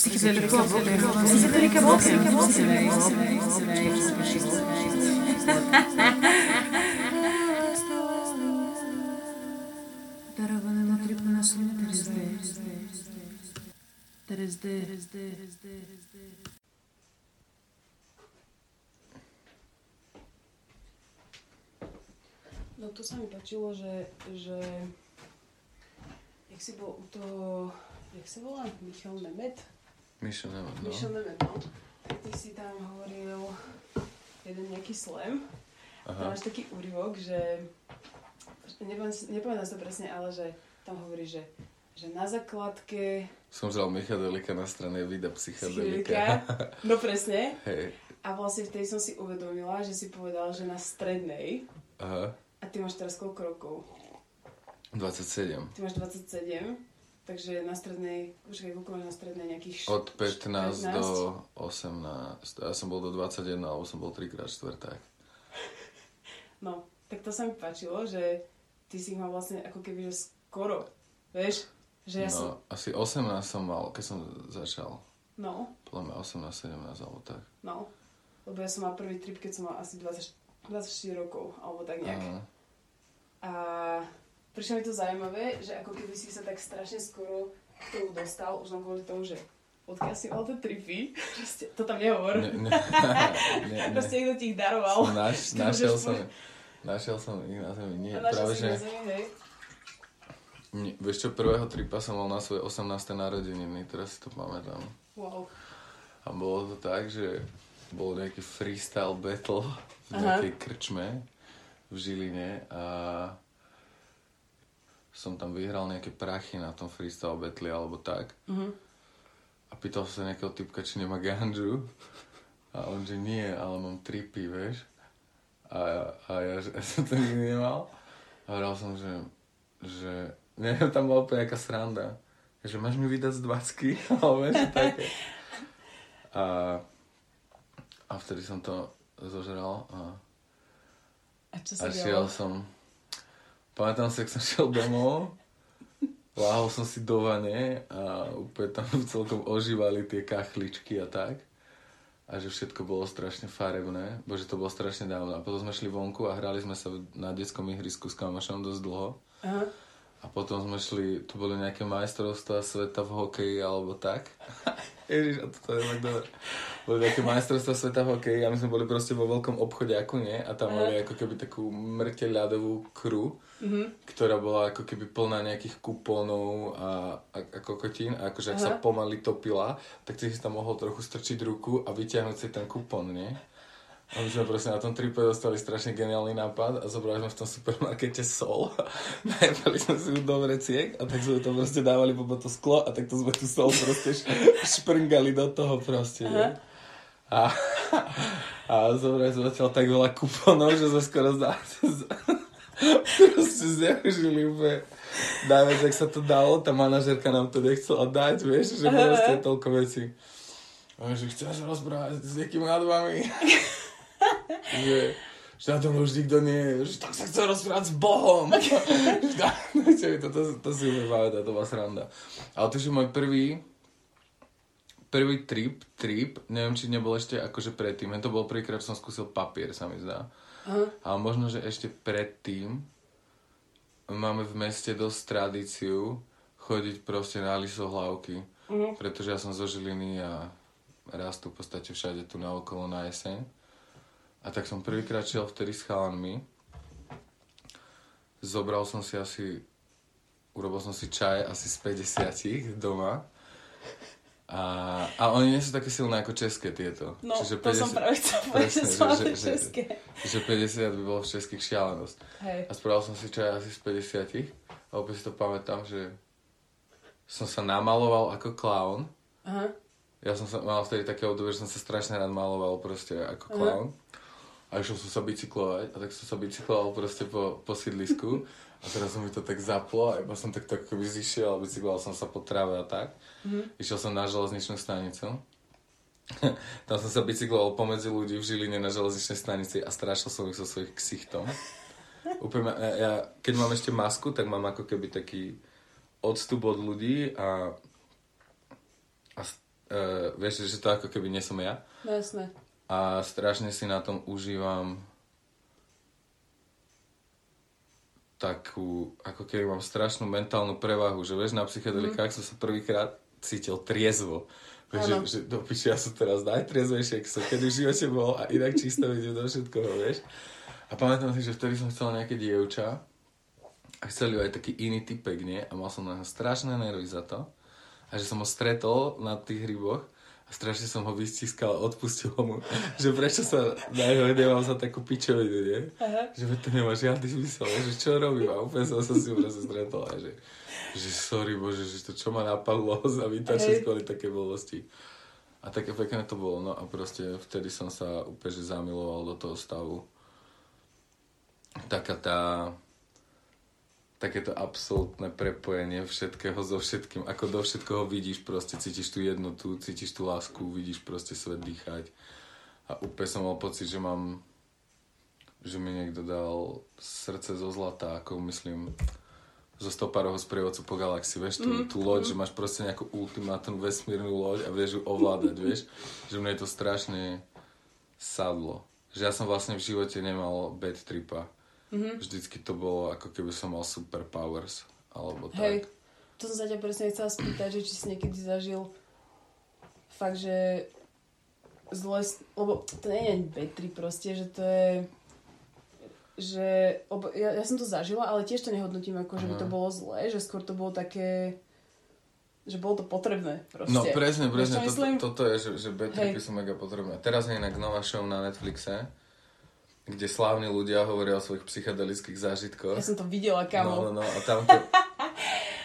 Psychedelica Book. Psychedelica Book. Дарованому трипнасу Терезде. Терезде. Терезде. No to sa mi páčilo, že, že jak si bol u toho, jak sa volá, Michal Nemet? Mišo, neviem, no. Michal Nemet, no. Tak ty si tam hovoril jeden nejaký slam. Tam Aha. máš taký úryvok, že nepamätám, to presne, ale že tam hovorí, že, že na základke Som žral Michadelika na strane Vida psychedelika, no presne, Hej, a vlastne vtedy som si uvedomila, že si povedal, že na strednej, aha, a ty máš teraz koľko rokov? 27. Ty máš 27, takže na strednej, počkaj, koľko na strednej nejakých... Od 15, 15? do 18. Ja som bol do 21, alebo som bol 3 krát štvrták. No, tak to sa mi páčilo, že ty si mal vlastne ako keby, že skoro, vieš? Že ja no, som, asi 18 som mal, keď som začal. no, Podľa mňa 18, 17 alebo tak. no, lebo ja som mal prvý trip, keď som mal asi 20, 24 rokov, alebo tak nejak. Aha. A prišlo mi to zaujímavé, že ako keby si sa tak strašne skoro k tomu dostal, už len kvôli tomu, že odkiaľ si mal tie tripy, proste, to tam nehovor, Ne, ne, ne, ne. proste niekto ti ich daroval. Som naš, našiel som, našiel som ich na zemi. Nie, A práve že... na zemi, hej? Nie, vieš čo, prvého tripa som mal na svoje 18. narodeniny, teraz si to pamätám. Wow. A bolo to tak, že bol nejaký freestyle battle v Aha. nejakej krčme v Žiline a som tam vyhral nejaké prachy na tom freestyle battle alebo tak. Mhm. A pýtal sa nejakého typka, či nemá ganžu. A on, že nie, ale mám tripy, vieš. A, a ja, že ja som to nikdy nemal. A hovoril som, že, že neviem, tam bola úplne nejaká sranda. Že máš mi vydať z 20 alebo niečo také. A, a vtedy som to zožral a, A čo a šiel som... Pamätám si, jak som šiel domov, láhol som si do vane a úplne tam celkom ožívali tie kachličky a tak. A že všetko bolo strašne farebné, bože to bolo strašne dávno. A potom sme šli vonku a hrali sme sa na detskom ihrisku s kamošom dosť dlho. Aha. A potom sme šli, tu boli nejaké majstrovstvá sveta v hokeji alebo tak. Ježiš, a toto je tak dobré. Boli nejaké majstrovstvá sveta v hokeji a my sme boli proste vo veľkom obchode ako nie. A tam mali ako keby takú mŕte ľadovú kru, Mhm. ktorá bola ako keby plná nejakých kupónov a, a, a kokotín. A akože ak sa Aha. pomaly topila, tak si tam mohol trochu strčiť ruku a vyťahnuť si ten kupón, nie? A my sme proste na tom tripe dostali strašne geniálny nápad a zobrali sme v tom supermarkete sol. Najebali sme si ju do vreciek a tak sme to proste dávali po to sklo a takto sme tu sol proste šprngali do toho proste. nie? A, a zobrali sme zatiaľ tak veľa kuponov, že sme skoro za, proste zneužili úplne najviac, jak sa to dalo. Tá manažerka nám to nechcela dať, vieš, že proste toľko veci. A že chceš rozprávať s niekým nad vami? že, že na tom už nikto nie je, že tak sa chce rozprávať s Bohom. Mi to, to, to si úplne pamätá, to bola sranda. Ale to, že môj prvý, prvý trip, trip, neviem, či nebol ešte akože predtým, to bol prvýkrát, som skúsil papier, sa mi zdá. Aha. Ale možno, že ešte predtým máme v meste dosť tradíciu chodiť proste na lisohlavky. Mhm. Pretože ja som zo Žiliny a rastú v podstate všade tu na okolo na jeseň. A tak som prvýkrát šiel vtedy s chalanmi. Zobral som si asi, urobil som si čaj asi z 50 doma. A, a oni nie sú také silné ako české tieto. No, to som práve povedať, presne, že že, že, že 50 by bolo v českých šialenosť. Hej. A spravil som si čaj asi z 50 a opäť si to pamätám, že som sa namaloval ako klaun. Aha. Ja som sa, mal vtedy také obdobie, že som sa strašne rád maloval proste ako Aha. klaun. A išiel som sa bicyklovať a tak som sa bicykloval proste po, po sídlisku. A teraz mi to tak zaplo a iba som tak tak akoby zišiel a bicykloval som sa po tráve a tak. Mhm. Išiel som na železničnú stanicu. Tam som sa bicykloval pomedzi ľudí v Žiline na železničnej stanici a strašil som ich so svojich ksichtom. Úplne, ja, ja, keď mám ešte masku, tak mám ako keby taký odstup od ľudí a, a, uh, vieš, že to ako keby nie som ja. No jasné. A strašne si na tom užívam takú, ako keby mám strašnú mentálnu prevahu, že vieš, na psychedelikách mm. som sa prvýkrát cítil triezvo. Vieš, že, že do piči, ja som teraz najtriezvejšie, ako som kedy v živote bol a inak čisto vidím do všetkoho, vieš. A pamätám si, že vtedy som chcel nejaké dievča a chcel ju aj taký iný typek, nie? A mal som na strašné nervy za to. A že som ho stretol na tých hryboch strašne som ho vystiskal a odpustil mu, že prečo sa na jeho nemal za takú pičovinu, nie? Aha. Že to nemá žiadny zmysel, že čo robím a úplne som sa s ním proste stretol a že, že sorry bože, že to čo ma napadlo za vytačiť kvôli také blbosti. A také pekné to bolo, no a proste vtedy som sa úplne že zamiloval do toho stavu. Taká tá takéto absolútne prepojenie všetkého so všetkým, ako do všetkoho vidíš proste, cítiš tú jednotu, cítiš tú lásku, vidíš proste svet dýchať. A úplne som mal pocit, že mám že mi niekto dal srdce zo zlata, ako myslím zo stopárovho sprievodcu po galaxii, vieš, tú, tú loď, že máš proste nejakú ultimátnu vesmírnu loď a vieš ju ovládať, vieš, že mne to strašne sadlo. Že ja som vlastne v živote nemal bad tripa. Mm-hmm. Vždycky to bolo ako keby som mal superpowers, alebo tak. Hej, to som sa ťa presne chcela spýtať, že či si niekedy zažil fakt, že zle, lebo to nie je betri proste, že to je že, lebo ja, ja som to zažila, ale tiež to nehodnotím ako, že by to Aha. bolo zlé, že skôr to bolo také, že bolo to potrebné proste. No presne, presne, čo toto, toto je, že, že bad tripy sú mega potrebné. Teraz je inak nová show na Netflixe, kde slávni ľudia hovoria o svojich psychedelických zážitkoch. Ja som to videla, No, kamo. no, no, a tam to...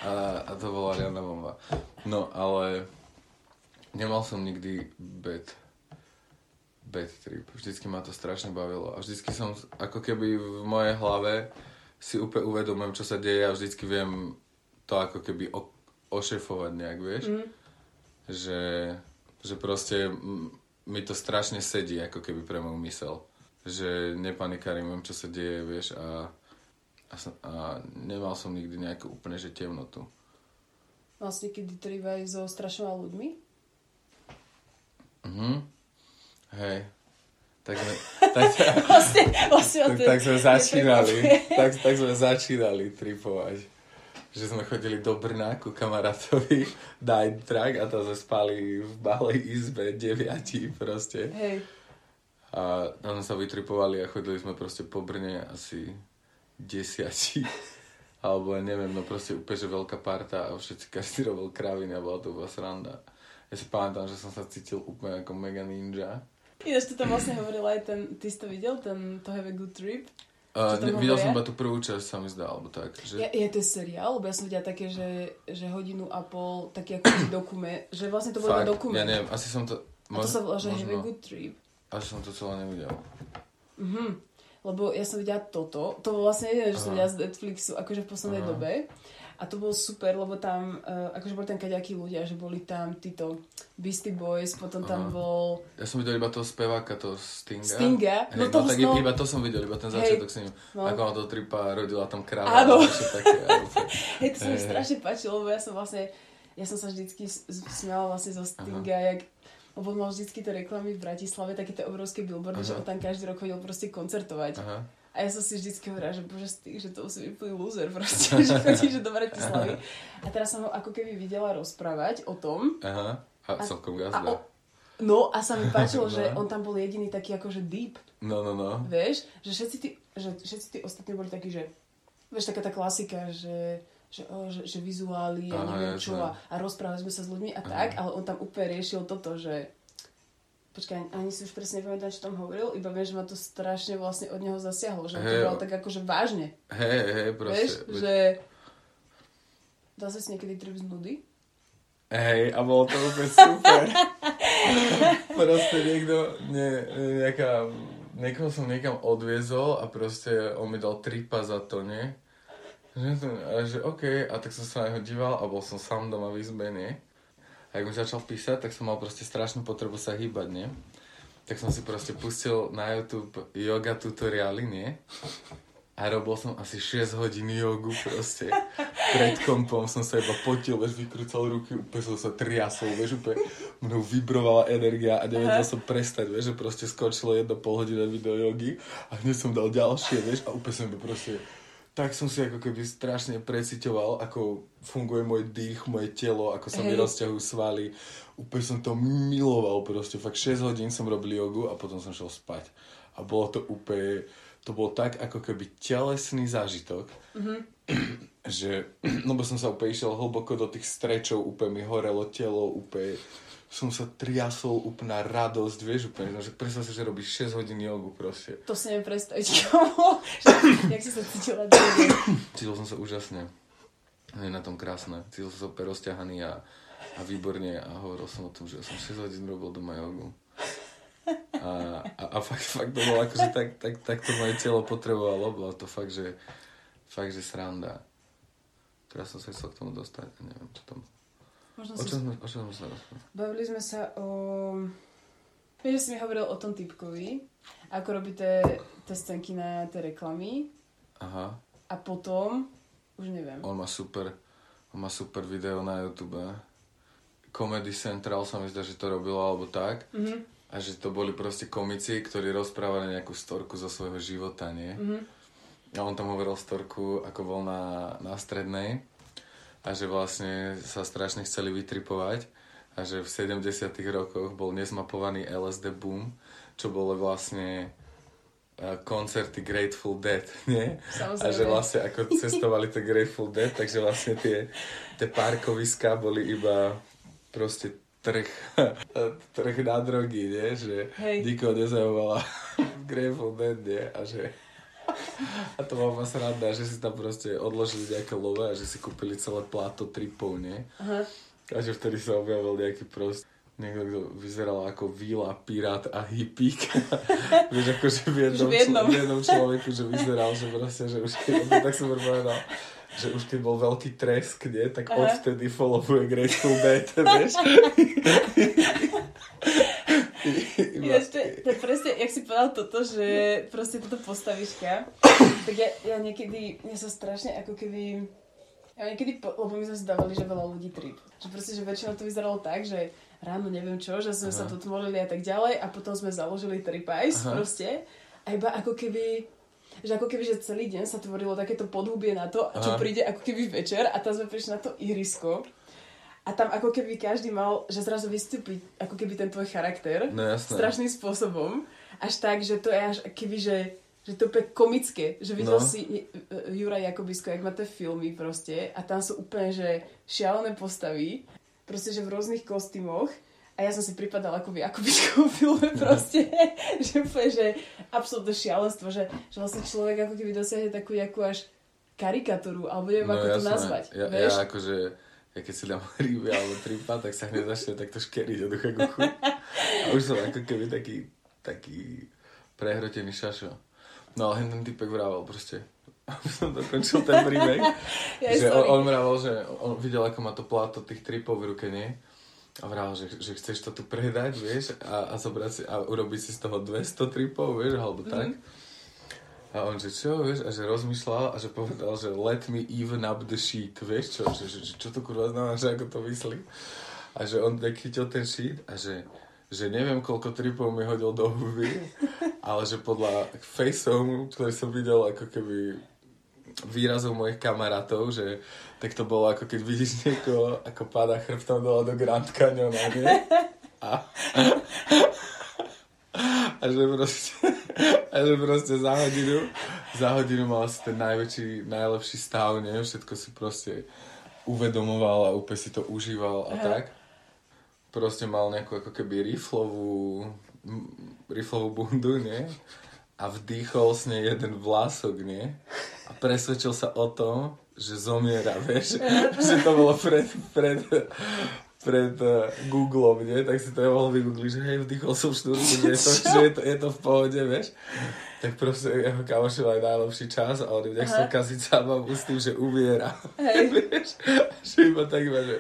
A, a to bola riadna bomba. No, ale nemal som nikdy bad, bad trip. Vždycky ma to strašne bavilo. A vždycky som, ako keby v mojej hlave si úplne uvedomujem, čo sa deje a vždycky viem to ako keby o, ošefovať nejak, vieš? Mm. Že, že proste mi to strašne sedí, ako keby pre môj mysel. Že nepanikárim, viem, čo sa deje, vieš, a, a, a nemal som nikdy nejakú úplne, že temnotu. Vlastne, keď trývaj so strašne veľa ľuďmi. Mhm. Hej. Tak sme, tak, Vlastne, vlastne tak, tak sme začínali, tak, tak sme začínali tripovať. Že sme chodili do Brna ku kamarátovi night track a tam sme spali v malej izbe deviatí proste. Hej, A tam sme sa vytripovali a chodili sme proste po Brne asi desiatí. Alebo ja neviem, no proste úplne, že veľká parta a všetci každý robil kraviny a bola to úplne sranda. Ja si pamätám, že som sa cítil úplne ako mega ninja. Ináč to tam vlastne hovoril aj ten, ty si to videl, ten To Have a Good Trip? Uh, ne, videl som iba tú prvú časť, sa mi zdá, alebo tak. Že... Ja, je to seriál, lebo ja som videla také, že, že hodinu a pol, taký ako dokument, že vlastne to bol dokument. ja neviem, asi som to... a to sa volá, že Have a možno, Good Trip. Asi som to celé nevidel. Mhm. Lebo ja som videla toto, to bolo vlastne jediné, že som Aha. videla z Netflixu, akože v poslednej Aha. dobe. A to bolo super, lebo tam, uh, akože boli tam kaďakí ľudia, že boli tam títo Beastie Boys, potom tam Aha. bol Ja som videl iba toho speváka, toho Stinga. Stinga. Hej, No no, to tak no. iba to som videl, iba ten začiatok s ním. No. Ako mal toho tripa, rodila tam kráva. Áno. také. Hej, to sa mi strašne páčilo, lebo ja som vlastne, ja som sa vždycky smiala vlastne zo Stinga, jak, lebo mal vždycky tie reklamy v Bratislave, také tie obrovské billboardy, Aha. že on tam každý rok chodil proste koncertovať. Aha. A ja som si vždycky hovorila, že bože Sting, že to musí byť úplný loser proste, že chodí že do Bratislavy. A teraz som ho ako keby videla rozprávať o tom. Aha. A, A- celkom A gazda. o, no a sa mi páčilo, že No. on tam bol jediný taký akože deep, No, no, no. vieš, že všetci tí, že všetci tí ostatní boli takí, že vieš, taká tá klasika, že že, o, že, že vizuály a neviem čo a, a rozprávali sme sa s ľuďmi a Aha. tak, ale on tam úplne riešil toto, že počkaj, ani si už presne nepamätám, čo tam hovoril, iba viem, že ma to strašne vlastne od neho zasiahlo, že on to bral tak akože vážne, Hej, hej, proste. vieš, veď- že dá sa si niekedy trip z nudy? Hej, a bolo to úplne super. proste niekto, nie, nejaká, niekoho som niekam odviezol a proste on mi dal tripa za to, nie? Že, to, a že OK, a tak som sa na neho díval a bol som sám doma v izbe, nie? A ak mi začal písať, tak som mal proste strašnú potrebu sa hýbať, nie? Tak som si proste pustil na YouTube yoga tutoriály, nie? A robil som asi 6 hodín jogu proste. Pred kompom som sa iba potil, vieš, vykrúcal ruky, úplne som sa triasol, vieš, úplne, mnou vibrovala energia a nevedel som prestať, vieš, že proste skočilo jedno pol hodina video jogy a hneď som dal ďalšie, vieš, a úplne som to proste tak som si ako keby strašne precitoval, ako funguje môj dých, moje telo, ako sa mi Hej. rozťahujú svaly. Úplne som to miloval proste. Fakt 6 hodín som robil jogu a potom som šel spať. A bolo to úplne, to bolo tak ako keby telesný zážitok, že, no bo som sa úplne išiel hlboko do tých strečov, úplne mi horelo telo, úplne som sa triasol, úplná radosť, vieš, úplne, no, že predstav si, že robíš 6 hodín jogu proste. To si neviem predstaviť. Že- Jak si sa cítila. Cítil som sa úžasne. Je na tom krásne. Cítil som sa úplne rozťahaný a, a výborne a hovoril som o tom, že som 6 hodín robil doma jogu. A, a, a fakt, fakt to bolo akože tak, tak, tak to moje telo potrebovalo. Bolo to fakt, že, fakt, že sranda. Teraz som sa chcel k tomu dostať. Neviem, čo tam... Možno O čom o čom sa rozprávali? Bavili sme sa o... Vieš, že si mi hovoril o tom typkovi, ako robí tie, scénky na tie reklamy Aha. a potom, už neviem. On má super, on má super video na YouTube. Comedy Central sa mi zdá, že to robilo alebo tak. Mhm. A že to boli proste komici, ktorí rozprávali nejakú storku zo svojho života, nie? Mhm. A on tam hovoril storku, ako bol na, na strednej a že vlastne sa strašne chceli vytripovať a že v 70 rokoch bol nezmapovaný LSD boom, čo bolo vlastne eh, koncerty Grateful Dead, nie? A že Samozrejme. vlastne ako cestovali tie Grateful Dead, takže vlastne tie, tie parkoviská boli iba proste trh, trh na drogy, nie? Že Hej. nikoho nezaujímala Grateful Dead, nie? A že a to bola sranda, že si tam proste odložili nejaké love a že si kúpili celé pláto tripov, nie? Aha. A že vtedy sa objavil nejaký prost niekto, kto vyzeral ako víla, pirát a hippík. Vieš, akože v jednom, v jednom. Člo, v jednom človeku, že vyzeral, že proste, že už keď, tak som povedal, že už keď bol veľký tresk, nie, tak Aha. odvtedy followuje Grateful Dead, vieš. Ináč, to, to presne, jak si povedal toto, že proste toto postavička, tak ja, ja niekedy, ja sa strašne ako keby, ja niekedy, po, lebo my sme si dávali, že veľa ľudí trip. Že proste, že väčšinou to vyzeralo tak, že ráno neviem čo, že sme Aha. sa tu tmolili a tak ďalej a potom sme založili Aha. proste a iba ako keby že ako keby, že celý deň sa tvorilo takéto podhubie na to, čo Aha. príde ako keby večer a tam sme prišli na to ihrisko a tam ako keby každý mal, že zrazu vystúpi ako keby ten tvoj charakter No jasné. strašným spôsobom. Až tak, že to je až keby, že, že to je komické. Že videl No. si e, e, Jura Jakobisko, jak má tie filmy proste a tam sú úplne, že šialené postavy, proste, že v rôznych kostýmoch a ja som si pripadala ako v Jakobiškovom filme proste, že úplne, že absolútne šialenstvo, že, že vlastne človek ako keby dosiahne takú jakú až karikatúru, alebo neviem, ako to nazvať. No Ja, vieš? ja akože, ja keď si dám ryby alebo tripa, tak sa hneď začne takto škeriť od ucha k uchu. A už som ako keby taký, taký prehrotený šašo. No ale ten typek vravel proste. Som dokončil ten príbeh. Ja, že sorry. on, on vravel, že on videl, ako má to pláto tých tripov v ruke, nie? A vravel, že, že chceš to tu predať, vieš, a, a, zobrať si, a urobiť si z toho 200 tripov, vieš, alebo tak. A on, že čo, vieš, a že rozmýšľal a že povedal, že let me even up the sheet, vieš čo, že, že, že čo to kurva znamená, že ako to myslí. A že on tak chytil ten sheet a že, že neviem, koľko tripov mi hodil do huby, ale že podľa faceov, ktoré som videl ako keby výrazov mojich kamarátov, že tak to bolo ako keď vidíš niekoho, ako páda chrbtom dole do Grand Canyona, nie? A, a že proste, a že proste za hodinu, za hodinu mal asi ten najväčší, najlepší stav, nie? Všetko si proste uvedomoval a úplne si to užíval a Aha. tak. Proste mal nejakú ako keby riflovú, riflovú bundu, nie? A vdýchol s nej jeden vlások, nie? A presvedčil sa o tom, že zomiera, vieš? že to bolo pred, pred, pred uh, Googlom, nie? Tak si to ja mohol vygoogliť, že hej, vdýchol som šnúrku, nie? To, že je to, je to v pohode, vieš? Tak proste jeho kamoši mali najlepší čas a on im nechcel kaziť zábavu s tým, že umiera. Hej. vieš? Že iba tak iba, že...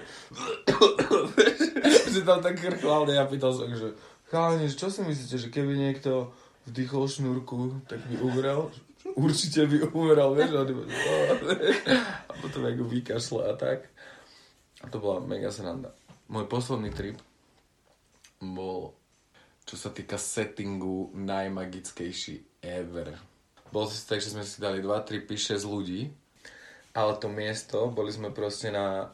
že tam tak krchlal, a ja pýtal som, že chalani, čo si myslíte, že keby niekto vdýchol šnúrku, tak by umrel? Určite by umrel, vieš? A, on vieš? a potom ako vykašle a tak. A to bola mega sranda. Môj posledný trip bol, čo sa týka settingu, najmagickejší ever. Bol si tak, že sme si dali 2, 3, 5, 6 ľudí, ale to miesto, boli sme proste na,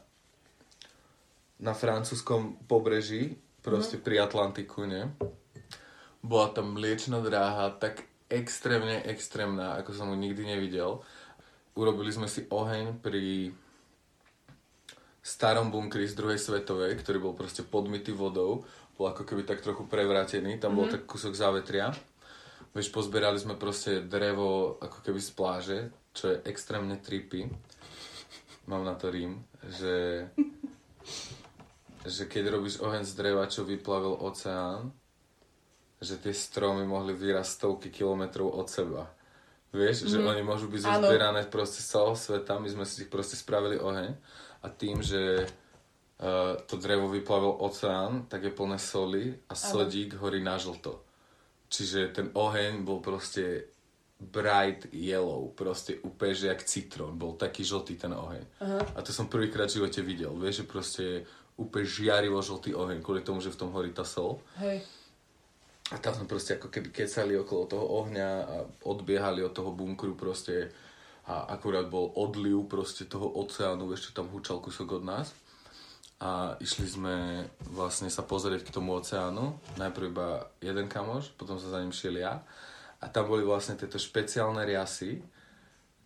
na francúzskom pobreží, proste mm. pri Atlantiku, ne? Bola tam mliečna dráha, tak extrémne extrémna, ako som ho nikdy nevidel. Urobili sme si oheň pri starom bunkri z druhej svetovej, ktorý bol proste podmytý vodou, bol ako keby tak trochu prevrátený, tam bol mm-hmm. tak kúsok závetria. Vieš, pozberali sme proste drevo ako keby z pláže, čo je extrémne trippy. Mám na to rím, že, že keď robíš oheň z dreva, čo vyplavil oceán, že tie stromy mohli vyrásť stovky kilometrov od seba. Vieš, mm. že oni môžu byť zozbierané proste z celého sveta, my sme si ich proste spravili oheň a tým, že uh, to drevo vyplavil oceán, tak je plné soli a sodík horí na žlto. Čiže ten oheň bol proste bright yellow, proste úplne, že jak citrón, bol taký žltý ten oheň. Uh-huh. A to som prvýkrát v živote videl, vieš, že proste úplne žiarivo žltý oheň, kvôli tomu, že v tom horí tá sol. Hej. A tam sme proste ako keby kecali okolo toho ohňa a odbiehali od toho bunkru proste a akurát bol odliv proste toho oceánu, ešte tam húčal kusok od nás. A išli sme vlastne sa pozrieť k tomu oceánu. Najprv iba jeden kamoš, potom sa za ním šiel ja. A tam boli vlastne tieto špeciálne riasy,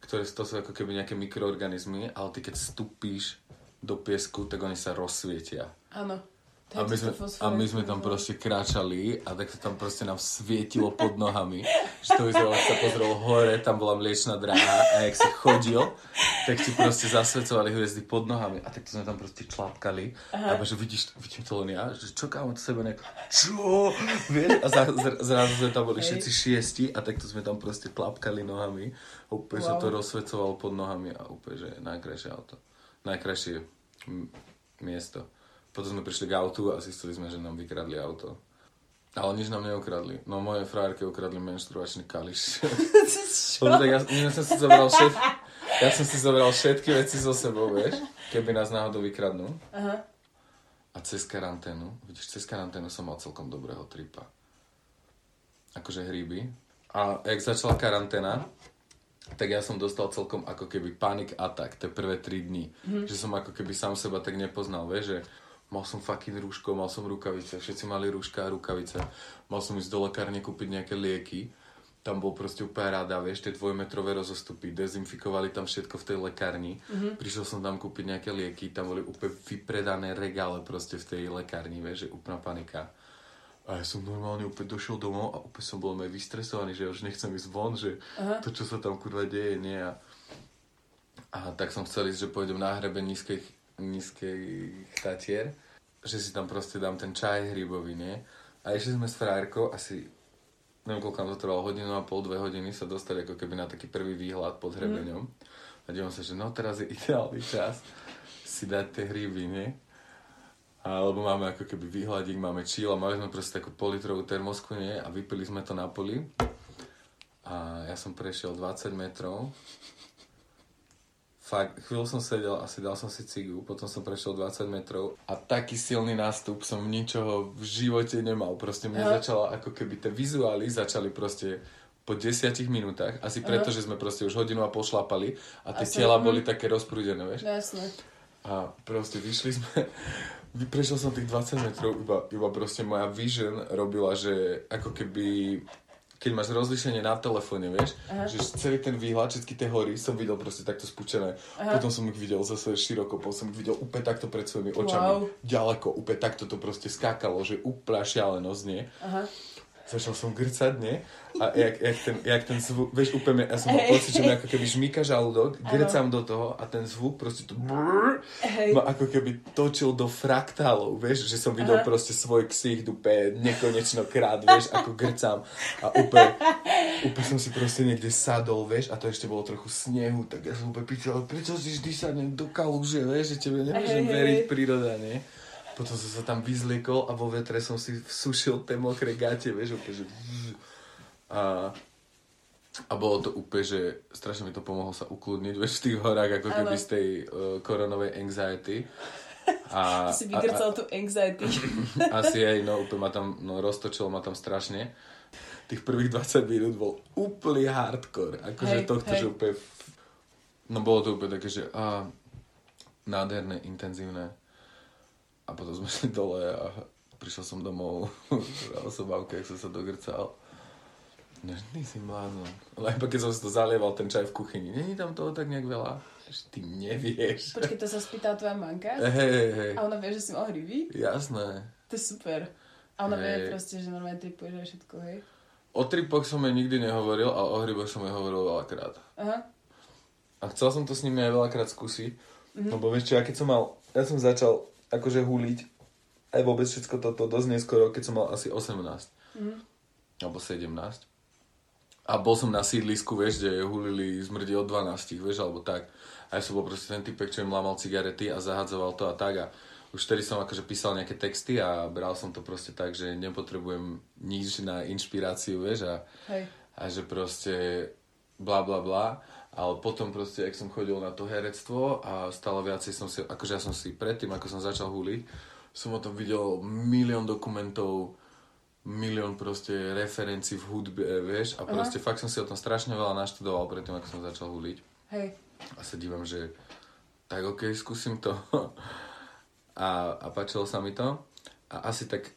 ktoré to sú ako keby nejaké mikroorganizmy, ale ty keď vstúpíš do piesku, tak oni sa rozsvietia. Áno. A my, sme, a my sme tam proste kráčali a tak sa tam proste nám svietilo pod nohami. Že to vyzeralo, sa pozrel hore, tam bola mliečná dráha a jak si chodil, tak ti proste zasvedcovali hviezdy pod nohami a tak to sme tam proste člapkali. A že vidíš, vidím to len ja, že čo kámo, to sebe nejak, čo? Vieš? A za, zrazu sme tam boli všetci šiesti a tak to sme tam proste tlapkali nohami. A úplne wow. sa to rozsvecovalo pod nohami a úplne, že najkrajšie auto. Najkrajšie miesto. Potom sme prišli k autu a zistili sme, že nám vykradli auto. Ale nič nám neukradli. No moje frajerke ukradli menštruačný kališ. ja, ja, som si zobral všet, ja som si zobral všetky veci so sebou, vieš, keby nás náhodou vykradnú. Aha. A cez karanténu, vidíš, cez karanténu som mal celkom dobrého tripa. Akože hríby. A jak začala karanténa, tak ja som dostal celkom ako keby panic attack, tie prvé 3 dní. Mm. Že som ako keby sám seba tak nepoznal, vieš, že Mal som fucking rúško, mal som rukavice, všetci mali rúška a rukavice. Mal som ísť do lekárne kúpiť nejaké lieky. Tam bol proste úplne rada, vieš, tie dvojmetrové rozostupy, dezinfikovali tam všetko v tej lekárni. Mm-hmm. Prišiel som tam kúpiť nejaké lieky, tam boli úplne vypredané regále proste v tej lekárni, vieš, že úplná panika. A ja som normálne úplne došiel domov a úplne som bol aj vystresovaný, že ja už nechcem ísť von, že Aha. to, čo sa tam kurva deje, nie. A, a tak som chcel ísť, že pôjdem na hrebe nízkej nízkej tatier, že si tam proste dám ten čaj hrybový, nie? A išli sme s frajerkou asi, neviem koľko nám to trvalo, hodinu a pol, dve hodiny sa dostali ako keby na taký prvý výhľad pod hrebeňom. Mm. A dívam sa, že no teraz je ideálny čas si dať tie hryby, nie? Alebo máme ako keby výhľadík, máme chill a mali sme proste takú politrovú termosku, nie? A vypili sme to na poli. A ja som prešiel 20 metrov fakt, chvíľu som sedel, asi dal som si cigu, potom som prešiel 20 metrov a taký silný nástup som ničoho v živote nemal. Proste mne Aha. začala, ako keby tie vizuály začali proste po desiatich minútach, asi preto, že sme proste už hodinu a pošlapali a tie asi, tela hm. boli také rozprúdené, vieš? Jasne. A proste vyšli sme, prešiel som tých 20 metrov, iba, iba proste moja vision robila, že ako keby keď máš rozlišenie na telefóne, vieš, Aha. že celý ten výhľad, všetky tie hory som videl proste takto spúčené. Aha. Potom som ich videl zase široko, potom som ich videl úplne takto pred svojimi očami. Wow. Ďaleko, úplne takto to proste skákalo, že úplná šialenosť, nie? Aha začal som grcať, nie? A jak, jak, ten, jak ten zvuk, vieš, úplne, ja som mal pocit, že mi ako keby žmýka žalúdok, grcam do toho a ten zvuk proste to brrr, ma ako keby točil do fraktálov, vieš, že som videl Aha. proste svoj ksich úplne nekonečno krát, vieš, ako grcam a úplne, úplne som si proste niekde sadol, vieš, a to ešte bolo trochu snehu, tak ja som úplne pýtal, prečo si vždy sadnem do kaluže, vieš, že tebe nemôžem veriť príroda, nie? Potom som sa tam vyzliekol a vo vetre som si sušil tie mokré gate, vieš, úplne, že... A, a bolo to úplne, že strašne mi to pomohlo sa ukludniť, vieš, v tých horách, ako keby z tej uh, koronovej anxiety. A, si vygrcal tú anxiety. asi aj, no úplne ma tam, no roztočilo ma tam strašne. Tých prvých 20 minút bol úplný hardcore. Akože Hej, tohto, hej. že úplne... No bolo to úplne také, že á, nádherné, intenzívne. A potom sme šli dole a prišiel som domov. Hral som bavke, jak som sa dogrcal. No, ty si blázon. Ale iba keď som si to zalieval, ten čaj v kuchyni. Není tam toho tak nejak veľa? Že ty nevieš. Počkej, to sa spýtala tvoja manka? Hej, hej, hej. A ona vie, že si mal hryby? Jasné. To je super. A ona vie Hej. proste, že normálne tripuješ aj všetko, hej? O tripoch som jej nikdy nehovoril, ale o hryboch som jej hovoril veľakrát. Aha. A chcel som to s nimi aj veľakrát skúsiť, mm-hmm. lebo vieš čo, ja keď som mal, ja som začal akože huliť aj vôbec všetko toto dosť neskoro, keď som mal asi 18. Mhm. Alebo 17. A bol som na sídlisku, vieš, kde hulili zmrdi od 12, vieš, alebo tak. A ja som bol proste ten typek, čo im lámal cigarety a zahadzoval to a tak. A už vtedy som akože písal nejaké texty a bral som to proste tak, že nepotrebujem nič na inšpiráciu, vieš, a, Hej. a že proste bla bla bla. Ale potom proste, ak som chodil na to herectvo a stále viacej som si, akože ja som si predtým, ako som začal huliť, som o tom videl milión dokumentov, milión proste referencií v hudbe, vieš, a proste fakt som si o tom strašne veľa naštudoval predtým, ako som začal huliť. Hej. A sa dívam, že tak ok, skúsim to. A, a páčilo sa mi to. A asi tak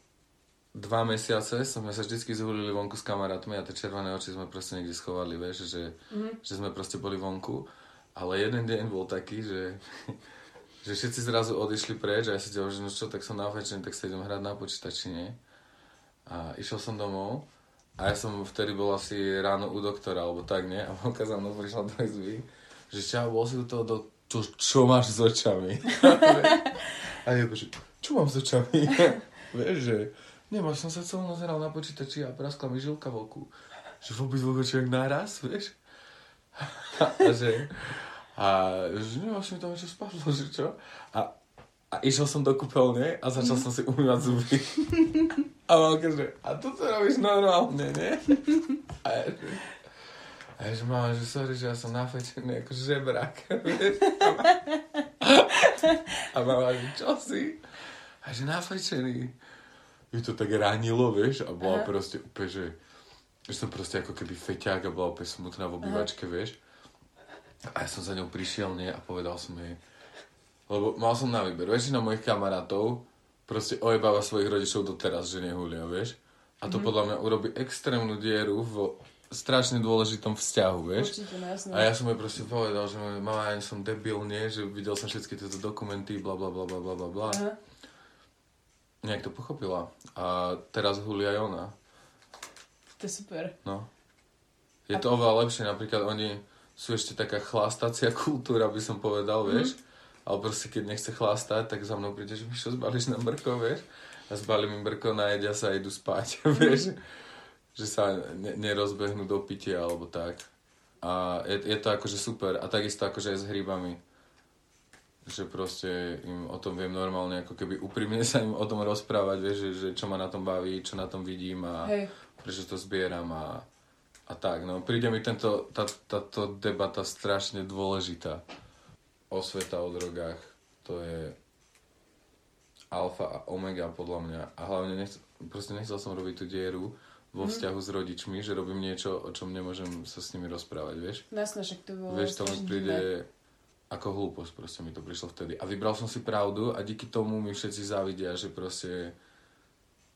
dva mesiace sme sa vždycky zhulili vonku s kamarátmi a tie červené oči sme proste niekde schovali, vieš, že, mm. že sme proste boli vonku. Ale jeden deň bol taký, že, že všetci zrazu odišli preč a ja si ďalej, že no čo, tak som na večer, tak sa idem hrať na počítači, nie? A išiel som domov a ja som vtedy bol asi ráno u doktora, alebo tak, nie? A vonka za mnou prišla do izby, že čau, bol si u toho, do, čo, čo máš s očami? a ja že čo mám s očami? Vieš, že nemáš, som sa celú noc hral na počítači a praskla mi žilka v oku. Že v obidvoch očiach naraz, vieš? a že, a že nemáš mi tam niečo spadlo, že čo? A, a išiel som do kúpeľne a začal som si umývať zuby. A mamka, že a toto robíš normálne, nie? A ja, že, a ja, že mama, že sorry, že ja som nafečený ako žebrak, vieš? A mama, že čo si? A že nafečený. Ju to tak ranilo, vieš, a bola Aha. proste úplne, že, že som proste ako keby feťák a bola úplne smutná v obývačke, vieš. A ja som za ňou prišiel, nie, a povedal som jej, lebo mal som na výber, väčšina mojich kamarátov proste ojebáva svojich rodičov doteraz, že nehulia, vieš. A to mm-hmm. podľa mňa urobí extrémnu dieru v strašne dôležitom vzťahu, vieš. Určite, no jasné. A ja som jej proste povedal, že mama, ja som debil, nie, že videl som všetky tieto dokumenty, bla bla bla bla bla bla bla. Aha. Nejak to pochopila. A teraz hulí aj ona. To je super. No. Je to oveľa lepšie, napríklad oni sú ešte taká chlastacia kultúra, by som povedal, vieš. Ale proste keď nechce chlastať, tak za mnou príde, že mi čo zbalíš na brko, vieš. A zbalím im brko, najedia sa a idú spať, vieš. Že sa ne- nerozbehnú do pitia alebo tak. A je, je to akože super. A takisto akože aj s hrybami. Že proste im o tom viem normálne, ako keby úprimne sa im o tom rozprávať, vieš, že, že čo ma na tom baví, čo na tom vidím a Hej. prečo to zbieram a, a tak. No, príde mi tento, tá, táto debata strašne dôležitá. Osveta o drogách, to je alfa a omega podľa mňa. A hlavne nechc, proste nechcel som robiť tú dieru vo vzťahu s rodičmi, že robím niečo, o čom nemôžem sa s nimi rozprávať, vieš? Jasné, však to bolo Vieš, to mi príde divné. Ako hlúposť, proste mi to prišlo vtedy. A vybral som si pravdu a díky tomu mi všetci závidia, že proste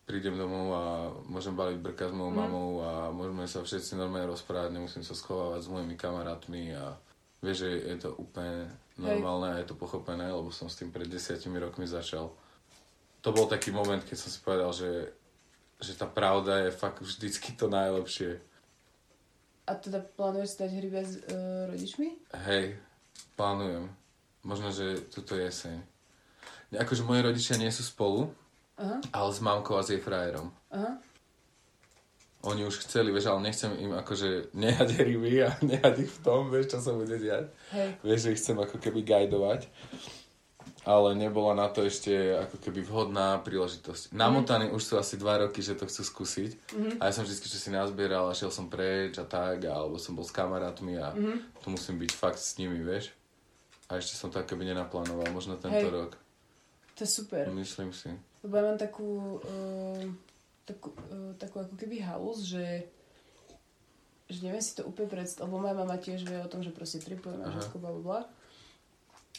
prídem domov a môžem baliť brka s mojou Mhm. mamou a môžeme sa všetci normálne rozprávať, nemusím sa schovávať s mojimi kamarátmi a vieš, že je to úplne normálne a je to pochopené, lebo som s tým pred desiatimi rokmi začal. To bol taký moment, keď som si povedal, že, že tá pravda je fakt vždycky to najlepšie. A teda plánuješ stať hrybe s uh, rodičmi? Hej, plánujem. Možno, že tuto jeseň. Akože moji rodičia nie sú spolu, Aha, ale s mamkou a s jej frajerom. aha. Oni už chceli, vieš, ale nechcem im akože nehať ryby a nehať ich v tom, vieš, čo sa bude diať. Hej. Vieš, že ich chcem ako keby guidovať. Ale nebola na to ešte ako keby vhodná príležitosť. Namotaní už sú asi dva roky, že to chcú skúsiť. Mhm. A ja som vždy, čo si nazbieral a šiel som preč a tak, alebo som bol s kamarátmi a Mhm. tu musím byť fakt s nimi, vieš. A ešte som to akoby nenaplánoval, možno tento Hej. rok. To je super. Myslím si. Lebo ja mám takú, uh, takú, uh, takú ako keby halus, že že neviem si to úplne predstaviť, lebo moja mama tiež vie o tom, že proste tripujeme a všetko bla bla.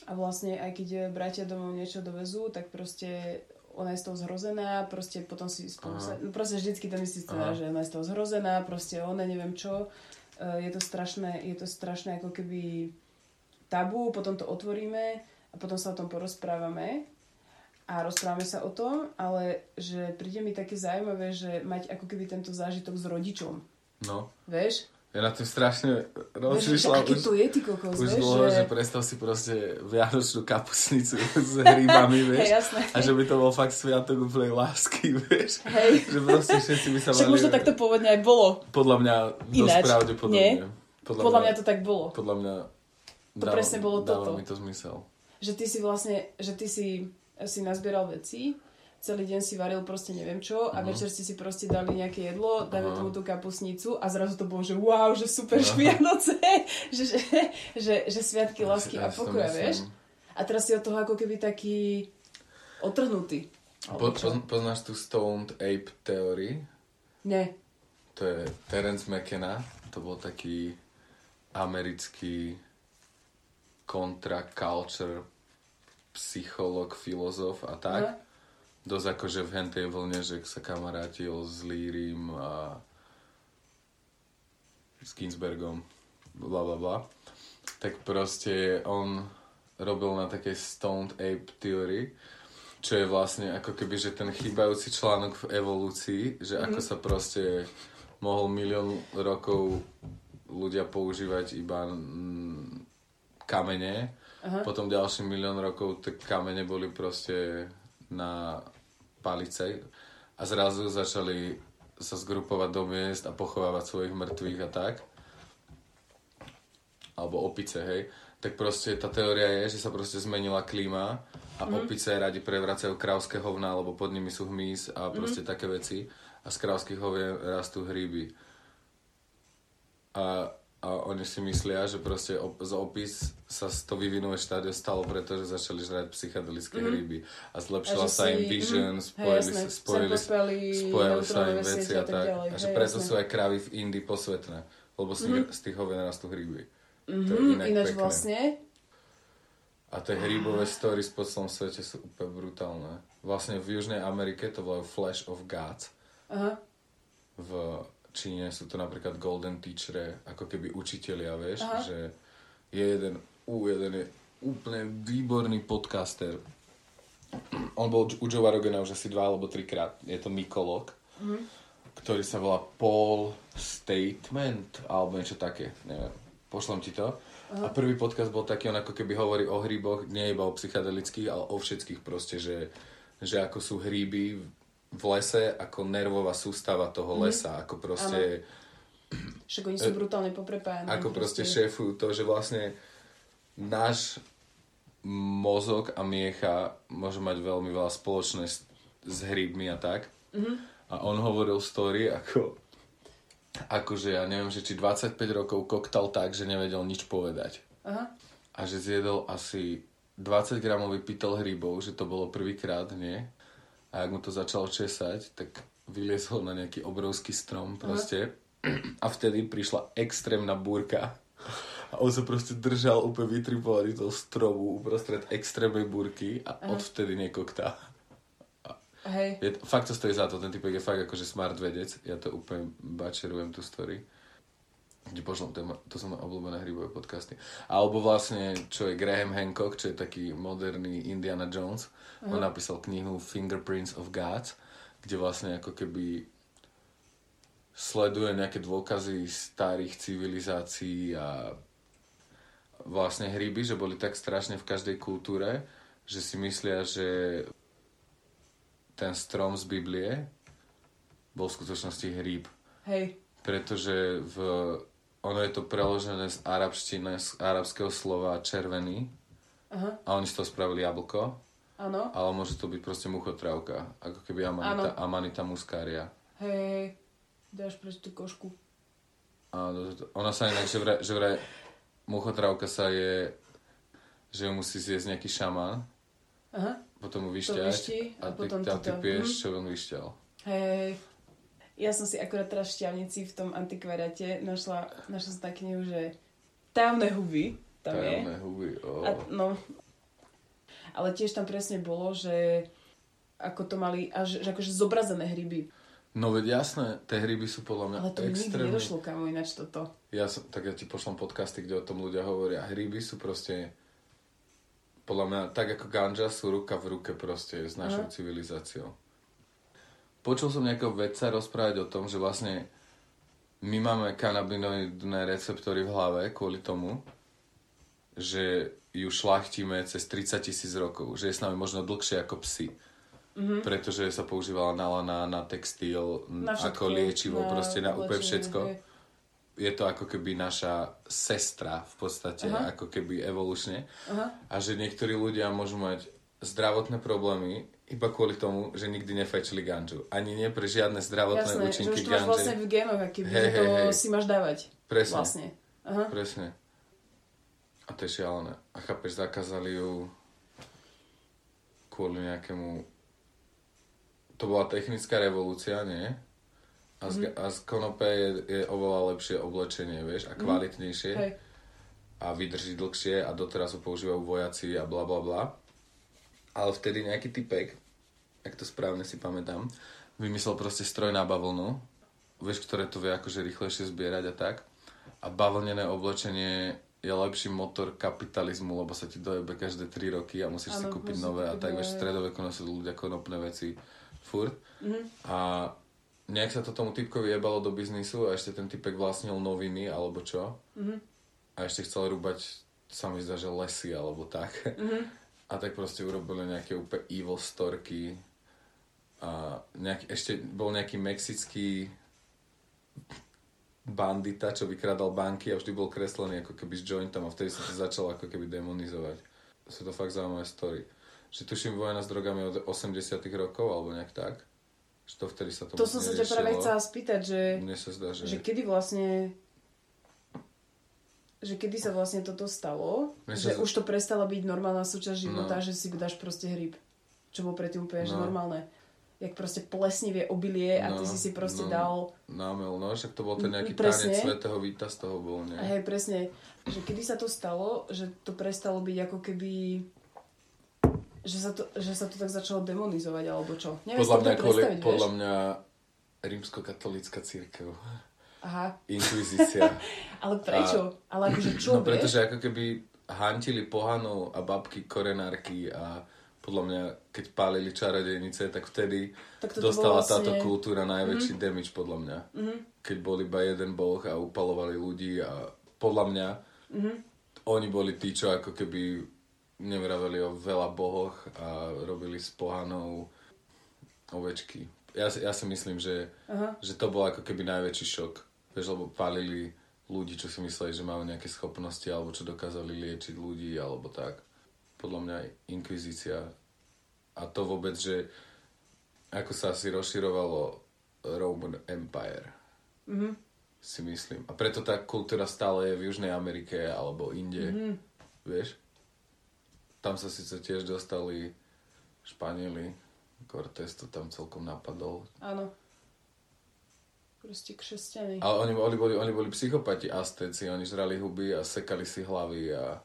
A vlastne aj keď bratia domov niečo dovezú, tak proste ona je z toho zhrozená, proste potom si spolu sa, no proste vždycky ten istý scenár, že ona je z toho zhrozená, proste ona neviem čo. Eh, Je to strašné, je to strašné ako keby tabu, potom to otvoríme a potom sa o tom porozprávame a rozprávame sa o tom, ale že príde mi také zaujímavé, že mať ako keby tento zážitok s rodičom, No. vieš? Ja na tým strašne rozmýšľam už, to je, ty kokos, už vieš, dlho, že... že... predstav si proste vianočnú kapusnicu s hríbami, Hej, vieš. jasné. A že by to bol fakt sviatok úplnej lásky, vieš. Hej. Že proste všetci by sa Však mali... možno takto pôvodne aj bolo. Podľa mňa dosť Ináč, pravdepodobne. nie? Podľa mňa to tak bolo. Podľa mňa To presne bolo dáva toto. mi to zmysel. Že ty si vlastne, že ty si, si nazbieral veci, celý deň si varil proste neviem čo a Mhm. večer ste si proste dali nejaké jedlo, dajme Aha. tomu tú kapusnicu a zrazu to bolo, že wow, že super Aha. Vianoce, že, že, že, že sviatky lásky a pokoja, vieš? A teraz si od toho ako keby taký otrhnutý. Po, poz, poznáš tú Stoned Ape Theory? Nie. To je Terence McKenna. To bol taký americký kontra-culture psycholog, filozof a tak. Aha. Dosť akože v hentej vlne, že sa kamarátil s Lírim a s Ginsbergom, bla bla bla. Tak proste on robil na takej Stoned Ape Theory, čo je vlastne ako keby, že ten chýbajúci článok v evolúcii, že ako sa proste mohol milión rokov ľudia používať iba mm, kamene, Aha. potom ďalší milión rokov tie kamene boli proste na palice a zrazu začali sa zgrupovať do miest a pochovávať svojich mŕtvych a tak. Alebo opice, hej. Tak proste tá teória je, že sa proste zmenila klíma a opice radi prevracajú krávské hovná, lebo pod nimi sú hmyz a proste také veci. A z krávskych hovien rastú hríby. A, a oni si myslia, že proste op- z opis sa to vyvinulé štádio stalo, pretože začali žrať psychedelické hryby. A zlepšila A sa im si- vision, mhm. spojili, sa- spojili, spojili sa im veci a tak ďalej. A že Hej, preto jasné. sú aj krávy v Indii posvetné. Lebo z, tých, z tých hovien rastú hryby. To je Mhm, inak ináč pekné. vlastne, A tie hrybové stories po celom svete sú úplne brutálne. Vlastne v Južnej Amerike to volajú Flash of Gods. aha, v Číne sú to napríklad golden teachere, ako keby učitelia, vieš, Aha. že je jeden, ú, jeden je úplne výborný podcaster. On bol u Joe Rogana už asi dva alebo trikrát. Je to mykolog, Mhm. ktorý sa volá Paul Statement, alebo niečo také, neviem. Pošlem ti to. A prvý podcast bol taký, on ako keby hovorí o hríboch, nie iba o psychedelických, ale o všetkých proste, že, že ako sú hríby v lese, ako nervová sústava toho lesa, ako proste, však oni sú brutálne poprepájani. ako proste šéfujú to, že vlastne náš mozog a miecha môže mať veľmi veľa spoločné s, s hríbmi a tak. A on hovoril story ako akože ja neviem, že či 25 rokov koktal tak, že nevedel nič povedať. Aha, A že zjedol asi 20 gramový pytel hríbov, že to bolo prvýkrát, nie? A ak mu to začalo česať, tak vyliezol na nejaký obrovský strom proste. A vtedy prišla extrémna búrka. A on sa proste držal úplne vytripovaný toho stromu uprostred extrémnej búrky a odvtedy nekoktá. hej, Je, fakt to stojí za to, ten typek je fakt akože smart vedec, ja to úplne bačerujem tú story. Pošlom, to, je to sú obľúbené hrybové podcasty. Alebo vlastne, čo je Graham Hancock, čo je taký moderný Indiana Jones. On napísal knihu Fingerprints of God, kde vlastne ako keby sleduje nejaké dôkazy starých civilizácií a vlastne hryby, že boli tak strašne v každej kultúre, že si myslia, že ten strom z Biblie bol v skutočnosti hríb. hej, Pretože v, ono je to preložené z arabštiny, z arabského slova červený aha, a oni z toho spravili jablko, áno, ale môže to byť proste muchotrávka, ako keby amanita, amanita muscaria. hej, hej, dáš preč tú košku. A ona sa inak, že vraj, že vraj muchotrávka sa je, že musí zjesť nejaký šaman Aha. potom mu vyšťať vyští a, a ty, potom ty ty to- piješ, mhm. čo on vyšťal. Hej, ja som si akurát teraz v šťavnici v tom antikvariate našla, našla som tak knihu, že Tajomné huby tam je. Tajomné huby. Oh. A, no. Ale tiež tam presne bolo, že ako to mali, až že akože zobrazené hryby. No veď jasné, tie hryby sú podľa mňa Ale to mi nikdy extrémne. nedošlo, kamo, ináč toto. Ja som, tak ja ti pošlom podcasty, kde o tom ľudia hovoria. Hryby sú proste, podľa mňa, tak ako ganja sú ruka v ruke proste s našou Aha. civilizáciou. Počul som nejakého vedca rozprávať o tom, že vlastne my máme kanabinoidné receptory v hlave kvôli tomu, že ju šlachtíme cez 30 tisíc rokov, že je s nami možno dlhšie ako psi. Mm-hmm. Pretože sa používala na lana, na textil, Na všetko, ako liečivo, proste na úplne všetko hej. je to ako keby naša sestra v podstate, Aha. ako keby evolučne. Aha. A že niektorí ľudia môžu mať zdravotné problémy iba kvôli tomu, že nikdy nefajčili ganžu. Ani nie pre žiadne zdravotné Jasné, že účinky už to máš vlastne ganže. v génoch, aký že to hej, hej. si máš dávať. Presne, Vlastne. Aha. presne. A to je šialené. A chápeš, zakázali ju kvôli nejakému... To bola technická revolúcia, nie? A z, Mhm. a z konope je, je oveľa lepšie oblečenie, vieš, a kvalitnejšie. Hej. a vydrží dlhšie a doteraz ho používajú vojaci a bla bla bla. Ale vtedy nejaký typek, ak to správne si pamätám, vymyslel proste stroj na bavlnu, vieš, ktoré to vie akože rýchlejšie zbierať a tak. A bavlnené oblečenie je lepší motor kapitalizmu, lebo sa ti dojebe každé 3 roky a musíš si Áno, kúpiť nové a tak, vieš, v stredoveku nosili ľudia konopné veci furt. Mhm. A nejak sa to tomu typkovi jebalo do biznisu a ešte ten typek vlastnil noviny alebo čo. Mhm. A ešte chcel rúbať, sa mi zdá, že lesy alebo tak. Mhm. A tak proste urobili nejaké úplne evil storky. A nejaký, ešte bol nejaký mexický bandita, čo vykradal banky a vždy bol kreslený ako keby s jointom a vtedy sa to začalo ako keby demonizovať. Sú to fakt zaujímavé story. Že tuším vojna s drogami od 80 rokov alebo nejak tak. Že to vtedy sa to To som sa ťa práve chcela spýtať, že, Mne sa zdá, že... že kedy vlastne že kedy sa vlastne toto stalo, Mne že sa- už to prestala byť normálna súčasť života, No. že si dáš proste hryb. Čo bolo predtým úplne, že No. normálne. Jak proste plesnivé obilie a ty No, si si proste no. dal Námel, no, však to bol ten nejaký presne. tanec svetého víta z toho bol, nie? Hej, presne, že kedy sa to stalo, že to prestalo byť ako keby že sa to, že sa to tak začalo demonizovať, alebo čo? Neviem podľa mňa, kvôli, podľa mňa rímskokatolícka církev, Aha, inkvizícia. ale prečo? ale akože čo, no vieš? pretože ako keby hantili pohanov a babky korenárky a podľa mňa, keď pálili čarodejnice, tak vtedy Tak dostala vlastne- táto kultúra najväčší damage podľa mňa. Mhm. Keď bol iba jeden boh a upalovali ľudí a podľa mňa Mhm. oni boli tí, čo ako keby nevraveli o veľa bohoch a robili s pohanou ovečky. Ja, ja si myslím, že, Aha. že to bol ako keby najväčší šok. Vieš, lebo palili ľudí, čo si mysleli, že majú nejaké schopnosti alebo čo dokázali liečiť ľudí alebo tak. Podľa mňa inkvizícia a to vôbec, že ako sa asi rozširovalo Roman Empire Mhm. si myslím. A preto tá kultúra stále je v Južnej Amerike alebo inde. Mhm. Vieš? Tam sa síce tiež dostali Španieli. Cortés to tam celkom napadol. Áno. Proste křesťany. Ale oni, oni, boli, oni boli psychopati, Aztéci. Oni žrali huby a sekali si hlavy a,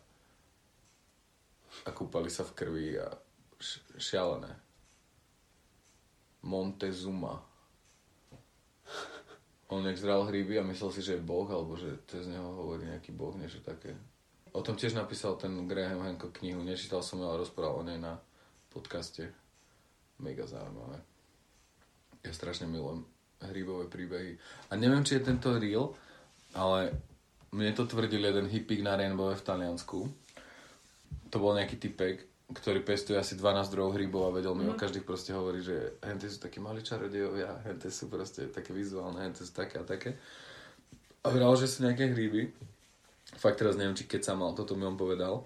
a kúpali sa v krvi a š, šialené. Montezuma. On nejak zral hryby a myslel si, že je boh, alebo že to z neho hovorí nejaký boh, niečo také. O tom tiež napísal ten Graham Hancock knihu. Nečítal som ju, ale rozprával o nej na podcaste. Mega zaujímavé. Ja strašne milujem hrybové príbehy. A neviem, či je tento real, ale mne to tvrdil jeden hippík na Rainbow v Taliansku. To bol nejaký typek, ktorý pestuje asi 12 druhov hrybov a vedel mi o každých proste hovoriť, že hente sú takí malí čarodejovia, hente sú proste také vizuálne, hente sú také a také. A vral, že sú nejaké hryby. Fakt teraz neviem, či keď sa mal, toto mi on povedal.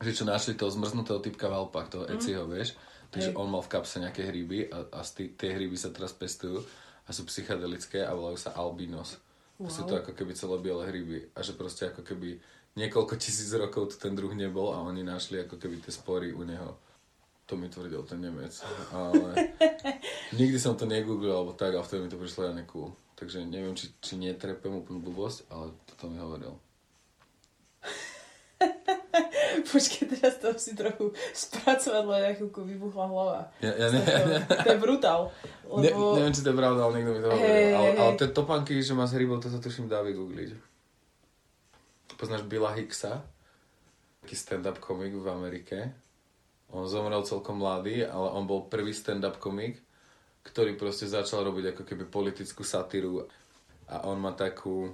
Že čo našli toho zmrznutého typka v Alpách, toho Eciho, vieš. Takže Hej. on mal v kapse nejaké hryby a, a tie hryby sa teraz pestujú a sú psychedelické a volajú sa albinos. A sú to Wow. ako keby celé biele hryby. A že proste ako keby niekoľko tisíc rokov tu ten druh nebol a oni našli ako keby tie spory u neho. To mi tvrdil ten Nemec. Ale nikdy som to negooglil alebo tak a vtedy mi to prišlo ja cool. Takže neviem, či, či netrepem úplnú blbosť, ale toto mi hovoril. Počkej, teraz to si trochu spracovať, lebo na chvíľku vybuchla hlava. Ja, ja, ne, To, to je brutál. ne, Lebo... neviem, či to je pravda, ale niekto mi to hovoril. Hej, ale, ale tie topanky, že má s rybou, to sa tuším dá vygoogliť. Poznáš Billa Hicksa? Taký stand-up komik v Amerike. On zomrel celkom mladý, ale on bol prvý stand-up komik, ktorý proste začal robiť ako keby politickú satíru. A on má takú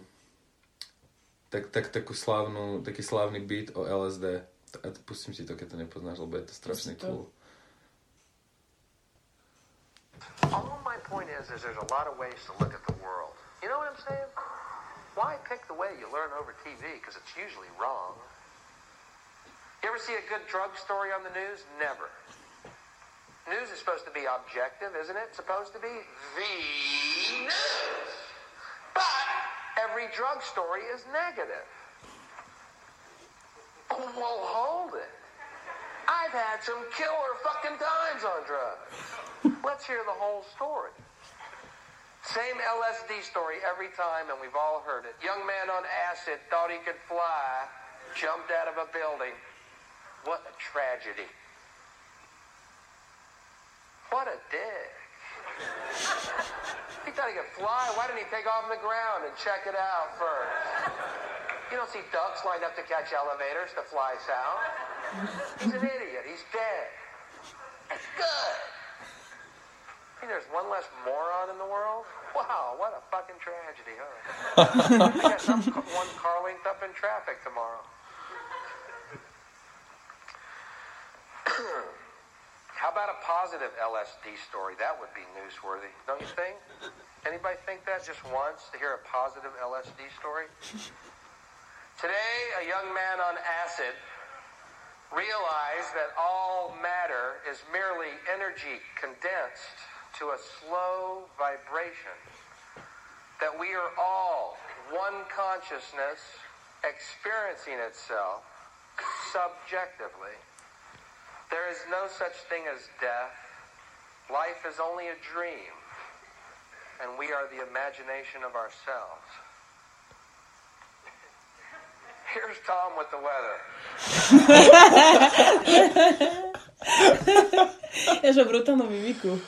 tak, tak, takú slávnu, taký slávny beat o LSD. A pustím ti to, keď to nepoznáš, lebo je to strašne to. cool. All my point is, is there's a lot of ways to look at the world. You know what I'm saying? Why pick the way you learn over TV? Because it's usually wrong. You ever see a good drug story on the news? Never. News is supposed to be objective, isn't it? Supposed to be the news. But every drug story is negative. Well, hold it. I've had some killer fucking times on drugs. Let's hear the whole story. Same LSD story every time, and we've all heard it. Young man on acid thought he could fly, jumped out of a building. What a tragedy. What a dick. He thought he could fly. Why didn't he take off the ground and check it out first? You don't see ducks lined up to catch elevators to fly south. He's an idiot. He's dead. That's good. I mean, there's one less moron in the world? Wow, what a fucking tragedy, huh? I got some, one car linked up in traffic tomorrow. How about a positive LSD story? That would be newsworthy, don't you think? Anybody think that just once to hear a positive LSD story? Today, a young man on acid realized that all matter is merely energy condensed to a slow vibration. That we are all one consciousness experiencing itself subjectively. There is no such thing as death. Life is only a dream, and we are the imagination of ourselves. Here's Tom with the weather. Ja že brutálnu mimiku.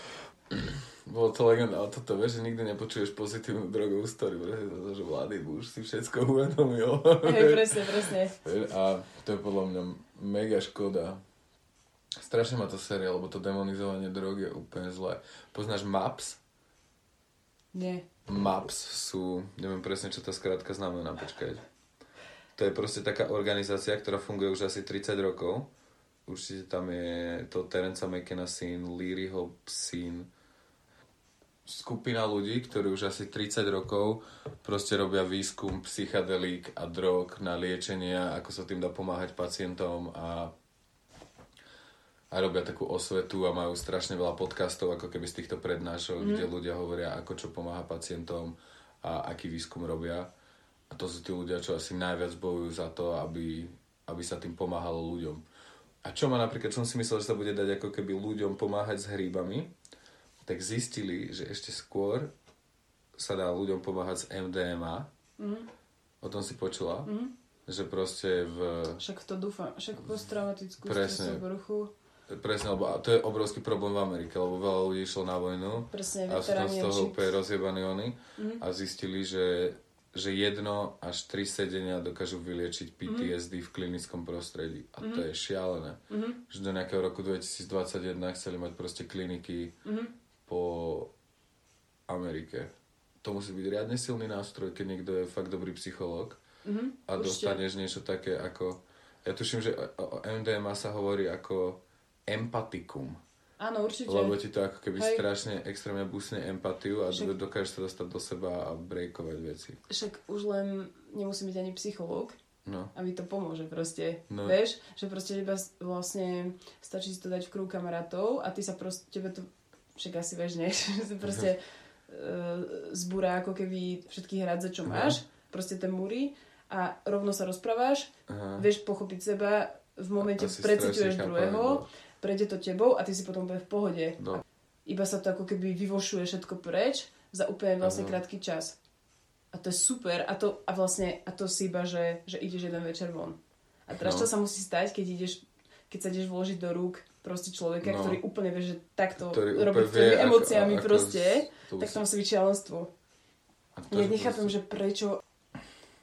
Bolo to legenda, ale toto vieš, že nikdy nepočuješ pozitívnu drogovú story, pretože to, že mladý muž si všetko uvedomil. Hej, presne, presne. A to je podľa mňa mega škoda. Strašne ma to séria, lebo to demonizovanie drog je úplne zlé. Poznáš MAPS? Nie. MAPS sú, neviem presne, čo tá skrátka znamená, počkať. To je proste taká organizácia, ktorá funguje už asi 30 rokov. Určite tam je to Terenca McKenna syn, Learyho syn. Skupina ľudí, ktorí už asi 30 rokov proste robia výskum psychadelík a drog na liečenie, ako sa tým dá pomáhať pacientom a a robia takú osvetu a majú strašne veľa podcastov, ako keby z týchto prednášok, mm. kde ľudia hovoria, ako čo pomáha pacientom a aký výskum robia. A to sú tí ľudia, čo asi najviac bojujú za to, aby, aby sa tým pomáhalo ľuďom. A čo ma napríklad, som si myslel, že sa bude dať ako keby ľuďom pomáhať s hríbami, tak zistili, že ešte skôr sa dá ľuďom pomáhať s MDMA. Mm. O tom si počula? Mm. Že proste v... Však to dúfam. Však posttraumatickú Presne. stresovú poruchu. Presne, lebo to je obrovský problém v Amerike, lebo veľa ľudí išlo na vojnu Presne, a sú tam z toho úplne rozjebaní oni a zistili, že, že jedno až tri sedenia dokážu vyliečiť PTSD v klinickom prostredí. A to je šialené. Že do nejakého roku 2021 chceli mať proste kliniky po Amerike. To musí byť riadne silný nástroj, keď niekto je fakt dobrý psychológ a určite. dostaneš niečo také ako... Ja tuším, že o MDMA sa hovorí ako empatikum. Áno, určite. Lebo ti to ako keby Hej. strašne extrémne busne empatiu a Však- dokážeš sa dostať do seba a breakovať veci. Však už len nemusí byť ani psychológ, No. a mi to pomôže proste. No. Vieš, že proste iba vlastne stačí si to dať v kruhu kamarátov a ty sa proste, tebe to, však asi vieš, nie? Proste uh, zbúra ako keby všetky hradze, čo máš, proste tie múry a rovno sa rozprávaš, Aha. vieš pochopiť seba, v momente preciťuješ druhého, no. Prejde to tebou a ty si potom bude v pohode. No. Iba sa to ako keby vyvošuje všetko preč za úplne vlastne krátky čas. A to je super a to, a vlastne, a to si iba, že, že ideš jeden večer von. A teraz No. čo sa musí stať, keď ideš, keď sa ideš vložiť do rúk proste človeka, No. ktorý úplne vie, že takto robí s ako- emóciami ako proste, to tak to musí byť šialenstvo. Ja že nechápem, proste- že prečo,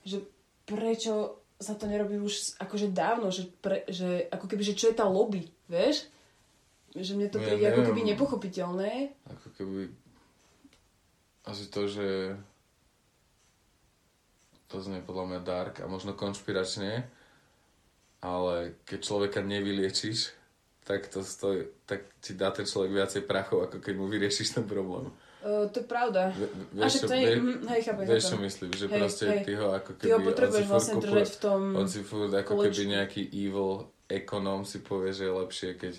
že prečo sa to nerobí už akože dávno, že, pre, že ako keby, že čo je tá lobby, vieš? Že mne to No ja príde ako neviem. keby nepochopiteľné. Ako keby... Asi to, že... To znie podľa mňa dark a možno konšpiračne, ale keď človeka nevyliečiš, tak to stojí, tak ti dá ten človek viacej prachov, ako keď mu vyriešiš ten problém. Uh, to je pravda. A Vieš, čo, to je, vie, mm, hej, chápem, vieš čo myslím, že Hej, proste hej. ty ho ako keby... Ty ho potrebuješ vlastne držať v tom On si furt ako keby nejaký evil ekonóm si povie, že je lepšie, keď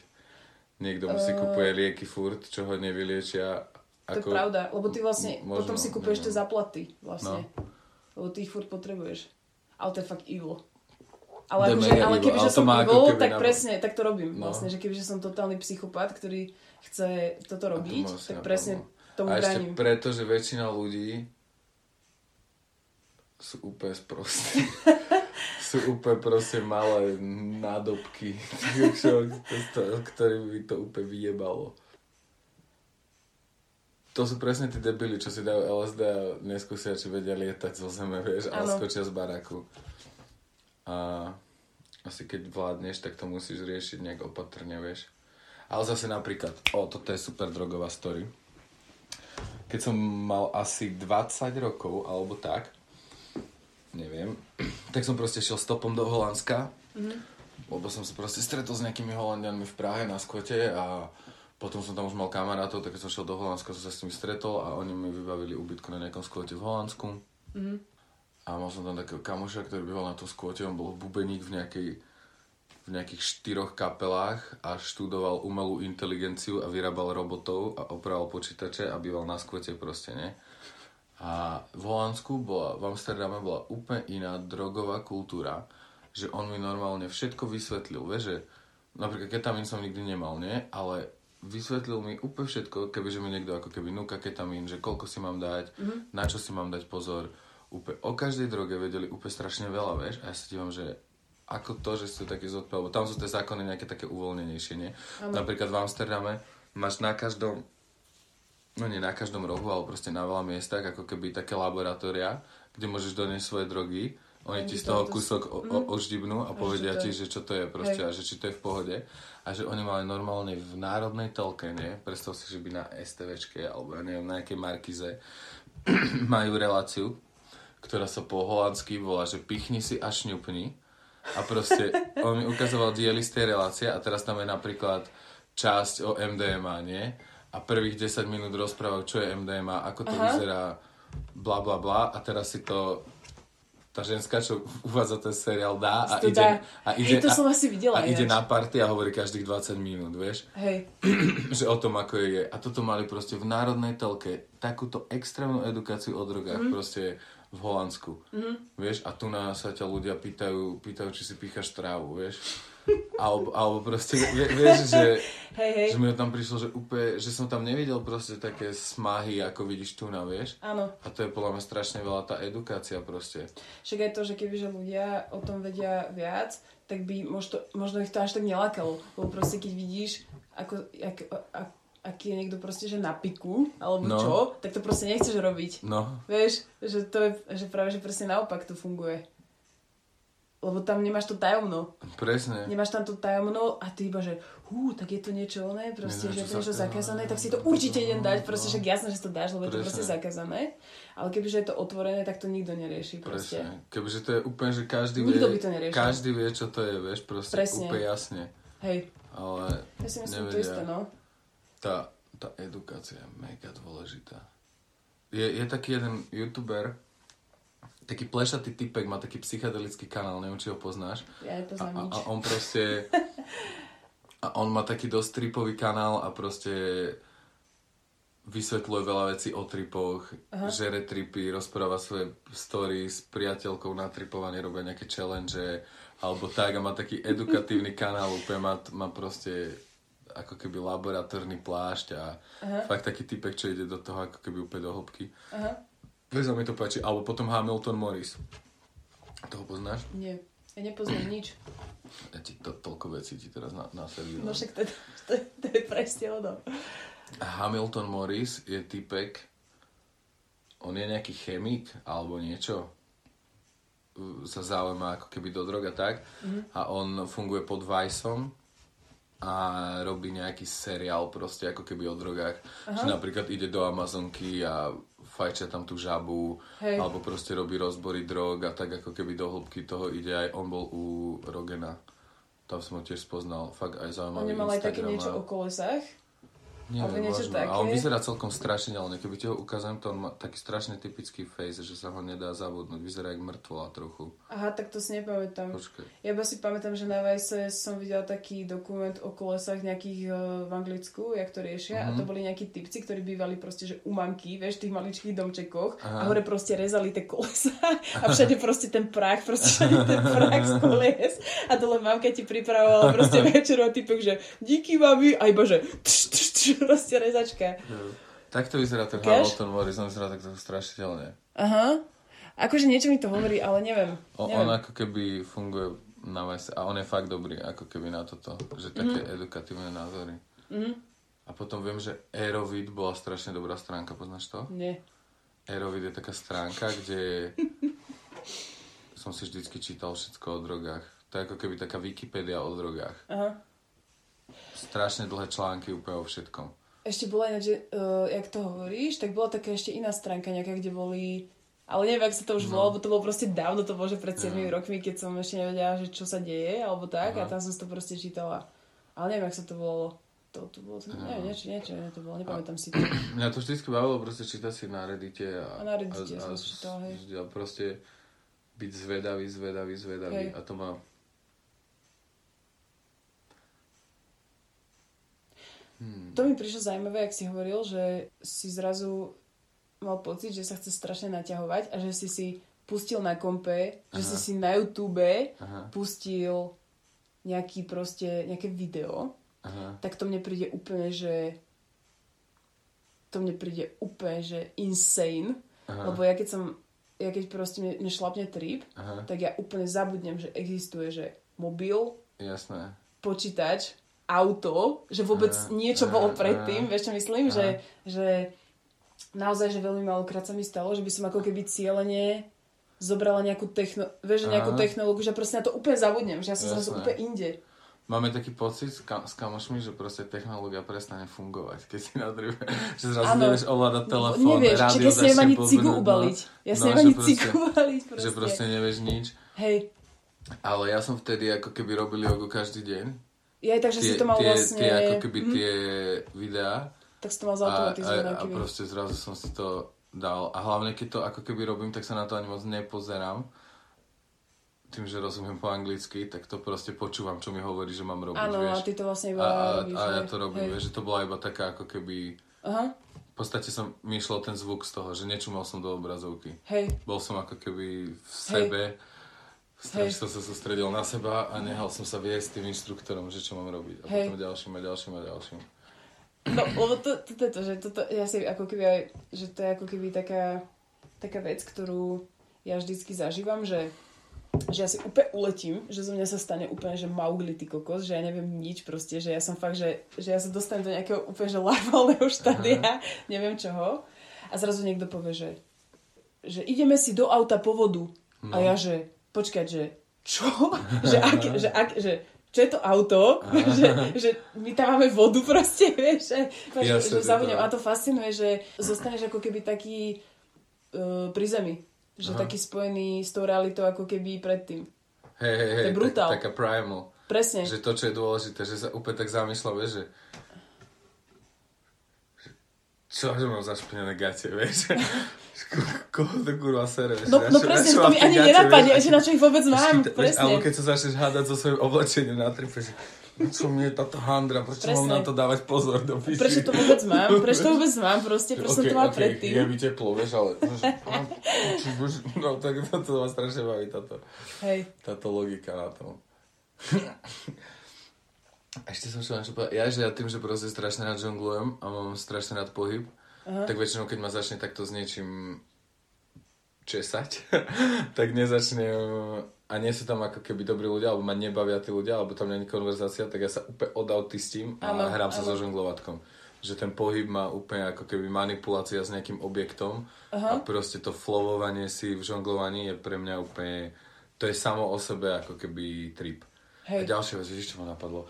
niekto mu si Eh. kupuje lieky furt, čo ho nevyliečia. To je pravda, lebo ty vlastne možno, potom si kúpeš tie zaplaty vlastne. No. Lebo ty ich furt potrebuješ. Ale to je fakt evil. Ale, To akože, ale kebyže to som ako evil, keby tak na- presne, tak to robím No. vlastne. Že kebyže som totálny psychopat, ktorý chce toto robiť, asi tak napadlo. presne tomu A ešte bránim. preto, že väčšina ľudí sú úplne sprostí. sú úplne proste malé nádobky, ktorým by to úplne vyjebalo. To sú presne tí debili, čo si dajú LSD a neskúsia, či vedia lietať zo zeme, vieš, ale skočia z baraku. A asi keď vládneš, tak to musíš riešiť nejak opatrne, vieš. Ale zase napríklad, o, toto je super drogová story. Keď som mal asi 20 rokov, alebo tak, neviem, tak som proste šiel stopom do Holandska, lebo som sa proste stretol s nejakými Holandianmi v Prahe na skvote a potom som tam už mal kamarátov, tak keď som šiel do Holandska, som sa s nimi stretol a oni mi vybavili ubytku na nejakom skvote v Holandsku. A mal som tam takého kamoša, ktorý býval na tom skvote, on bol bubeník v nejakej v nejakých štyroch kapelách a študoval umelú inteligenciu a vyrábal robotov a opravoval počítače a býval na skvote proste, ne? A v Holandsku bola, v Amsterdame bola úplne iná drogová kultúra, že on mi normálne všetko vysvetlil, vieš, že napríklad ketamín som nikdy nemal, nie? Ale vysvetlil mi úplne všetko, kebyže mi niekto ako keby núka ketamín, že koľko si mám dať, mm-hmm. na čo si mám dať pozor. Úplne, o každej droge vedeli úplne strašne veľa, vieš? A ja sa dívam, že ako to, že sú také zodpovedné, tam sú tie zákony nejaké také uvoľnenejšie, nie? Napríklad v Amsterdame máš na každom, no nie na každom rohu, ale proste na veľa miestach, ako keby také laboratória, kde môžeš doniesť svoje drogy, oni ti z toho to- kúsok o, o, oždibnú a povedia ti, že čo to je proste Hej. a že či to je v pohode. A že oni mali normálne v národnej telke, nie? Predstav si, že by na STVčke alebo ja neviem, na nejakej Markize majú reláciu, ktorá sa po holandsky volá, že pichni si a šňupni. A proste on mi ukazoval diely z tej relácie a teraz tam je napríklad časť o MDMA, nie? A prvých 10 minút rozprával, čo je MDMA, ako to Aha. vyzerá, bla bla bla a teraz si to tá ženská, čo uvádza ten seriál, dá a ide, dá. a ide, Hej, to som asi videla a ide na party a hovorí každých 20 minút, vieš? Hej, že o tom, ako je. A toto mali proste v národnej telke takúto extrémnu edukáciu o drogách mm. proste v Holandsku. Mm. Vieš, a tu na sa ťa ľudia pýtajú, pýtajú, či si píchaš trávu, vieš. Alebo, alebo proste, vie, vieš, že, hej, hej. že mi tam prišlo, že úplne, že som tam nevidel proste také smahy, ako vidíš tu na, vieš. Áno. A to je podľa mňa strašne veľa tá edukácia proste. Však aj to, že kebyže ľudia o tom vedia viac, tak by možno, možno ich to až tak nelákalo. Lebo proste keď vidíš, ako, ak, ak, je niekto proste, že na piku, alebo No. čo, tak to proste nechceš robiť. No, Vieš, že to je, že práve, že presne naopak to funguje. Lebo tam nemáš to tajomno. presne. Nemáš tam to tajomno a ty iba, že hú, tak je to niečo oné, proste, Niečo že je to niečo zakázané. tak si to určite idem dať, proste, No. však jasné, že to dáš, lebo je to Presne. proste zakázané. Ale kebyže je to otvorené, tak to nikto nerieši proste. Presne. Kebyže to je úplne, že každý Nikto vie, by to neriešil. každý vie, čo to je, vieš, proste Presne. úplne jasne. Hej, Ale ja si myslím to nevedia. isté, no. Tá, tá edukácia je mega dôležitá. Je, je taký jeden youtuber, taký plešatý typek, má taký psychedelický kanál, neviem, či ho poznáš. Ja A, nepoznám a, nič. a on proste... A on má taký dosť tripový kanál a proste vysvetľuje veľa vecí o tripoch, Aha. žere tripy, rozpráva svoje story s priateľkou na tripovanie, robia nejaké challenge alebo tak a má taký edukatívny kanál, úplne má, má proste ako keby laboratórny plášť a Aha. fakt taký typek, čo ide do toho ako keby úplne do hĺbky. Veľmi sa mi to páči. Alebo potom Hamilton Morris. Toho poznáš? nie. Ja nepoznám nič. Ja ti to, toľko vecí ti teraz na, No naservírujem. však to, to, to je presne ono. Hamilton Morris je typek, on je nejaký chemik alebo niečo, sa zaujíma ako keby do drog a tak a on funguje pod Viceom a robí nejaký seriál proste ako keby o drogách. Že napríklad ide do Amazonky a fajčia tam tú žabu Hej. alebo proste robí rozbory drog a tak ako keby do hĺbky toho ide aj on bol u Rogena. Tam som ho tiež spoznal, fakt aj On zaujímavý nemal aj také niečo o kolesách. Neviem, niečo také? A on vyzerá celkom strašne, ale keby ti ho ukážem, to on má taký strašne typický face, že sa ho nedá zabudnúť. Vyzerá jak mŕtvola trochu. Aha, tak to si nepamätám. Počkaj. Ja iba si pamätám, že na Vice som videla taký dokument o kolesách nejakých uh, v Anglicku, jak to riešia. Mhm. A to boli nejakí typci, ktorí bývali proste, že u mamky, vieš, v tých maličkých domčekoch. Aha. A hore proste rezali tie kolesa. A všade proste ten prach, proste všade ten prach z kolies. A dole mamka ti pripravovala proste večer a typek, že díky mami. A iba, že tš, tš, tš, proste rezačka. Takto vyzerá ten? Hamilton Morris, on vyzerá takto strašidelne. Aha. Akože niečo mi to hovorí, ale neviem. O, neviem. on ako keby funguje na Vice a on je fakt dobrý ako keby na toto, že také Mhm. edukatívne názory. A potom viem, že Aerovid bola strašne dobrá stránka, poznáš to? Nie. Aerovid je taká stránka, kde som si vždycky čítal všetko o drogách. To je ako keby taká Wikipedia o drogách. Aha. Strašne dlhé články úplne o všetkom. Ešte bola ináč, že, uh, jak to hovoríš, tak bola taká ešte iná stránka nejaká, kde boli... Ale neviem, ak sa to už No. volalo, lebo to bolo proste dávno, to bolo, že pred 7 rokmi, keď som ešte nevedela, že čo sa deje, alebo tak, a Aha. tam som to proste čítala. Ale neviem, ak sa to volalo. To, to bolo, to, neviem, niečo, niečo, niečo to bolo, nepamätám si to. Mňa to vždycky bavilo proste čítať si na Reddite a, A na Reddite som si čítala, hej. a proste byť zvedavý, zvedavý, zvedavý Hej. a to ma... To mi prišlo zaujímavé, ak si hovoril, že si zrazu mal pocit, že sa chce strašne naťahovať a že si si pustil na kompe, že si si na YouTube Aha. pustil nejaký proste, nejaké video, Aha. tak to mne príde úplne, že to mne príde úplne, že insane, Aha. lebo ja keď som ja keď proste mne, mne šlapne trip, Aha. tak ja úplne zabudnem, že existuje, že mobil, Jasné. počítač, auto, že vôbec niečo bolo predtým, vieš čo myslím, že, že naozaj, že veľmi málokrát sa mi stalo, že by som ako keby cieľene zobrala nejakú, techno, vieš, nejakú technológiu, že proste na to úplne zabudnem, že ja som zrazu úplne inde. Máme taký pocit s, ka- s kamošmi, že proste technológia prestane fungovať, keď si na drive, že zrazu Áno. nevieš ovládať telefón, Nevieš, rádio ja začne ani cigu blbnúť, ubaliť. Ja si No, ani cigu ubaliť proste. Že proste nevieš nič. Hej, Ale ja som vtedy ako keby robil jogu každý deň. Ja takže si to mal tie, vlastne... tie ako keby Mhm. tie videá. Tak si to mal A, a, zautomatizované. a proste zrazu som si to dal. A hlavne, keď to ako keby robím, tak sa na to ani moc nepozerám. Tým, že rozumiem po anglicky, tak to proste počúvam, čo mi hovorí, že mám robiť, Áno, vieš. a ty to vlastne iba a, a, robíš. a ja hej, to robím, hej. vieš, že to bola iba taká ako keby... Aha, V podstate som, mi išlo ten zvuk z toho, že nečumal som do obrazovky. hej, Bol som ako keby v sebe, strašne som sa sústredil na seba a nehal som sa viesť tým inštruktorom, že čo mám robiť. A Hej. potom ďalším a ďalším a ďalším. No, lebo to, to, to, to, že toto, ja si ako keby aj, že to je ako keby taká, taká vec, ktorú ja vždycky zažívam, že, že ja si úplne uletím, že zo mňa sa stane úplne, že maugli ty kokos, že ja neviem nič proste, že ja som fakt, že, že ja sa dostanem do nejakého úplne, že larválneho štádia, neviem čoho. A zrazu niekto povie, že, že ideme si do auta po vodu. No. A ja, že počkať, že čo? že, ak, že, ak, že čo je to auto, že, že my tam máme vodu proste, vieš, že, Jasne, že, že. A to fascinuje, že zostaneš ako keby taký uh, pri zemi. Že Aha. taký spojený s tou realitou ako keby predtým. Hej, hej, hej, To je brutál. tak, taká primal. Presne. Že to, čo je dôležité, že sa úplne tak zamýšľa, vieš, že že čo, že mám zašpinené gate, vieš? Ko- Koho to kurva sere, vieš? No, no presne, to mám mi ani nenapadne, že na čo ich vôbec mám. Vieš, Presne. Alebo keď sa začneš hádať so svojím oblečením na tripe, že "No čo mne je táto handra, prečo Presne. mám na to dávať pozor do piči? Prečo to vôbec mám? Prečo to vôbec mám? Proste, prečo som Ok, to mal ok, predtým? Je mi teplo, vieš, ale... No tak to, to ma strašne baví táto, Hej. táto logika na tom. Ešte som chcel niečo povedať. Ja, že ja tým, že proste strašne rád žonglujem a mám strašne rád pohyb, Aha. tak väčšinou, keď ma začne takto s niečím česať, tak nezačnem a nie sú tam ako keby dobrí ľudia, alebo ma nebavia tí ľudia, alebo tam je konverzácia, tak ja sa úplne odautistím a Áno, hrám sa áno. so žonglovatkom. Že ten pohyb má úplne ako keby manipulácia s nejakým objektom a proste to flowovanie si v žonglovaní je pre mňa úplne, to je samo o sebe ako keby trip. Hej. A ďalšia vec, čo ma napadlo?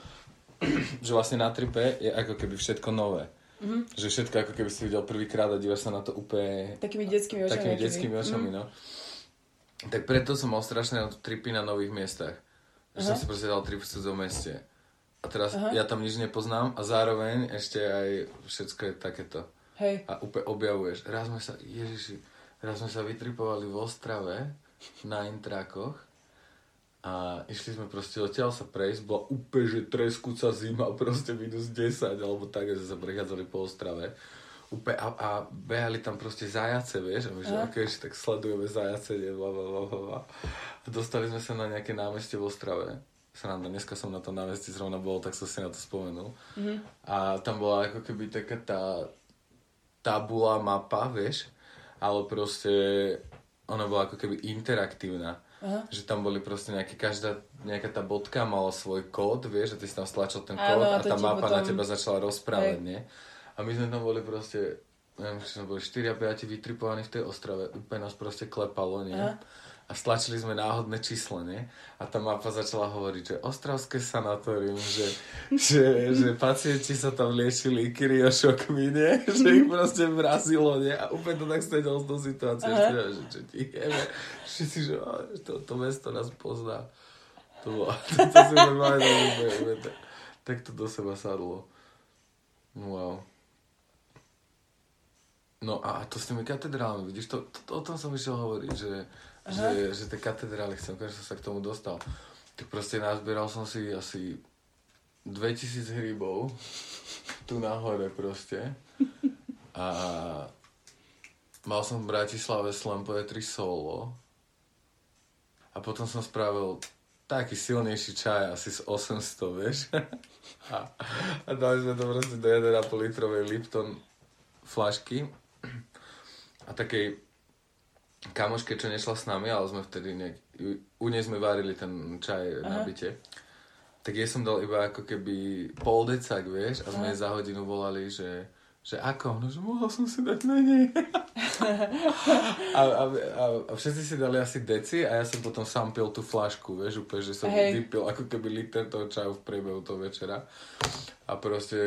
Že vlastne na tripe je ako keby všetko nové. Mm-hmm. Že všetko ako keby si videl prvýkrát a dívaš sa na to úplne Takými detskými očami. takými akými. detskými očami, no. Tak preto som mal strašné tripy na nových miestach. Že som si proste dal trip v cudzom meste. A teraz ja tam nič nepoznám a zároveň ešte aj všetko je takéto. Hej. A úplne objavuješ. Raz sme sa, ježiši, raz sme sa vytripovali v Ostrave na intrákoch a išli sme proste odtiaľ sa prejsť, bola úplne, že treskúca zima, proste minus 10, alebo tak, že sa prechádzali po Ostrave. Úplne, a, a behali tam proste zajace, vieš, a my, že ok, ešte tak sledujeme zajace, bla, bla, bla, bla, bla. A dostali sme sa na nejaké námestie v Ostrave. Sranda, dneska som na tom námestí zrovna bol, tak som si na to spomenul. Mm-hmm. A tam bola ako keby taká tá tabula mapa, vieš, ale proste ona bola ako keby interaktívna. Aha. Že tam boli proste nejaké, každá, nejaká tá bodka mala svoj kód, vieš, a ty si tam stlačil ten Áno, kód a a to tá mapa na potom- teba začala rozprávať, Hej. nie? A my sme tam boli proste, neviem, či sme boli 4 a 5 vytripovaní v tej ostrave, úplne nás proste klepalo, nie? Aha. A stlačili sme náhodné číslo, nie? A tá mapa začala hovoriť, že Ostravské sanatórium, že, že, že pacienti sa tam liečili kriošokmi, nie? Že ich proste vrazilo, nie? A úplne to tak stredilo z toho situácie, že, že čo ti jeme. Všetci, že "Á, to, to mesto nás pozná. To bolo, to, to si normálne, úplne, úplne, tak, tak to do seba sadlo. Wow. No a to s tými katedrálmi, vidíš, to, to, to, o tom som išiel hovoriť, že, že, že tie katedrály chcem, konečne som sa k tomu dostal. Tak proste nazbieral som si asi 2000 hrybov tu na hore proste. A mal som v Bratislave Slam Poetry solo. A potom som spravil taký silnejší čaj, asi z 800, vieš. A, a dali sme to proste do 1,5 litrovej Lipton flašky. A takej kamoške, čo nešla s nami, ale sme vtedy nejak, u nej sme varili ten čaj Aha. na byte. Tak jej som dal iba ako keby pol decak, vieš, a sme jej za hodinu volali, že, že ako? No, že mohol som si dať menej. a, a, a, a všetci si dali asi deci a ja som potom sám pil tú flašku, vieš, úplne, že som Hej. vypil ako keby liter toho čaju v priebehu toho večera. A proste,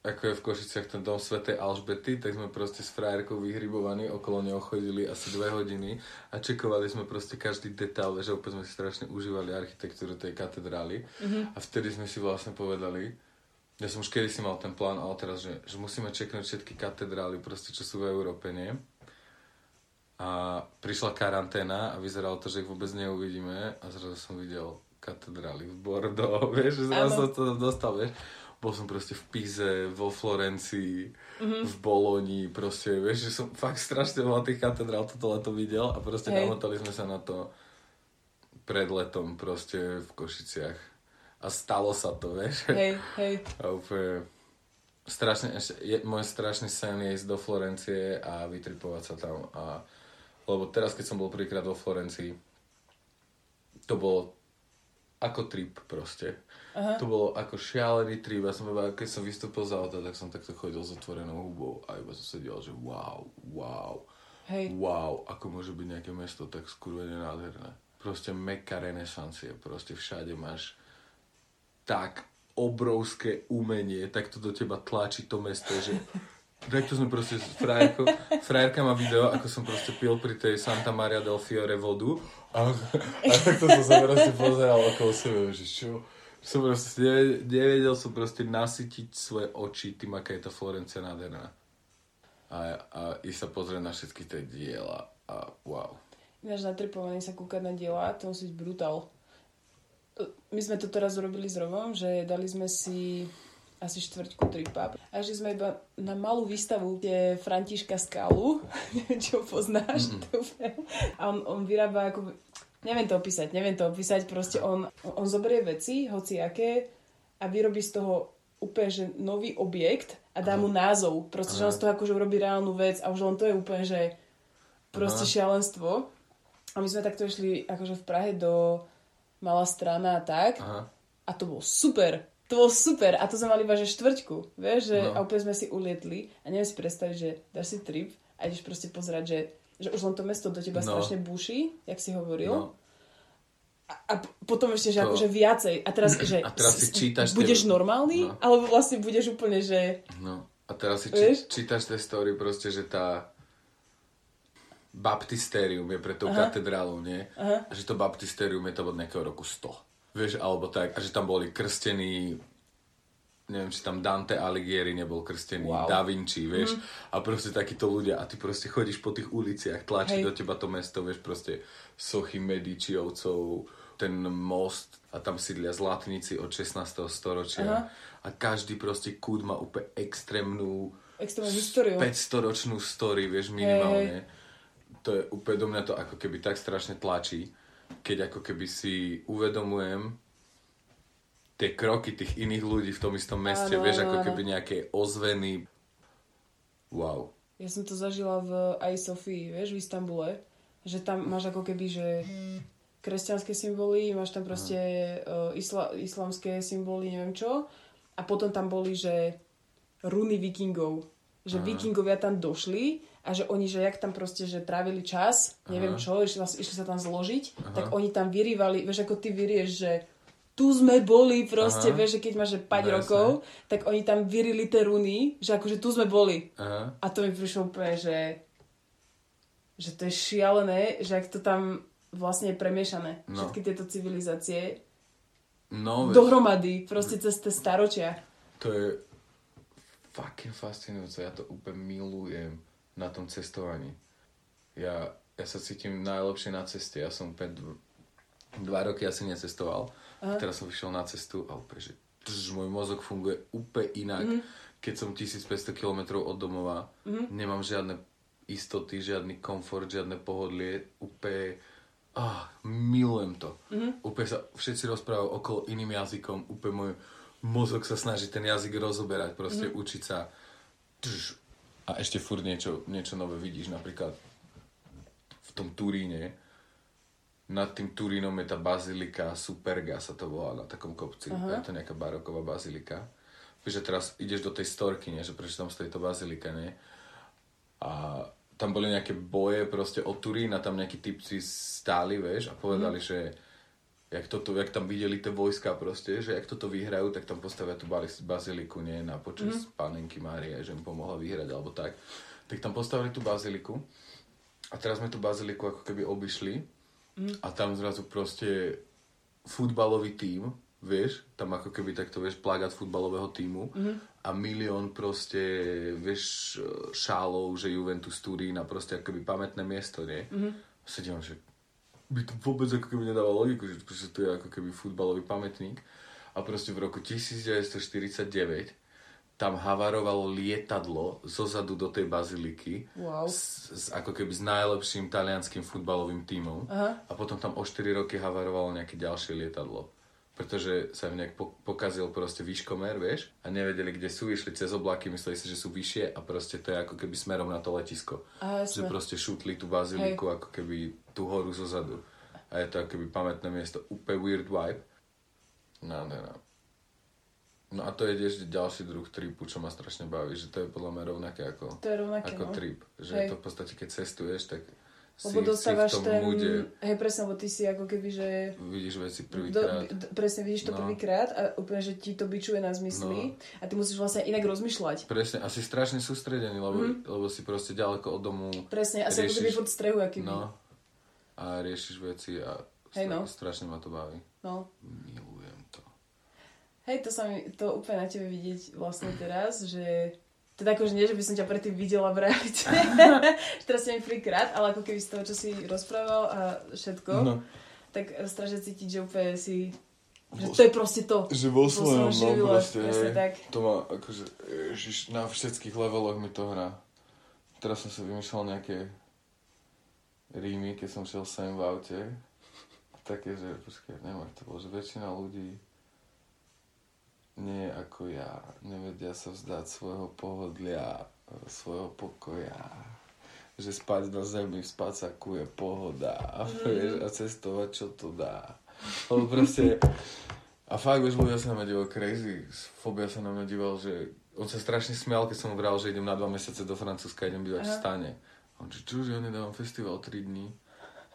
ako je v Košiciach ten dom Svetej Alžbety, tak sme proste s frajerkou vyhrybovaní, okolo neho chodili asi dve hodiny a čekovali sme proste každý detail, že úplne sme si strašne užívali architektúru tej katedrály. Mm-hmm. A vtedy sme si vlastne povedali, ja som už kedy si mal ten plán, ale teraz, že, že musíme čeknúť všetky katedrály, proste, čo sú v Európe, nie? A prišla karanténa a vyzeralo to, že ich vôbec neuvidíme a zrazu som videl katedrály v Bordeaux, vieš, že zrazu som to tam dostal, vieš. Bol som proste v Pize, vo Florencii, mm-hmm. v Boloni, proste, vieš, že som fakt strašne veľa tých katedrál toto leto videl a proste Hej. namotali sme sa na to pred letom proste v Košiciach. A stalo sa to, vieš. Hej, hej. A úplne strašne, ešte, je, môj strašný sen je ísť do Florencie a vytripovať sa tam. A, lebo teraz, keď som bol prvýkrát vo Florencii, to bolo ako trip proste. Aha. To bolo ako šialený trip. Ja som iba, keď som vystúpil z auta, tak som takto chodil s otvorenou hubou a iba som sedel, že wow, wow, Hej. wow, ako môže byť nejaké mesto tak skurvene nádherné. Proste meka renesancie, proste všade máš tak obrovské umenie, tak to do teba tlačí to mesto, že takto sme proste s frajerkou, frajerka má video, ako som proste pil pri tej Santa Maria del Fiore vodu a, a takto som sa proste pozeral okolo sebe, že čo, som proste nevedel, nevedel som proste nasytiť svoje oči tým, aká je tá Florencia nádherná. A, a ísť sa pozrieť na všetky tie diela a wow. Ináč natripovaný sa kúkať na diela, to musí byť brutál. My sme to teraz urobili s Rovom, že dali sme si asi štvrťku tripa. A že sme iba na malú výstavu, kde je Františka Skalu, neviem, či ho poznáš. Mm-hmm. A on, on vyrába ako... Neviem to opísať, neviem to opísať, proste on, on zoberie veci, hoci aké, a vyrobí z toho úplne, že nový objekt a dá mu názov. Proste, že on z toho akože urobí reálnu vec a už len to je úplne, že proste Aha. šialenstvo. A my sme takto išli akože v Prahe do Malá strana a tak. Aha. A to bolo super. To bolo super. A to sme mali iba, že štvrťku. Vieš, že No. a úplne sme si ulietli. A neviem si predstaviť, že dáš si trip a ideš proste pozerať, že, že už len to mesto do teba No. strašne buší, jak si hovoril. No. A, a potom ešte, že To- akože viacej. A teraz, že A teraz si čítaš tie- budeš normálny, No. alebo vlastne budeš úplne, že... No. A teraz si či, čítaš tie story proste, že tá baptistérium je pre tou Aha. katedrálou, nie? Aha. A že to baptistérium je to od nejakého roku 100. Vieš, alebo tak. A že tam boli krstení neviem, či tam Dante Alighieri nebol krstený, Wow. Da Vinci, vieš, a proste takíto ľudia a ty proste chodíš po tých uliciach, tlačí Hej. do teba to mesto, vieš, proste sochy Medičiovcov, ten most a tam sídlia zlatníci od 16. storočia Aha. a každý proste kút má úplne extrémnu Extrémnu históriu. 500 ročnú story, vieš, minimálne. To je úplne do mňa to ako keby tak strašne tlačí, keď ako keby si uvedomujem tie kroky tých iných ľudí v tom istom meste, Áno, vieš, áno, ako áno. keby nejaké ozveny. Wow. Ja som to zažila v aj Sofii, vieš, v Istambule, že tam máš ako keby, že kresťanské symboly, máš tam proste uh, isla, islamské symboly, neviem čo. A potom tam boli, že runy vikingov. Že Aha. vikingovia tam došli a že oni, že jak tam proste, že trávili čas, neviem Aha. čo, išli, išli sa tam zložiť, Aha. tak oni tam vyrývali, vieš, ako ty vyrieš, že tu sme boli proste, Aha. vieš, že keď máš že 5 No, rokov, tak oni tam vyrili tie runy, že akože tu sme boli. Aha. A to mi prišlo úplne, že, že to je šialené, že ak to tam vlastne je premiešané. No. Všetky tieto civilizácie No, vieš, dohromady, proste cez tie staročia. to je fucking fascinujúce. Ja to úplne milujem na tom cestovaní. Ja, ja sa cítim najlepšie na ceste. Ja som úplne dv- dva roky asi necestoval. Aha. Teraz som vyšiel na cestu a úplne, že tž, môj mozog funguje úplne inak. Mhm. Keď som 1500 km od domova, nemám žiadne istoty, žiadny komfort, žiadne pohodlie. Úplne ah, milujem to. Mhm. Úplne sa všetci rozprávajú okolo iným jazykom. Úplne môj mozog sa snaží ten jazyk rozoberať, proste Mhm. učiť sa. Tž, a ešte furt niečo, niečo nové vidíš. Napríklad v tom Turíne, nad tým Turínom je tá bazilika Superga sa to volá na takom kopci. Aha. Je to nejaká baroková bazilika. Vieš, že teraz ideš do tej storky, nie? že prečo tam stojí tá bazilika, nie? A tam boli nejaké boje proste o Turín a tam nejakí typci stáli, vieš, a povedali, že jak, toto, jak tam videli tie vojska proste, že jak toto vyhrajú, tak tam postavia tú baziliku, nie, na počas panenky Márie, že im pomohla vyhrať, alebo tak. Tak tam postavili tú baziliku a teraz sme tú baziliku ako keby obišli a tam zrazu proste futbalový tím, vieš, tam ako keby takto, vieš, plagát futbalového tímu a milión proste, vieš, šálov, že Juventus Turín a proste ako keby pamätné miesto, nie? Sa dívam, že by to vôbec ako keby nedávalo logiku, že proste to je ako keby futbalový pamätník. A proste v roku 1949 tam havarovalo lietadlo zozadu do tej baziliky Wow. s, s, ako keby s najlepším talianským futbalovým tímom. Aha. A potom tam o 4 roky havarovalo nejaké ďalšie lietadlo. Pretože sa im nejak po- pokazil proste výškomer, vieš, a nevedeli, kde sú, išli cez oblaky, mysleli si, že sú vyššie a proste to je ako keby smerom na to letisko. Aha, že proste šutli tú baziliku ako keby tú horu zozadu. A je to ako keby pamätné miesto. Úplne weird vibe. No, no, no. No a to je ešte ďalší druh tripu, čo ma strašne baví, že to je podľa mňa rovnaké ako, To je rovnaké, ako no. trip. Že Hej. to v podstate, keď cestuješ, tak Lebo si dostávaš tom ten... múde, Hej, presne, lebo ty si ako keby, že... vidíš veci Do, prvýkrát. d, presne vidíš to No. prvýkrát a úplne, že ti to bičuje na zmysly a ty musíš vlastne inak rozmýšľať. Presne, asi strašne sústredený, lebo, Mhm. lebo si proste ďaleko od domu. Presne, a si ako keby Riešiš- pod strehu, aký No. A riešiš veci a stra- no. strašne ma to baví. no. Milujem to. Hej, to sa mi, to úplne na tebe vidieť vlastne teraz, že teda akože nie, že by som ťa predtým videla v realite, teraz mi prvýkrát, ale ako keby z toho, čo si rozprával a všetko, No. tak strašne cítiť, že úplne si, že to je proste to. Že vo svojom, no proste, hej. tak. To má akože, ježiš, na všetkých leveloch mi to hrá. Teraz som si vymýšľal nejaké rímy, keď som šiel sem v aute. Také, že, počkaj, neviem, to bolo, že väčšina ľudí nie ako ja. Nevedia sa vzdať svojho pohodlia, svojho pokoja. Že spať na zemi v spacáku je pohoda. Mm. Vieš, a cestovať, čo to dá. Lebo proste... A fakt, vieš, ľudia sa na mňa díval crazy. Fobia sa na mňa díval, že on sa strašne smial, keď som mu vral, že idem na dva mesiace do Francúzska, idem bývať v stane. A on, že čože, ja nedávam festival 3 dní.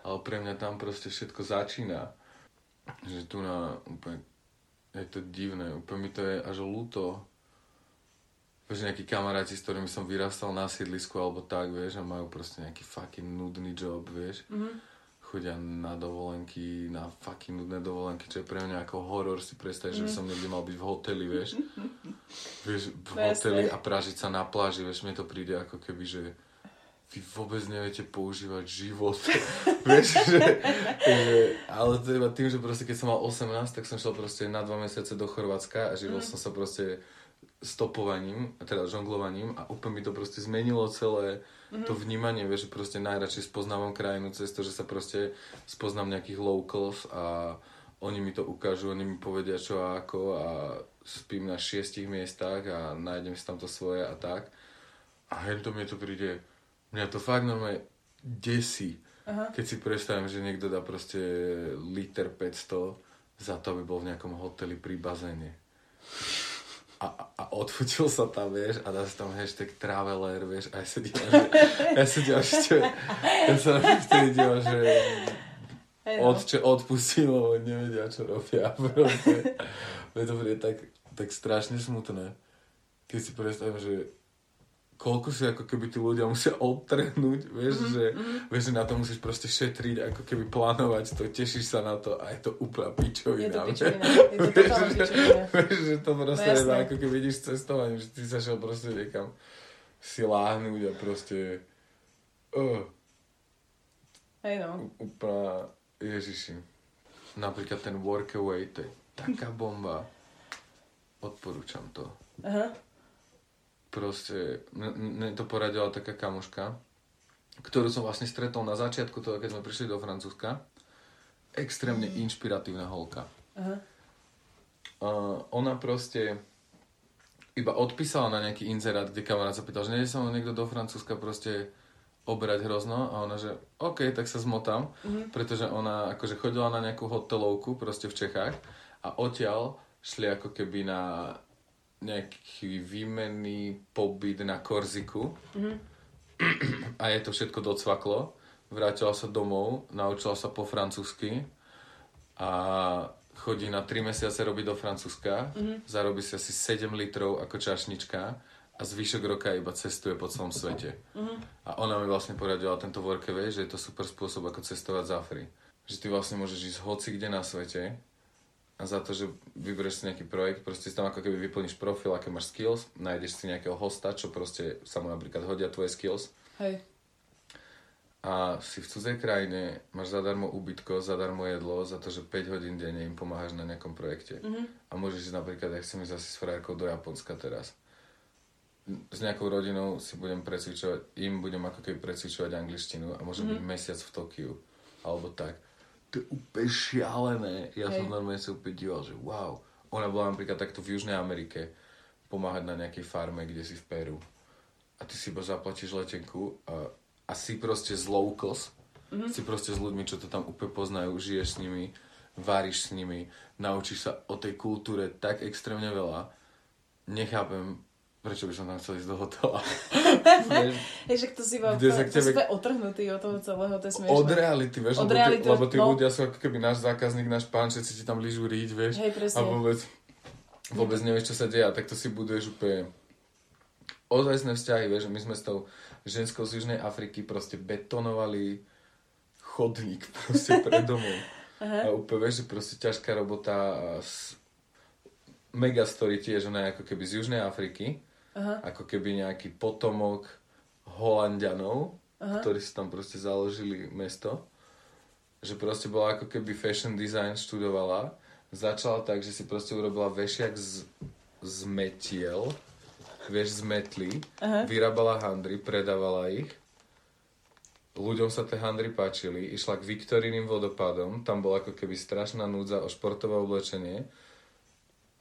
Ale pre mňa tam proste všetko začína. Že tu na úplne je to divné, úplne mi to je až ľúto. Vieš, nejakí kamaráti, s ktorými som vyrastal na sídlisku alebo tak, vieš, a majú proste nejaký fucking nudný job, vieš. Mm-hmm. Chodia na dovolenky, na fucking nudné dovolenky, čo je pre mňa ako horor si predstaviť, mm-hmm. že by som niekde mal byť v hoteli, vieš. vieš, v hoteli a pražiť sa na pláži, vieš, mne to príde ako keby, že vy vôbec neviete používať život. Vieš, že, že, ale to iba tým, že proste keď som mal 18, tak som šiel proste na dva mesiace do Chorvátska a živil mm. som sa proste stopovaním, teda žonglovaním a úplne mi to proste zmenilo celé mm-hmm. to vnímanie, vieš, že proste najradšej spoznávam krajinu cez to, že sa proste spoznám nejakých locals a oni mi to ukážu, oni mi povedia čo a ako a spím na šiestich miestach a nájdem si tam to svoje a tak. A hento mi to príde, Mňa to fakt normálne desí, Aha. keď si predstavím, že niekto dá proste liter 500 za to, aby bol v nejakom hoteli pri bazéne. A, a odfotil sa tam, vieš, a dá sa tam hashtag traveler, vieš, a ja sa dívam, že, ja sa dívam, že, ja sa vtedy dívam, že od, čo odpustím, lebo nevedia, čo robia, proste. To tak, tak strašne smutné, keď si predstavím, že koľko si ako keby tí ľudia musia odtrhnúť, vieš, mm-hmm. že, mhm. vieš, že na to musíš proste šetriť, ako keby plánovať to, tešíš sa na to a je to úplná pičovina. Je to pičovina, je to vieš, pičovina. Vieš, že to proste no, je ako keby ideš cestovaním, že ty sa šiel proste niekam si láhnuť a proste uh, Hej no. Úplná, ježiši. Napríklad ten workaway, to je taká bomba. Odporúčam to. Aha proste, mne to poradila taká kamoška, ktorú som vlastne stretol na začiatku toho, keď sme prišli do Francúzska. Extrémne mm. inšpiratívna holka. Uh-huh. Uh, ona proste iba odpísala na nejaký inzerát, kde kamarát sa pýtal, že nie sa niekto do Francúzska proste obrať hrozno a ona, že OK, tak sa zmotám, uh-huh. pretože ona akože chodila na nejakú hotelovku proste v Čechách a odtiaľ šli ako keby na nejaký výmenný pobyt na Korziku mm-hmm. a je to všetko docvaklo. Vrátila sa domov, naučila sa po francúzsky a chodí na 3 mesiace robiť do Francúzska, mm-hmm. zarobí si asi 7 litrov ako čašnička a zvyšok roka iba cestuje po celom svete. Mm-hmm. A ona mi vlastne poradila tento workaway, že je to super spôsob, ako cestovať z Afry. Že ty vlastne môžeš ísť hoci kde na svete, a za to, že vyberieš si nejaký projekt, proste si tam ako keby vyplníš profil, aké máš skills, nájdeš si nejakého hosta, čo proste sa mu napríklad hodia tvoje skills. Hej. A si v cudzej krajine, máš zadarmo ubytko, zadarmo jedlo, za to, že 5 hodín denne im pomáhaš na nejakom projekte. Mm-hmm. A môžeš ísť napríklad, ja chcem ísť asi s frárkou do Japonska teraz. S nejakou rodinou si budem precvičovať, im budem ako keby precvičovať angličtinu a môžem mm-hmm. byť mesiac v Tokiu. Alebo tak to je úplne šialené. Ja Hej. som normálne sa úplne díval, že wow. Ona bola napríklad takto v Južnej Amerike pomáhať na nejakej farme, kde si v Peru. A ty si iba zaplatíš letenku a, a si proste z locals, mm-hmm. si proste s ľuďmi, čo to tam úplne poznajú, žiješ s nimi, varíš s nimi, naučíš sa o tej kultúre tak extrémne veľa. Nechápem, prečo by som tam chcel ísť do hotela. Že to si iba to tebe... si otrhnutý od toho celého, to je smiešné. Od reality, vieš, od lebo, reality, lebo tí no. ľudia sú ako keby náš zákazník, náš pán, všetci ti tam lížu ríť, vieš. Hej, presne. A vôbec, vôbec nevieš, čo sa deje, tak to si buduješ úplne ozajstné vzťahy, vieš, my sme s tou ženskou z Južnej Afriky proste betonovali chodník proste pred domom. A úplne, vieš, že proste ťažká robota s mega story tiež, ona je ako keby z Južnej Afriky Aha. ako keby nejaký potomok Holandianov, Aha. ktorí si tam proste založili mesto. Že proste bola ako keby fashion design študovala. Začala tak, že si proste urobila vešiak z, z metiel, vieš, z metly, Aha. vyrábala handry, predávala ich. Ľuďom sa tie handry páčili, išla k Viktoriným vodopádom, tam bola ako keby strašná núdza o športové oblečenie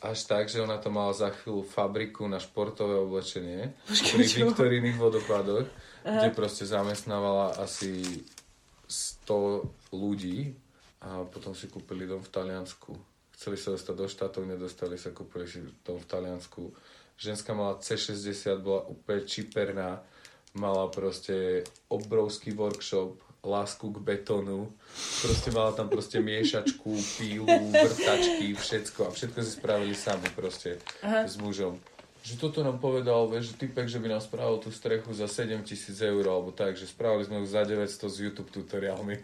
až tak, že ona to mala za chvíľu fabriku na športové oblečenie pri Viktorínych vodopadoch, kde proste zamestnávala asi 100 ľudí a potom si kúpili dom v Taliansku. Chceli sa dostať do štátov, nedostali sa, kúpili si dom v Taliansku. Ženská mala C60, bola úplne čiperná, mala proste obrovský workshop, lásku k betónu. Proste mala tam proste miešačku, pílu, vrtačky, všetko. A všetko si spravili sami proste Aha. s mužom. Že toto nám povedal, vieš, že typek, že by nám spravil tú strechu za 7 tisíc eur, alebo tak, že spravili sme ju za 900 s YouTube tutoriálmi.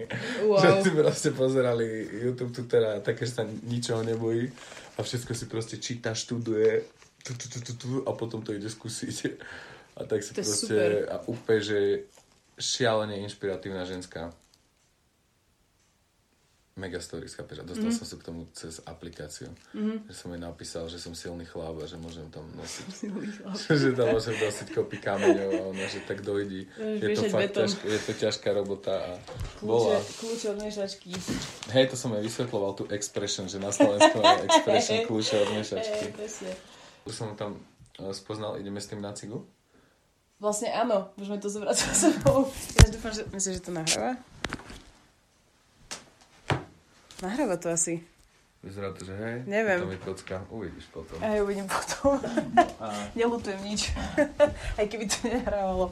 Wow. že si proste pozerali YouTube tutoriál, také, že sa ničoho nebojí a všetko si proste číta, študuje tu, tu, tu, tu, tu, a potom to ide skúsiť. A tak si to proste, super. a úplne, že šialene inšpiratívna ženská. Mega story, chápeš? A dostal mm-hmm. som sa k tomu cez aplikáciu. Mm-hmm. Že som jej napísal, že som silný chlap a že môžem tam nosiť. že tam môžem nosiť kopy kameňov a ona, že tak dojdi. Je to fakt ťažká, je to ťažká robota a kľúče, bola. Kľúče od miešačky. Hej, to som aj vysvetloval, tú expression, že na Slovensku je expression kľúče od miešačky. Už som tam eh, spoznal, ideme s tým na cigu? Vlastne áno, môžeme to zobrať za sebou. Ja dúfam, že... Myslíš, že to nahráva? Nahráva to asi. Vyzerá to, že hej. Neviem. To mi kocka. Uvidíš potom. Aj uvidím potom. A... Nelutujem nič. Aj keby to nehrávalo.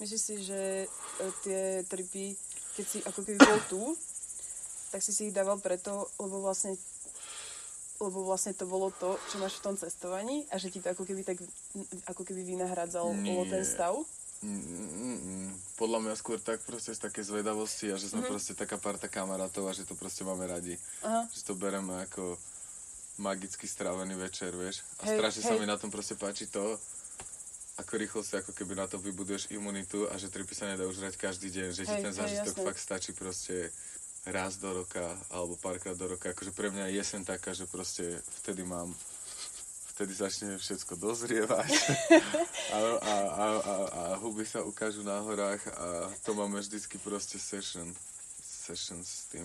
Myslíš si, že e, tie tripy, keď si ako keby bol tu, tak si si ich dával preto, lebo vlastne lebo vlastne to bolo to, čo máš v tom cestovaní a že ti to ako keby tak ako keby vynahradzal ten stav? Mm, podľa mňa skôr tak proste z také zvedavosti a že sme mm-hmm. proste taká parta kamarátov a že to proste máme radi. Aha. Že to bereme ako magicky strávený večer, vieš. A hej, strašne hej. sa mi na tom proste páči to, ako rýchlo si ako keby na to vybuduješ imunitu a že tripy sa nedá už hrať každý deň, že hej, ti ten zážitok hej, fakt stačí proste raz do roka alebo párkrát do roka. Akože pre mňa je jesen taká, že proste vtedy mám vtedy začne všetko dozrievať a, a, a, a, a huby sa ukážu na horách a to máme vždycky proste session, session s tým.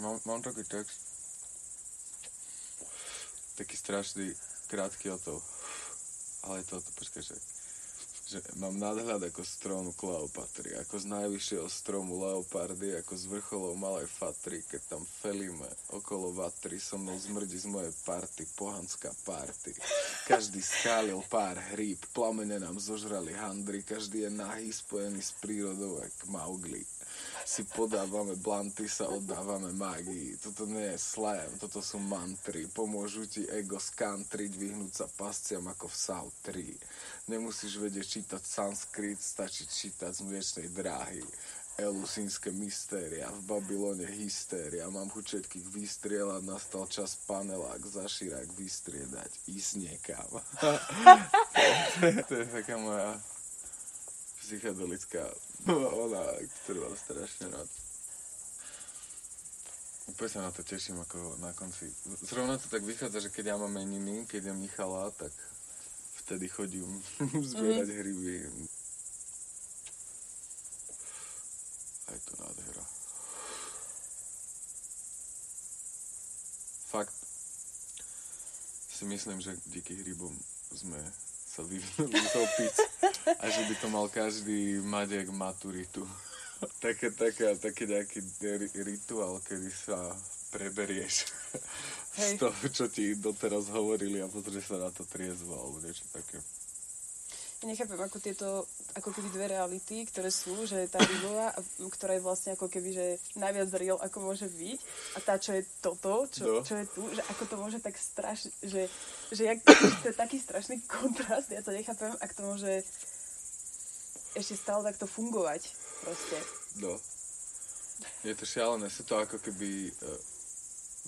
Mám, mám taký text, taký strašný, krátky o to, ale to, to počkaj, že že mám nadhľad ako strom Kleopatry, ako z najvyššieho stromu Leopardy, ako z vrcholov Malej Fatry, keď tam felíme okolo Vatry, so mnou zmrdí z mojej party, pohanská party. Každý skálil pár hríb, plamene nám zožrali handry, každý je nahý, spojený s prírodou, jak Maugli si podávame blanty, sa oddávame mágii. Toto nie je slam, toto sú mantry. Pomôžu ti ego skantriť, vyhnúť sa pasciam ako v South 3. Nemusíš vedieť čítať sanskrit, stačí čítať z mliečnej dráhy. Elusínske mystéria, v Babylone hystéria, mám chuť všetkých vystrieľať, nastal čas panelák, zaširák vystriedať, ísť niekam. to, to je taká moja psychedelická ona, ktorú mám strašne rád. Úplne sa na to teším, ako na konci. Zrovna to tak vychádza, že keď ja mám meniny, keď je Michala, tak vtedy chodím zbierať mm. hryby. Aj to nádhera. Fakt si myslím, že díky hrybom sme sa opic a že by to mal každý mať jak maturitu. také, také, také nejaký rituál, kedy sa preberieš Hej. z toho, čo ti doteraz hovorili a pozrieš sa na to triezvo alebo niečo také. Ja nechápem, ako tieto, ako keby dve reality, ktoré sú, že tá rybová, ktorá je vlastne ako keby, že najviac real, ako môže byť, a tá, čo je toto, čo, čo je tu, že ako to môže tak strašne, že, že jak, to je taký strašný kontrast, ja to nechápem, ak to môže ešte stále takto fungovať, proste. No. Je to šialené, sú to ako keby uh,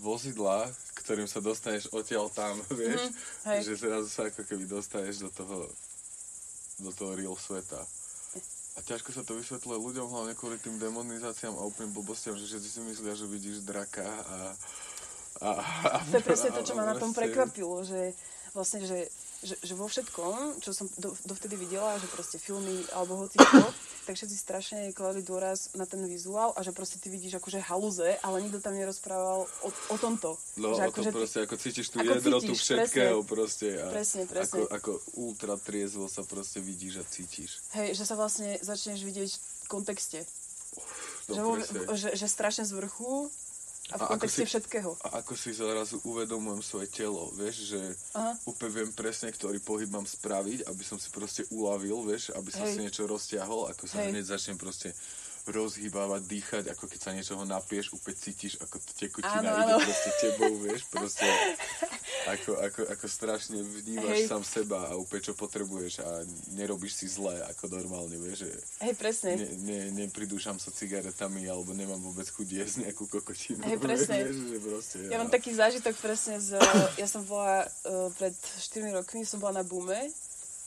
vozidlá, ktorým sa dostaneš odtiaľ tam, vieš, mm, že zrazu sa ako keby dostaneš do toho do toho real sveta. A ťažko sa to vysvetľuje ľuďom, hlavne kvôli tým demonizáciám a úplným blbostiam, že všetci si myslia, že vidíš draka a... a, a to je presne to, čo ma na tom prekvapilo, že vlastne, že že, že vo všetkom, čo som do, dovtedy videla, že proste filmy alebo hoci čo, tak všetci strašne kladli dôraz na ten vizuál a že proste ty vidíš akože haluze, ale nikto tam nerozprával o, o tomto. No, že o akože tom proste, ako cítiš tú ako jedrotu cítiš, všetkého proste. A Presne, presne. Ako, ako ultra triezvo sa proste vidíš a cítiš. Hej, že sa vlastne začneš vidieť v kontexte. No, že, presne. že, že strašne z vrchu a v kontexte si- všetkého. A ako si zrazu uvedomujem svoje telo, vieš, že Aha. úplne viem presne, ktorý pohyb mám spraviť, aby som si proste uľavil, vieš, aby som Hej. si niečo rozťahol, ako sa hneď začnem proste rozhýbávať, dýchať, ako keď sa niečoho napieš, úplne cítiš, ako to tekutina Áno, ide áno. proste tebou, vieš, proste ako, ako, ako strašne vnímaš Hej. sám seba a úplne čo potrebuješ a nerobíš si zle, ako normálne, vieš, že Hej, presne. ne, ne, nepridúšam sa cigaretami alebo nemám vôbec chuť jesť nejakú kokotinu. Hej, presne. Vieš, že proste, Ja mám taký zážitok presne z... Ja som bola uh, pred 4 rokmi, som bola na Bume.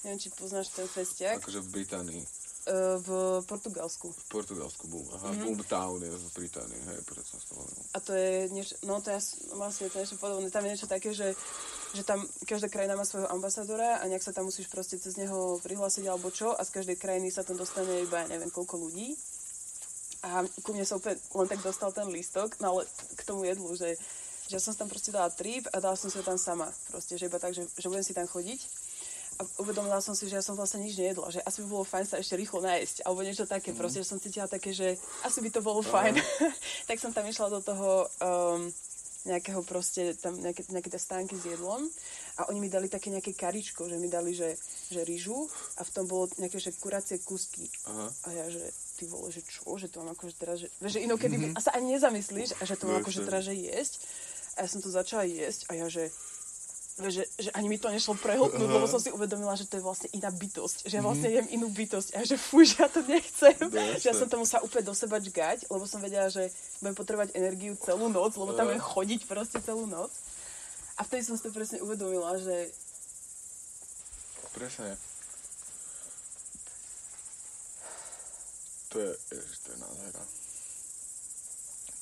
Neviem, či poznáš ten festiak. Akože v Británii. Uh, v Portugalsku. V Portugalsku Boom. Aha, Mhm. mm-hmm. Boomtown je v Británii, hej, preto som to hovoril. A to je niečo... No to je as- vlastne to je niečo podobné. Tam je niečo také, že, že tam každá krajina má svojho ambasadora a nejak sa tam musíš proste cez neho prihlásiť alebo čo a z každej krajiny sa tam dostane iba ja neviem koľko ľudí. A ku mne sa úplne len tak dostal ten lístok, no ale k tomu jedlu, že, že ja som si tam proste dala trip a dala som si ho tam sama. Proste, že iba tak, že, že budem si tam chodiť. A uvedomila som si, že ja som vlastne nič nejedla, že asi by bolo fajn sa ešte rýchlo nájsť, alebo niečo také, proste, že som cítila také, že asi by to bolo fajn. tak som tam išla do toho um, nejakého proste, tam nejaké, nejaké tie stánky s jedlom a oni mi dali také nejaké karičko, že mi dali, že, že rýžu a v tom bolo nejaké, že kuracie kúsky. Aha. A ja, že ty vole, že čo, že to mám akože teraz, že, že inokedy mm-hmm. a sa ani nezamyslíš a že to mám akože teraz, že jesť. A ja som to začala jesť a ja, že že, že ani mi to nešlo prehltnúť, lebo som si uvedomila, že to je vlastne iná bytosť. Že ja vlastne jem inú bytosť a že fuj, že ja to nechcem. Mhm. No, že ja som to musela úplne do seba čgať, lebo som vedela, že budem potrebovať energiu celú noc, lebo tam budem chodiť proste celú noc. A vtedy som si to presne uvedomila, že Presne. To je, ježiš, to je nádhera.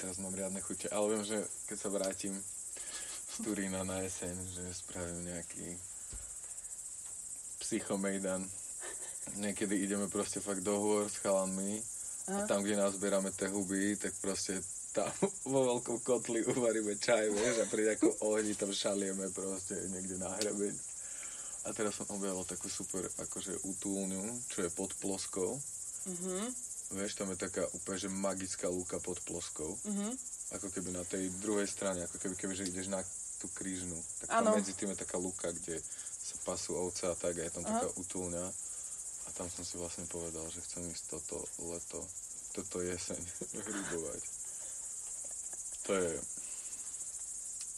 Teraz mám riadne chute, ale viem, že keď sa vrátim z Turína na jeseň, že spravím nejaký psychomejdan. Niekedy ideme proste fakt do hôr s chalanmi a Aha. tam, kde nás zberáme tie huby, tak proste tam vo veľkom kotli uvaríme čaj, vieš, a pri nejakom ohni tam šalieme proste niekde na hrebeň. A teraz som objavil takú super akože útulňu, čo je pod ploskou. mhm, Vieš, tam je taká úplne že magická lúka pod ploskou. mhm, Ako keby na tej druhej strane, ako keby, keby že ideš na tú krížnu. Tak tam medzi tým je taká lúka, kde sa pasú ovce a tak a je tam Aha. taká útulňa. A tam som si vlastne povedal, že chcem ísť toto leto, toto jeseň hrybovať. To je,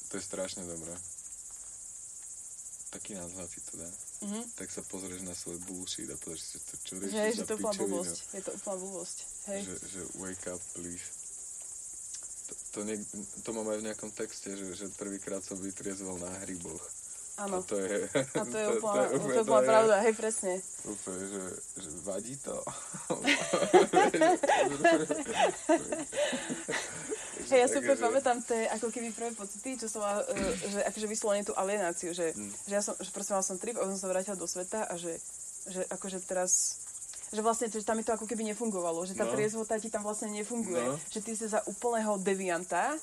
to je strašne dobré. Taký názor ti to dá. mhm. Tak sa pozrieš na svoj bullshit a povieš si, čo Že, riešiš že za to úplná blbosť. Je to úplná blbosť. Hej. Že, že wake up, please. To, to, niek, to mám aj v nejakom texte, že, že prvýkrát som vytriezval na hryboch. Áno. A to je... A to je úplná, to, úplne- je úplná pravda, hej, presne. Úplne, že, že vadí to. Hej, ja Takže- úplne pamätám tie ako keby prvé pocity, čo som mala, e, že akože vyslovene tú alienáciu, že, Mm. že ja som, že proste mala som trip a potom som vrátila do sveta a že, že akože teraz že vlastne že tam mi to ako keby nefungovalo, že tá No. triezvota ti tam vlastne nefunguje, No. že ty si za úplného devianta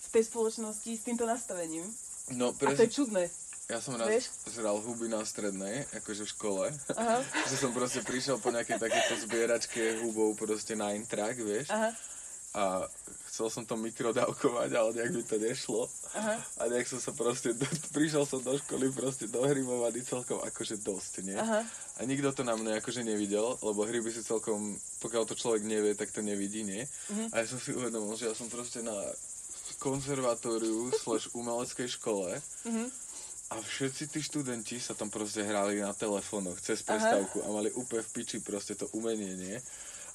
v tej spoločnosti s týmto nastavením. No, A to je čudné. ja som raz vieš? zral huby na strednej, akože v škole. Aha, že som proste prišiel po nejakej takéto zbieračke hubov proste na intrak, vieš. aha, A chcel som to mikrodávkovať, ale nejak mi to nešlo. aha. A nejak som sa proste, do, prišiel som do školy proste dohrybovaný celkom akože dosť, nie? Aha. A nikto to na mne akože nevidel, lebo hryby si celkom, pokiaľ to človek nevie, tak to nevidí, nie? Mhm. A ja som si uvedomil, že ja som proste na konzervatóriu slash umeleckej škole Mhm. a všetci tí študenti sa tam proste hrali na telefónoch cez Aha. prestávku a mali úplne v piči proste to umenie, nie?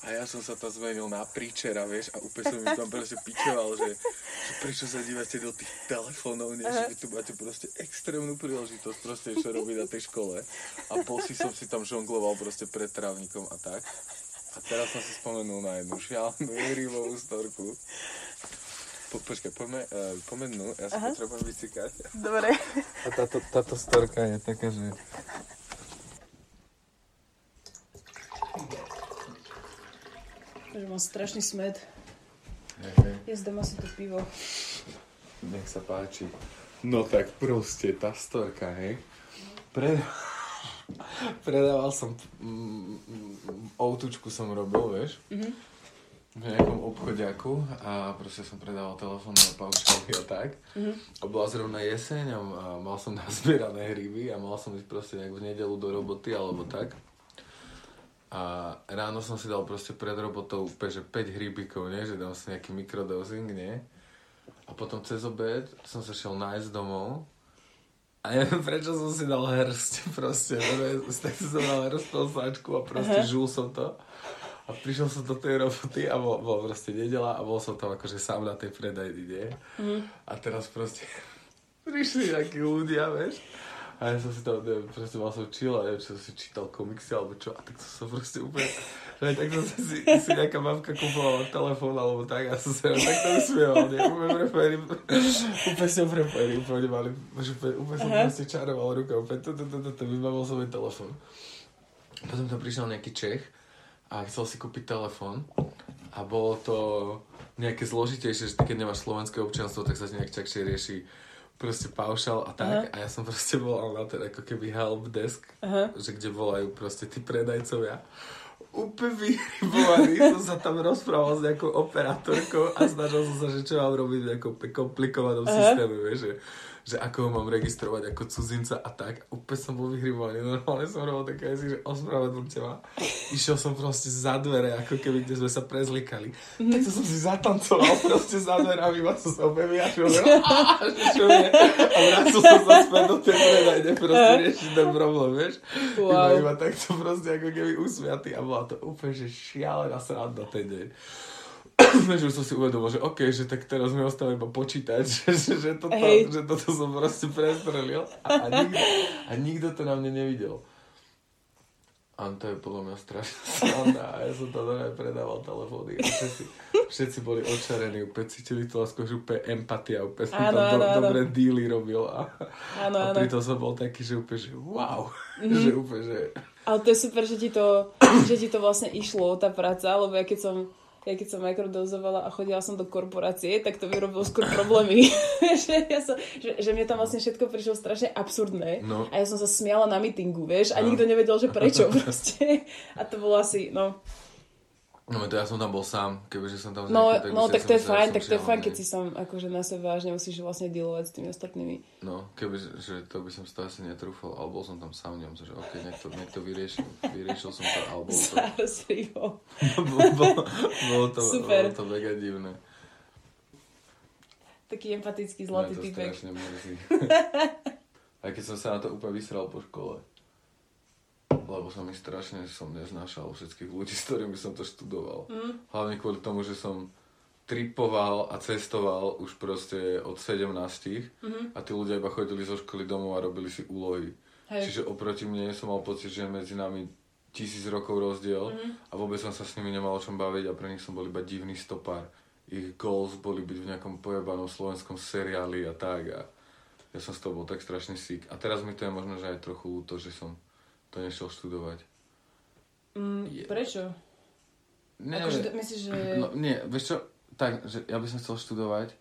A ja som sa tam zmenil na príčera, vieš, a úplne som im tam proste pičoval, že, že prečo sa dívate do tých telefónov, Aha. vy tu máte proste extrémnu príležitosť proste čo robiť na tej škole. A bosy som si tam žongloval proste pred trávnikom a tak. A teraz som si spomenul na jednu šialenú rýmovú storku. po, počkaj, poďme, uh, poďme dnu, ja si Aha. potrebujem vycikať. Dobre. A táto, táto storka je taká, že... Že mám strašný smet. Hej, hej. Jezdem asi to pivo. Nech sa páči. No tak proste, tá storka, hej. Pre... Predával som... Mm, outučku som robil, vieš. Mhm. V nejakom obchodiaku a proste som predával telefónne paušálky a tak. Mhm. A bola zrovna jeseň a mal som nazbierané hryby a mal som ísť proste nejak v nedelu do roboty alebo tak. A ráno som si dal proste pred robotou úplne, že 5 hrybíkov, nie? Že dám si nejaký mikrodosing, nie? A potom cez obed som sa šiel nájsť domov a neviem prečo som si dal hrst proste, tak som dal hrst sáčku a proste Aha. žul som to. A prišiel som do tej roboty a bol, bol proste nedela a bol som tam akože sám na tej predajni, nie? A teraz proste prišli nejakí ľudia, vieš? A ja som si tam, neviem, proste mal som chill a neviem, čo som si čítal komiksy alebo čo. A tak som sa proste úplne, že tak som si, si nejaká mamka kupovala telefón alebo tak a som sa takto usmieval, nie? Úplne prepojení, úplne som prepojení, úplne mali, úplne, úplne som proste čaroval rukou, úplne tu, tu, tu, tu, tu, vybavil som jej telefón. Potom tam prišiel nejaký Čech a chcel si kúpiť telefón a bolo to nejaké zložitejšie, že ty keď nemáš slovenské občianstvo, tak sa ti nejak čakšie rieši proste paušal a tak. A ja som proste volal na ten ako keby help desk, Aha. že kde volajú proste tí predajcovia. Úplne vyhrybovaný, som sa tam rozprával s nejakou operátorkou a snažil som sa, že čo mám robiť v nejakom komplikovanom Aha. systéme, vieš, že, že ako ho mám registrovať ako cudzinca a tak. Úplne som bol vyhrybovaný, normálne som robil také veci, že ospravedlňte ma. Išiel som proste za dvere, ako keby, kde sme sa prezlikali. Tak to som si zatancoval proste za dverami, iba som sa že "Á, že čo je. A vrátil som sa späť do tej predajne, proste riešiť ten problém, vieš. Iba, Wow. iba takto proste ako keby usmiatý a bola to úplne, že šialená sranda ten deň. že som si uvedomil, že OK, že tak teraz mi ostáva iba počítať, že, že, že, toto, Hej. že toto som proste prestrelil a, a, nikto, a nikto to na mne nevidel. A to je podľa mňa strašná sranda a ja som to aj predával telefóny a všetci, všetci boli očarení, úplne cítili to ako že úplne empatia, úplne som Áno, tam do, áno, áno. dobré díly robil a, Áno, a pritom som bol taký, že úplne, že wow, Mhm. že úplne, že Ale to je super, že ti to, že ti to vlastne išlo, tá práca, lebo ja keď som, ja keď som mikrodozovala a chodila som do korporácie, tak to mi robilo skôr problémy. že, ja som, že, že mne tam vlastne všetko prišlo strašne absurdné No. a ja som sa smiala na mítingu, vieš, a No. nikto nevedel, že prečo proste. A to bolo asi, no, No to ja som tam bol sám, kebyže som tam... no, nejaký, no tak som to je fajn, tak to je fajn, keď si sám akože na seba až nemusíš vlastne dealovať s tými ostatnými. No, keby, že to by som si to asi netrúfal, ale bol som tam sám ňom, že ok, nech to, nech to vyriešil, vyriešil som to, ale bolo to, Starostlivo. bolo, bolo, bolo to, Super. bolo to mega divné. Taký empatický zlatý to typek. strašne mrzí. Aj keď som sa na to úplne vysral po škole. Lebo som mi strašne, som neznášal všetkých ľudí, s ktorými som to študoval. Mm. Hlavne kvôli tomu, že som tripoval a cestoval už proste od 17 Mhm. a tí ľudia iba chodili zo školy domov a robili si úlohy. Hej. Čiže oproti mne som mal pocit, že medzi nami tisíc rokov rozdiel Mhm. a vôbec som sa s nimi nemal o čom baviť a pre nich som bol iba divný stopár. Ich goals boli byť v nejakom pojebanom slovenskom seriáli a tak a ja som z toho bol tak strašne sick. A teraz mi to je možno, že aj trochu ľúto, že som to nešiel študovať. Mm, Je- prečo? Ne, Akože to- myslíš, že... No, nie, vieš čo, tak, že ja by som chcel študovať,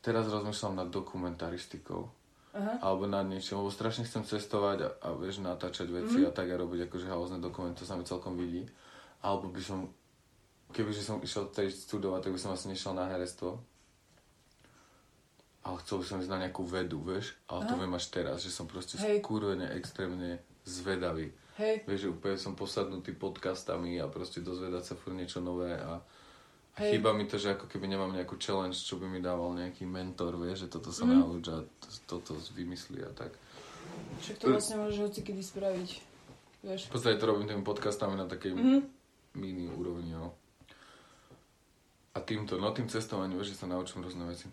teraz rozmýšľam nad dokumentaristikou, Aha. alebo nad niečím, lebo strašne chcem cestovať a, a vieš, natáčať veci Mhm. a tak a robiť akože halózne dokumenty, to sa mi celkom vidí. Alebo by som, kebyže som išiel tej študovať, tak by som asi nešiel na herectvo. Ale chcel som ísť na nejakú vedu, vieš? Ale to viem až teraz, že som proste Hej. skurvene extrémne zvedavý. Hej, Vieš, že úplne som posadnutý podcastami a proste dozvedať sa furt niečo nové a, a Hej. chýba mi to, že ako keby nemám nejakú challenge, čo by mi dával nejaký mentor, vieš, že toto sa mm. nauč a to- toto vymyslí a tak. však to vlastne môžeš hoci kedy spraviť. Vieš. V podstate to robím tými podcastami na takej Mhm. mini úrovni, no. A týmto, no tým cestovaním, vieš, že sa naučím rôzne veci.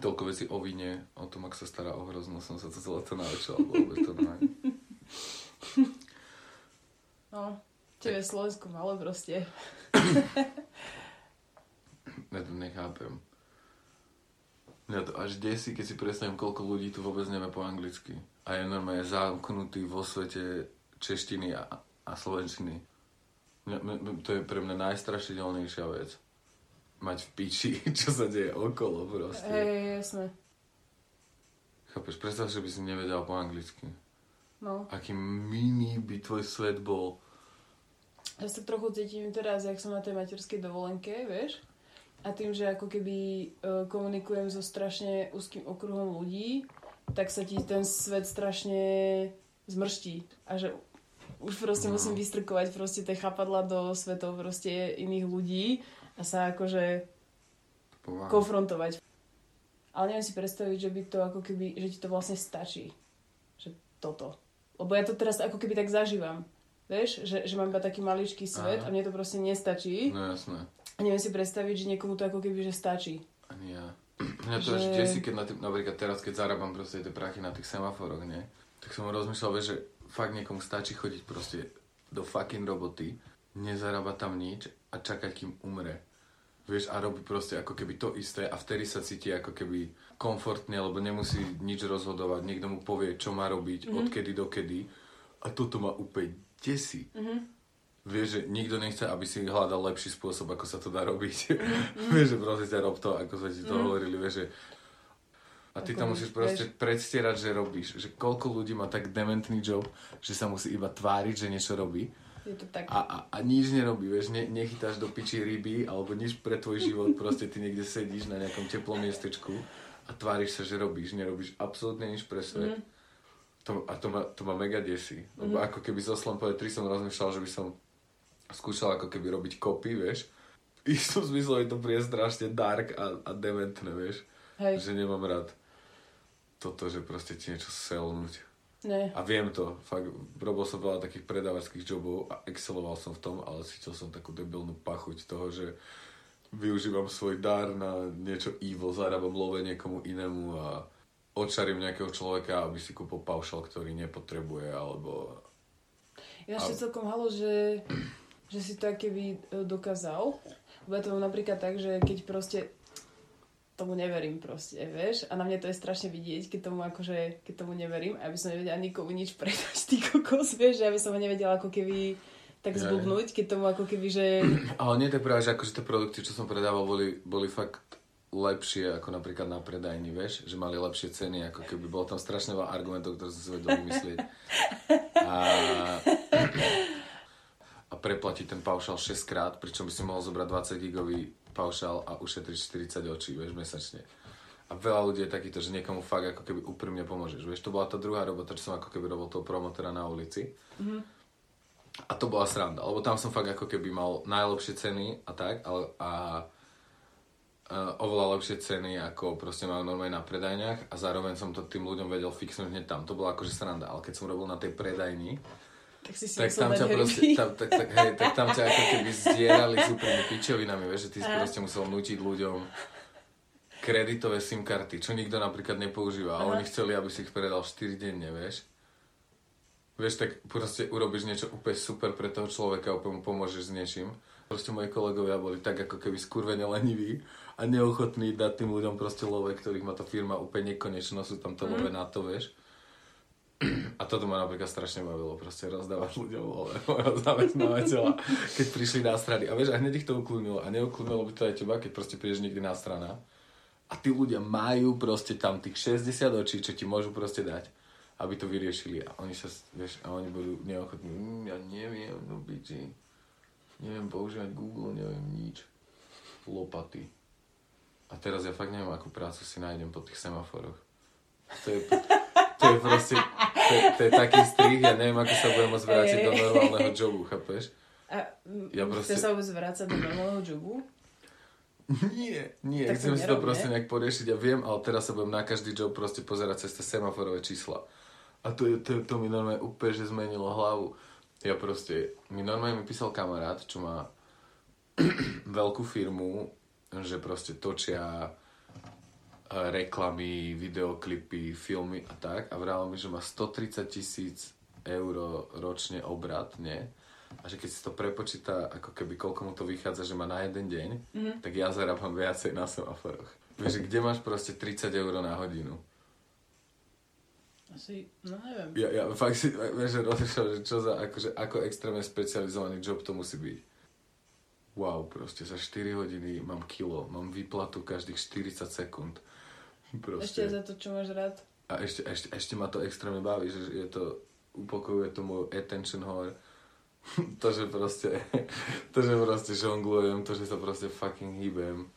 Toľko veci o vine, o tom, ak sa stará o hrozno, som sa to celé to naučil, ale vôbec to ne. No, tebe je Slovensko malo proste. Ja to nechápem. Mňa to až desí, keď si predstavím, koľko ľudí tu vôbec nevie po anglicky. A je normálne zamknutý vo svete češtiny a, a slovenčiny. Mňa, mňa, to je pre mňa najstrašidelnejšia vec. Mať v piči, čo sa deje okolo proste. Hej, jasné. Chápeš, predstav, že by si nevedel po anglicky. No. Aký mini by tvoj svet bol. Ja sa trochu cítim teraz, jak som na tej materskej dovolenke, vieš? A tým, že ako keby uh, komunikujem so strašne úzkým okruhom ľudí, tak sa ti ten svet strašne zmrští. A že už proste No. musím vystrkovať proste tie chapadla do svetov proste iných ľudí a sa akože Pomáha. konfrontovať. Ale neviem si predstaviť, že by to ako keby, že ti to vlastne stačí. Že toto. Lebo ja to teraz ako keby tak zažívam. Vieš, že, že mám iba taký maličký svet Áno. a mne to proste nestačí. No jasné. A neviem si predstaviť, že niekomu to ako keby, že stačí. Ani ja. Mňa to Že- desí, keď na tým, napríklad teraz, keď zarábam proste tie prachy na tých semaforoch, nie? Tak som rozmýšľal, vieš, že fakt niekomu stačí chodiť proste do fucking roboty, nezarába tam nič a čakať, kým umre. Vieš, a robí proste ako keby to isté a vtedy sa cíti ako keby komfortne, lebo nemusí nič rozhodovať, niekto mu povie, čo má robiť, mm-hmm. odkedy do kedy. A toto ma úplne desí. Mhm. Vieš, že nikto nechce, aby si hľadal lepší spôsob, ako sa to dá robiť. vieš, že proste ťa rob to, ako sme ti to hovorili, vieš, že... A ty Ako tam musíš proste vieš- predstierať, že robíš. Že koľko ľudí má tak dementný job, že sa musí iba tváriť, že niečo robí. Je to tak. A, a, a nič nerobí, vieš, ne, nechytáš do piči ryby, alebo nič pre tvoj život, proste ty niekde sedíš na nejakom teplom miestečku a tváriš sa, že robíš, nerobíš absolútne nič pre svet. To, a to ma, to ma mega desí. Lebo ako keby zo Slom 3 som rozmýšľal, že by som skúšal ako keby robiť kopy, vieš. V istom zmysle je to príde strašne dark a, a dementné, vieš. Hej, Že nemám rád toto, že proste ti niečo selnúť. Ne. A viem to, fakt, robil som veľa takých predávačských jobov a exceloval som v tom, ale cítil som takú debilnú pachuť toho, že využívam svoj dar na niečo evil, zarábam love niekomu inému a očarím nejakého človeka, aby si kúpil paušal, ktorý nepotrebuje, alebo... Ináč A- to celkom halo, že, že si to keby e, dokázal. Ja to napríklad tak, že keď proste tomu neverím proste, vieš? A na mne to je strašne vidieť, keď tomu akože, keď tomu neverím, aby som nevedela nikomu nič predať, ty kokos, vieš? Že aby som ho nevedela ako keby tak zblbnúť, keď tomu ako keby, že... Ale nie je práve, že akože tie produkty, čo som predával, boli, boli fakt lepšie ako napríklad na predajni, vieš? Že mali lepšie ceny, ako keby bolo tam strašne veľa argumentov, ktoré som si vedel vymyslieť. A, a preplatiť ten paušal 6 krát, pričom by si mohol zobrať 20 gigový paušal a ušetriť 40 očí, vieš, mesačne. A veľa ľudí je takýto, že niekomu fakt ako keby úprimne pomôžeš. Vieš, to bola tá druhá robota, čo som ako keby robil toho promotora na ulici. A to bola sranda, lebo tam som fakt ako keby mal najlepšie ceny a tak, ale a, a oveľa lepšie ceny, ako proste majú normálne na predajniach a zároveň som to tým ľuďom vedel fixnúť hneď tam. To bola akože sranda, ale keď som robil na tej predajni, Tak si si tak tam ťa proste, tam, tak, tak, hej, tak tam ťa ako keby zdierali s úplnými pičovinami, vieš, že ty si proste musel nutiť ľuďom kreditové SIM karty, čo nikto napríklad nepoužíva a oni chceli, aby si ich predal 4 denne, vieš. Vieš, tak proste urobíš niečo úplne super pre toho človeka, úplne mu pomôžeš s niečím. Proste moji kolegovia boli tak ako keby skurvene leniví a neochotní dať tým ľuďom proste love, ktorých má tá firma úplne nekonečno, sú tam to love na to, vieš. A toto ma napríklad strašne bavilo, proste rozdávať ľuďom love mojho zamestnávateľa, keď prišli na strany. A vieš, a hneď ich to uklúnilo. A neuklúnilo by to aj teba, keď proste prídeš niekde na strana. A tí ľudia majú proste tam tých 60 očí, čo ti môžu proste dať, aby to vyriešili. A oni sa, vieš, a oni budú neochotní. Mm, ja neviem, no biči. Neviem používať Google, neviem nič. Lopaty. A teraz ja fakt neviem, akú prácu si nájdem po tých semaforoch. To je, to je proste, to to je taký strih, ja neviem, ako sa budem môcť vrátiť do normálneho jobu, chápeš? A ja Ja proste- sa vôbec vrácať do normálneho jobu? Nie, nie, Tak chcem si to proste ne? nejak poriešiť, ja viem, ale teraz sa budem na každý job proste pozerať cez tie semaforové čísla. A to, je, to, to mi normálne úplne, že zmenilo hlavu. Ja proste, mi normálne mi písal kamarát, čo má veľkú firmu, že proste točia reklamy, videoklipy, filmy a tak a vral mi, že má 130 tisíc eur ročne obrat, nie? a že keď si to prepočíta, ako keby koľko mu to vychádza, že má na jeden deň, Mhm. tak ja zarábam viacej na semaforoch. Vieš, kde máš proste 30 eur na hodinu? Asi, no neviem. Ja, ja fakt si, vieš, že rozmýšľam, že čo za, akože, ako extrémne specializovaný job to musí byť. Wow, proste za 4 hodiny mám kilo, mám výplatu každých 40 sekúnd. Ešte Proste. za to, čo máš rád. A ešte, ešte, ešte ma to extrémne baví, že je to, upokojuje to môj attention whore. to, že proste, to, že proste žonglujem, to, že sa proste fucking hýbem.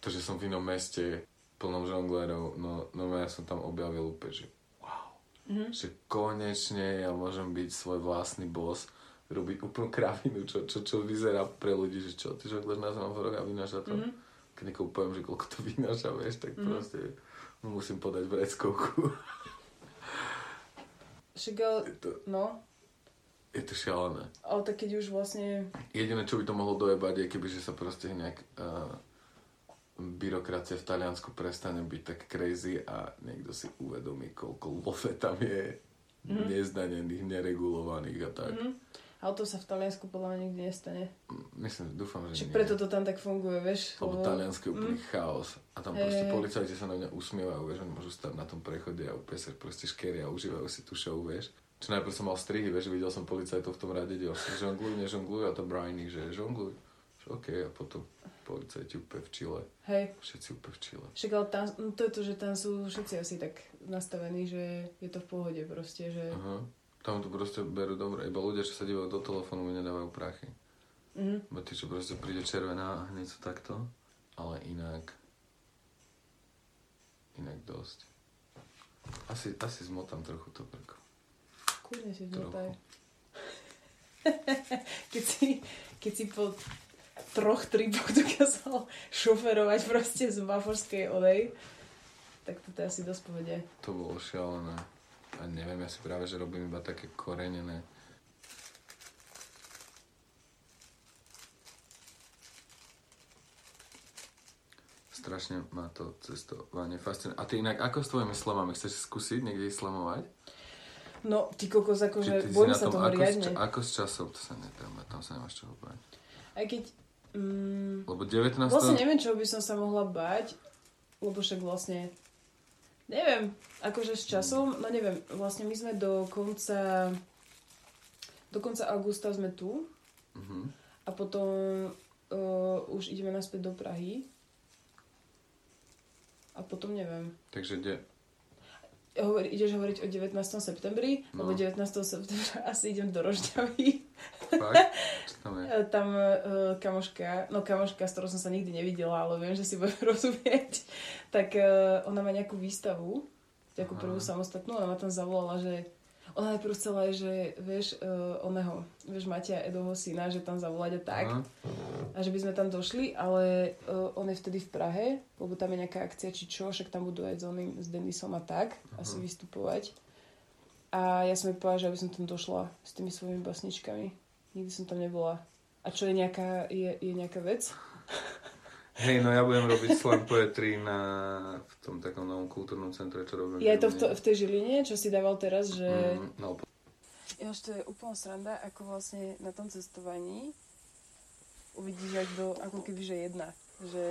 To, že som v inom meste plnom žonglérov, no, no ja som tam objavil úplne, že wow. Mhm. Že konečne ja môžem byť svoj vlastný boss, robiť úplnú kravinu, čo, čo, čo vyzerá pre ľudí, že čo, ty žongléš na semaforoch a vynáša to. Mhm. Keď niekomu poviem, že koľko to vynáša, vieš, tak proste mu musím podať vreckovku. Však ale, to, no, je to šialené. ale tak keď už vlastne, Jediné, čo by to mohlo dojebať, je keby, že sa proste nejak uh, byrokracia v Taliansku prestane byť tak crazy a niekto si uvedomí, koľko lofe tam je Mhm. nezdanených, neregulovaných a tak. mhm. Ale to sa v Taliansku podľa mňa nikdy nestane. Myslím, dúfam, že Však nie. preto to tam tak funguje, vieš? Lebo Taliansko je úplný chaos. A tam Hej, proste policajti sa na mňa usmievajú, vieš, oni môžu stať na tom prechode a úplne sa proste škeria a užívajú si tú show, vieš. Čo najprv som mal strihy, vieš, videl som policajtov v tom rade, kde sa žonglujú, nežonglujú a to Briany, že žonglujú. Že OK, a potom policajti úplne v čile. Hej, Všetci úplne v čile. však ale tam, no to je to, že tam sú všetci asi tak nastavení, že je to v pohode proste, že... Aha. Tam to proste berú dobre. Iba ľudia, čo sa dívajú do telefónu, mi nedávajú prachy. Mhm. Iba tí, čo proste príde červená a hneď sú takto. Ale inak... Inak dosť. Asi, asi zmotám trochu to prko. Kľudne si zmotaj. keď, si, keď si po troch tripoch dokázal šoferovať proste z baforskej olej, tak to je asi dosť povede. To bolo šialené. A neviem, ja si práve, že robím iba také korenené. Strašne ma to cestovanie fascinuje. A ty inak, ako s tvojimi slamami? Chceš si skúsiť niekde ich slamovať? No, ty kokos, akože ty bojím sa tom, toho ako, s, riadne. ča- ako s časov? To sa nedáme, tam sa nemáš čoho bať. Aj keď... Mm, Lebo 19. vlastne neviem, čo by som sa mohla bať, lebo však vlastne... Neviem, akože s časom, no neviem, vlastne my sme do konca... Do konca augusta sme tu Mhm. a potom uh, už ideme naspäť do Prahy. A potom neviem. Takže de, Hovor, ideš hovoriť o 19. septembri, No. lebo 19. septembra asi idem do Rožďavy. tam? E, Tam uh, kamoška, no kamoška, s ktorou som sa nikdy nevidela, ale viem, že si budeme rozumieť, tak uh, ona má nejakú výstavu, takú prvú samostatnú, a ona tam zavolala, že ona najprv chcela, že vieš, uh, oného, vieš, Matia Edoho syna, že tam zavolať a tak. Aha. A že by sme tam došli, ale uh, on je vtedy v Prahe, lebo tam je nejaká akcia či čo, však tam budú aj s, oným, s Denisom a tak, asi vystupovať. A ja som jej povedala, že aby som tam došla s tými svojimi basničkami. Nikdy som tam nebola. A čo je nejaká, je, je nejaká vec? Hej, no ja budem robiť slam poetry na, v tom takom novom kultúrnom centre, čo robím. Je to v, to, v tej Žiline, čo si dával teraz, že... Mm, no, Jož to je úplná sranda, ako vlastne na tom cestovaní uvidíš, jak do, ako keby, že jedna. Že,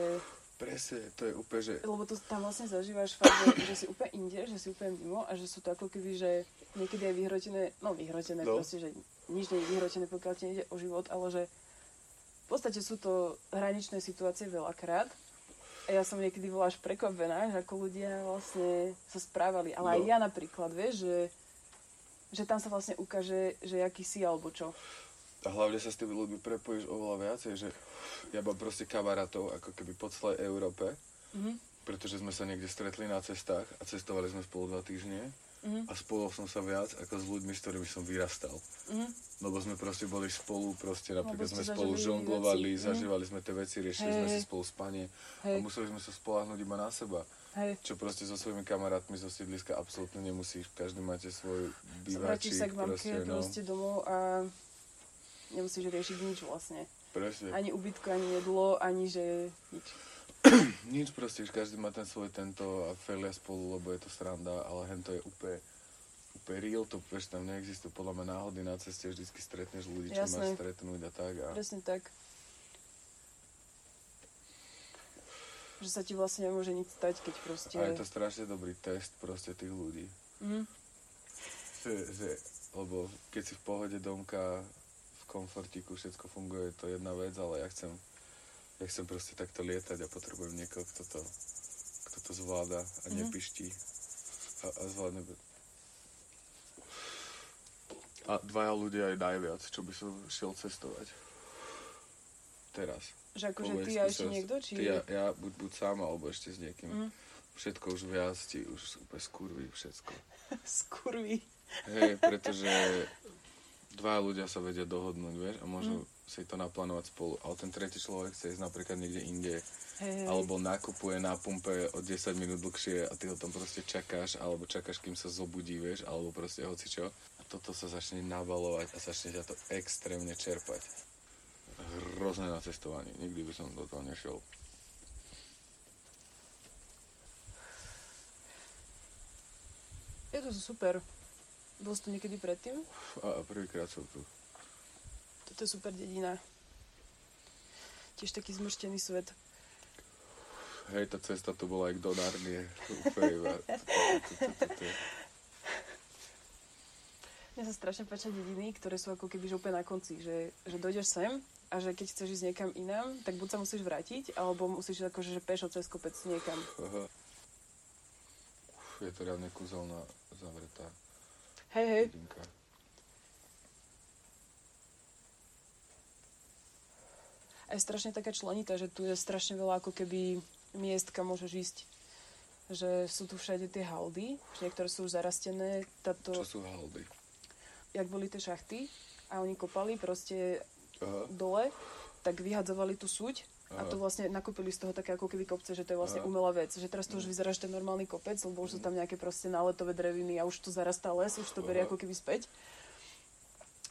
presne, to je úplne, že... lebo to tam vlastne zažívaš fakt, že, že si úplne inde, že si úplne mimo a že sú to ako keby, že niekedy aj vyhrotené, no vyhrotené No. proste, že nič nie je vyhrotené, pokiaľ ti nejde o život, ale že v podstate sú to hraničné situácie veľakrát. A ja som niekedy bola až prekvapená, že ako ľudia vlastne sa správali. Ale aj No. ja napríklad, vieš, že, že tam sa vlastne ukáže, že aký si alebo čo. A hlavne sa s tými ľuďmi prepojíš oveľa viacej, že ja mám proste kamarátov ako keby po celej Európe, Mhm. pretože sme sa niekde stretli na cestách a cestovali sme spolu dva týždne Mhm. a spolu som sa viac ako s ľuďmi, s ktorými som vyrastal. Mhm. Lebo sme proste boli spolu, proste napríklad sme spolu žonglovali, veci. zažívali sme tie veci, riešili Hej, sme si spolu spanie a Hej, museli sme sa spolahnuť iba na seba. hej. Čo proste so svojimi kamarátmi zo sídliska absolútne nemusíš. Každý máte svoj Vrátiš bývačík, sa k mamke proste, no. proste domov a nemusíš riešiť nič vlastne. Presne. Ani ubytko, ani jedlo, ani že nič. Nič proste, už každý má ten svoj tento a felia spolu, lebo je to sranda, ale hen to je úplne, úplne real to, vieš, tam neexistuje podľa mňa náhody na ceste, vždycky stretneš ľudí, čo Jasné. máš stretnúť a tak. A... Presne tak. Že sa ti vlastne nemôže nič stať, keď proste... A je to strašne dobrý test proste tých ľudí. Mhm. Že, že, lebo keď si v pohode domka, v komfortiku, všetko funguje, to je jedna vec, ale ja chcem, ja chcem proste takto lietať a potrebujem niekoho, kto to, kto to zvláda a Mhm. nepiští. A, a zvládne... A dvaja ľudia aj najviac, čo by som šiel cestovať. Teraz. Že akože ty a ešte niekto, či... Ty, ja, ja buď, buď sám, alebo ešte s niekým. Mhm. Všetko už viac ti už úplne skurví všetko. Skurví. Hej, pretože dva ľudia sa vedia dohodnúť, vieš, a môžu Mm. Si to naplánovať spolu. Ale ten tretí človek chce ísť napríklad niekde inde, hej. alebo nakupuje na pumpe o 10 minút dlhšie a ty ho tam proste čakáš, alebo čakáš, kým sa zobudí, vieš, alebo proste hocičo. A toto sa začne nabalovať a začne ťa to extrémne čerpať. Hrozné na cestovaní. Nikdy by som do toho nešiel. Je to super. Bol si tu niekedy predtým? A a prvýkrát som tu. Toto je super dedina. Tiež taký zmrštený svet. Hej, tá cesta tu bola aj k Donárnie. Mne sa strašne páčia dediny, ktoré sú ako keby úplne na konci, že, že dojdeš sem a že keď chceš ísť niekam inám, tak buď sa musíš vrátiť, alebo musíš akože že pešo cez kopec niekam. Aha. Uf, je to reálne kúzelná zavretá Hej, hej, dedinka. A je strašne taká členitá, že tu je strašne veľa ako keby miest, kam môžeš ísť. Že sú tu všade tie haldy, že niektoré sú už zarastené, táto, Čo sú haldy? jak boli tie šachty a oni kopali proste Aha. dole, tak vyhadzovali tú suť a Aha. to vlastne nakúpili z toho také ako keby kopce, že to je vlastne Aha. umelá vec. Že teraz to už vyzerá, že to je normálny kopec, lebo už sú tam nejaké proste náletové dreviny a už tu zarastá les, už to berie ako keby späť.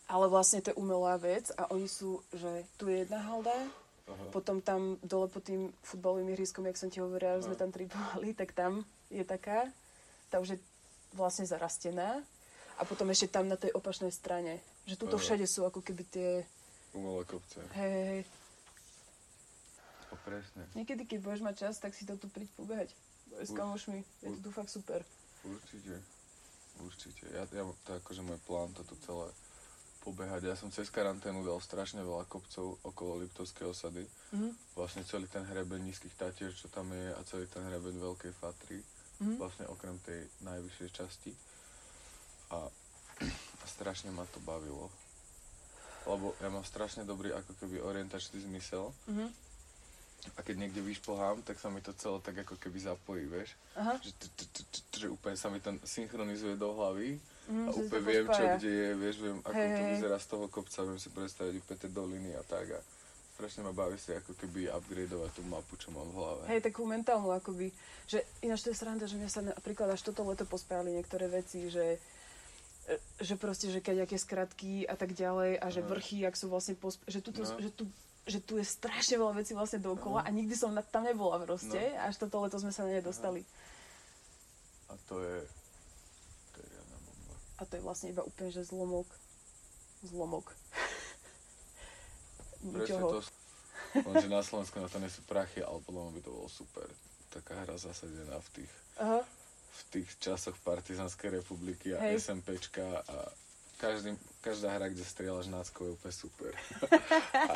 Ale vlastne to je umelá vec a oni sú, že tu je jedna halda, Aha. potom tam dole pod tým futbalovým ihriskom, jak som ti hovorila, že sme tam tripovali, tak tam je taká, tá už je vlastne zarastená. A potom ešte tam na tej opačnej strane. Že tuto Aha. všade sú ako keby tie, Umelé kopce. hej, hej, hej. O, presne. Niekedy, keď budeš mať čas, tak si to tu príď pobehať. S kamošmi. Je to tu fakt super. Určite. Určite. Ja, ja to akože môj plán to tu celé pobehať. Ja som cez karanténu dal strašne veľa kopcov okolo Liptovskej osady. Mhm. Vlastne celý ten hrebeň nízkych tatier, čo tam je a celý ten hrebeň Veľkej Fatry. Mhm. Vlastne okrem tej najvyššej časti. A, a strašne ma to bavilo. Lebo ja mám strašne dobrý ako keby orientačný zmysel. Mhm. A keď niekde vyšplhám, tak sa mi to celé tak ako keby zapojí, vieš? Že úplne sa mi to synchronizuje do hlavy Mhm, a úplne viem, čo pospája. kde je, vieš, viem, ako Hej, to vyzerá z toho kopca, viem si predstaviť úplne tie doliny a tak a strašne ma baví si ako keby upgradeovať tú mapu, čo mám v hlave. Hej, takú mentálnu akoby. Že ináč to je sranda, že mňa sa napríklad až toto leto pospájali niektoré veci, že že proste, že keď aké skratky a tak ďalej a že No. vrchy, ak sú vlastne posp- že, tuto, No. že, tu, že tu je strašne veľa vecí vlastne dookola a nikdy som na, tam nebola proste. No. Až toto leto sme sa na ne dostali. A to je, to je riadna bomba. A to je vlastne iba úplne, že zlomok. Zlomok. Ničoho. to, lenže na Slovensku na to nie sú prachy, ale podľa mňa by to bolo super. Taká hra zasadená v tých, Aha. v tých časoch Partizanskej republiky a Hej. SMPčka a každý, každá hra, kde strieľaš náckou je úplne super. a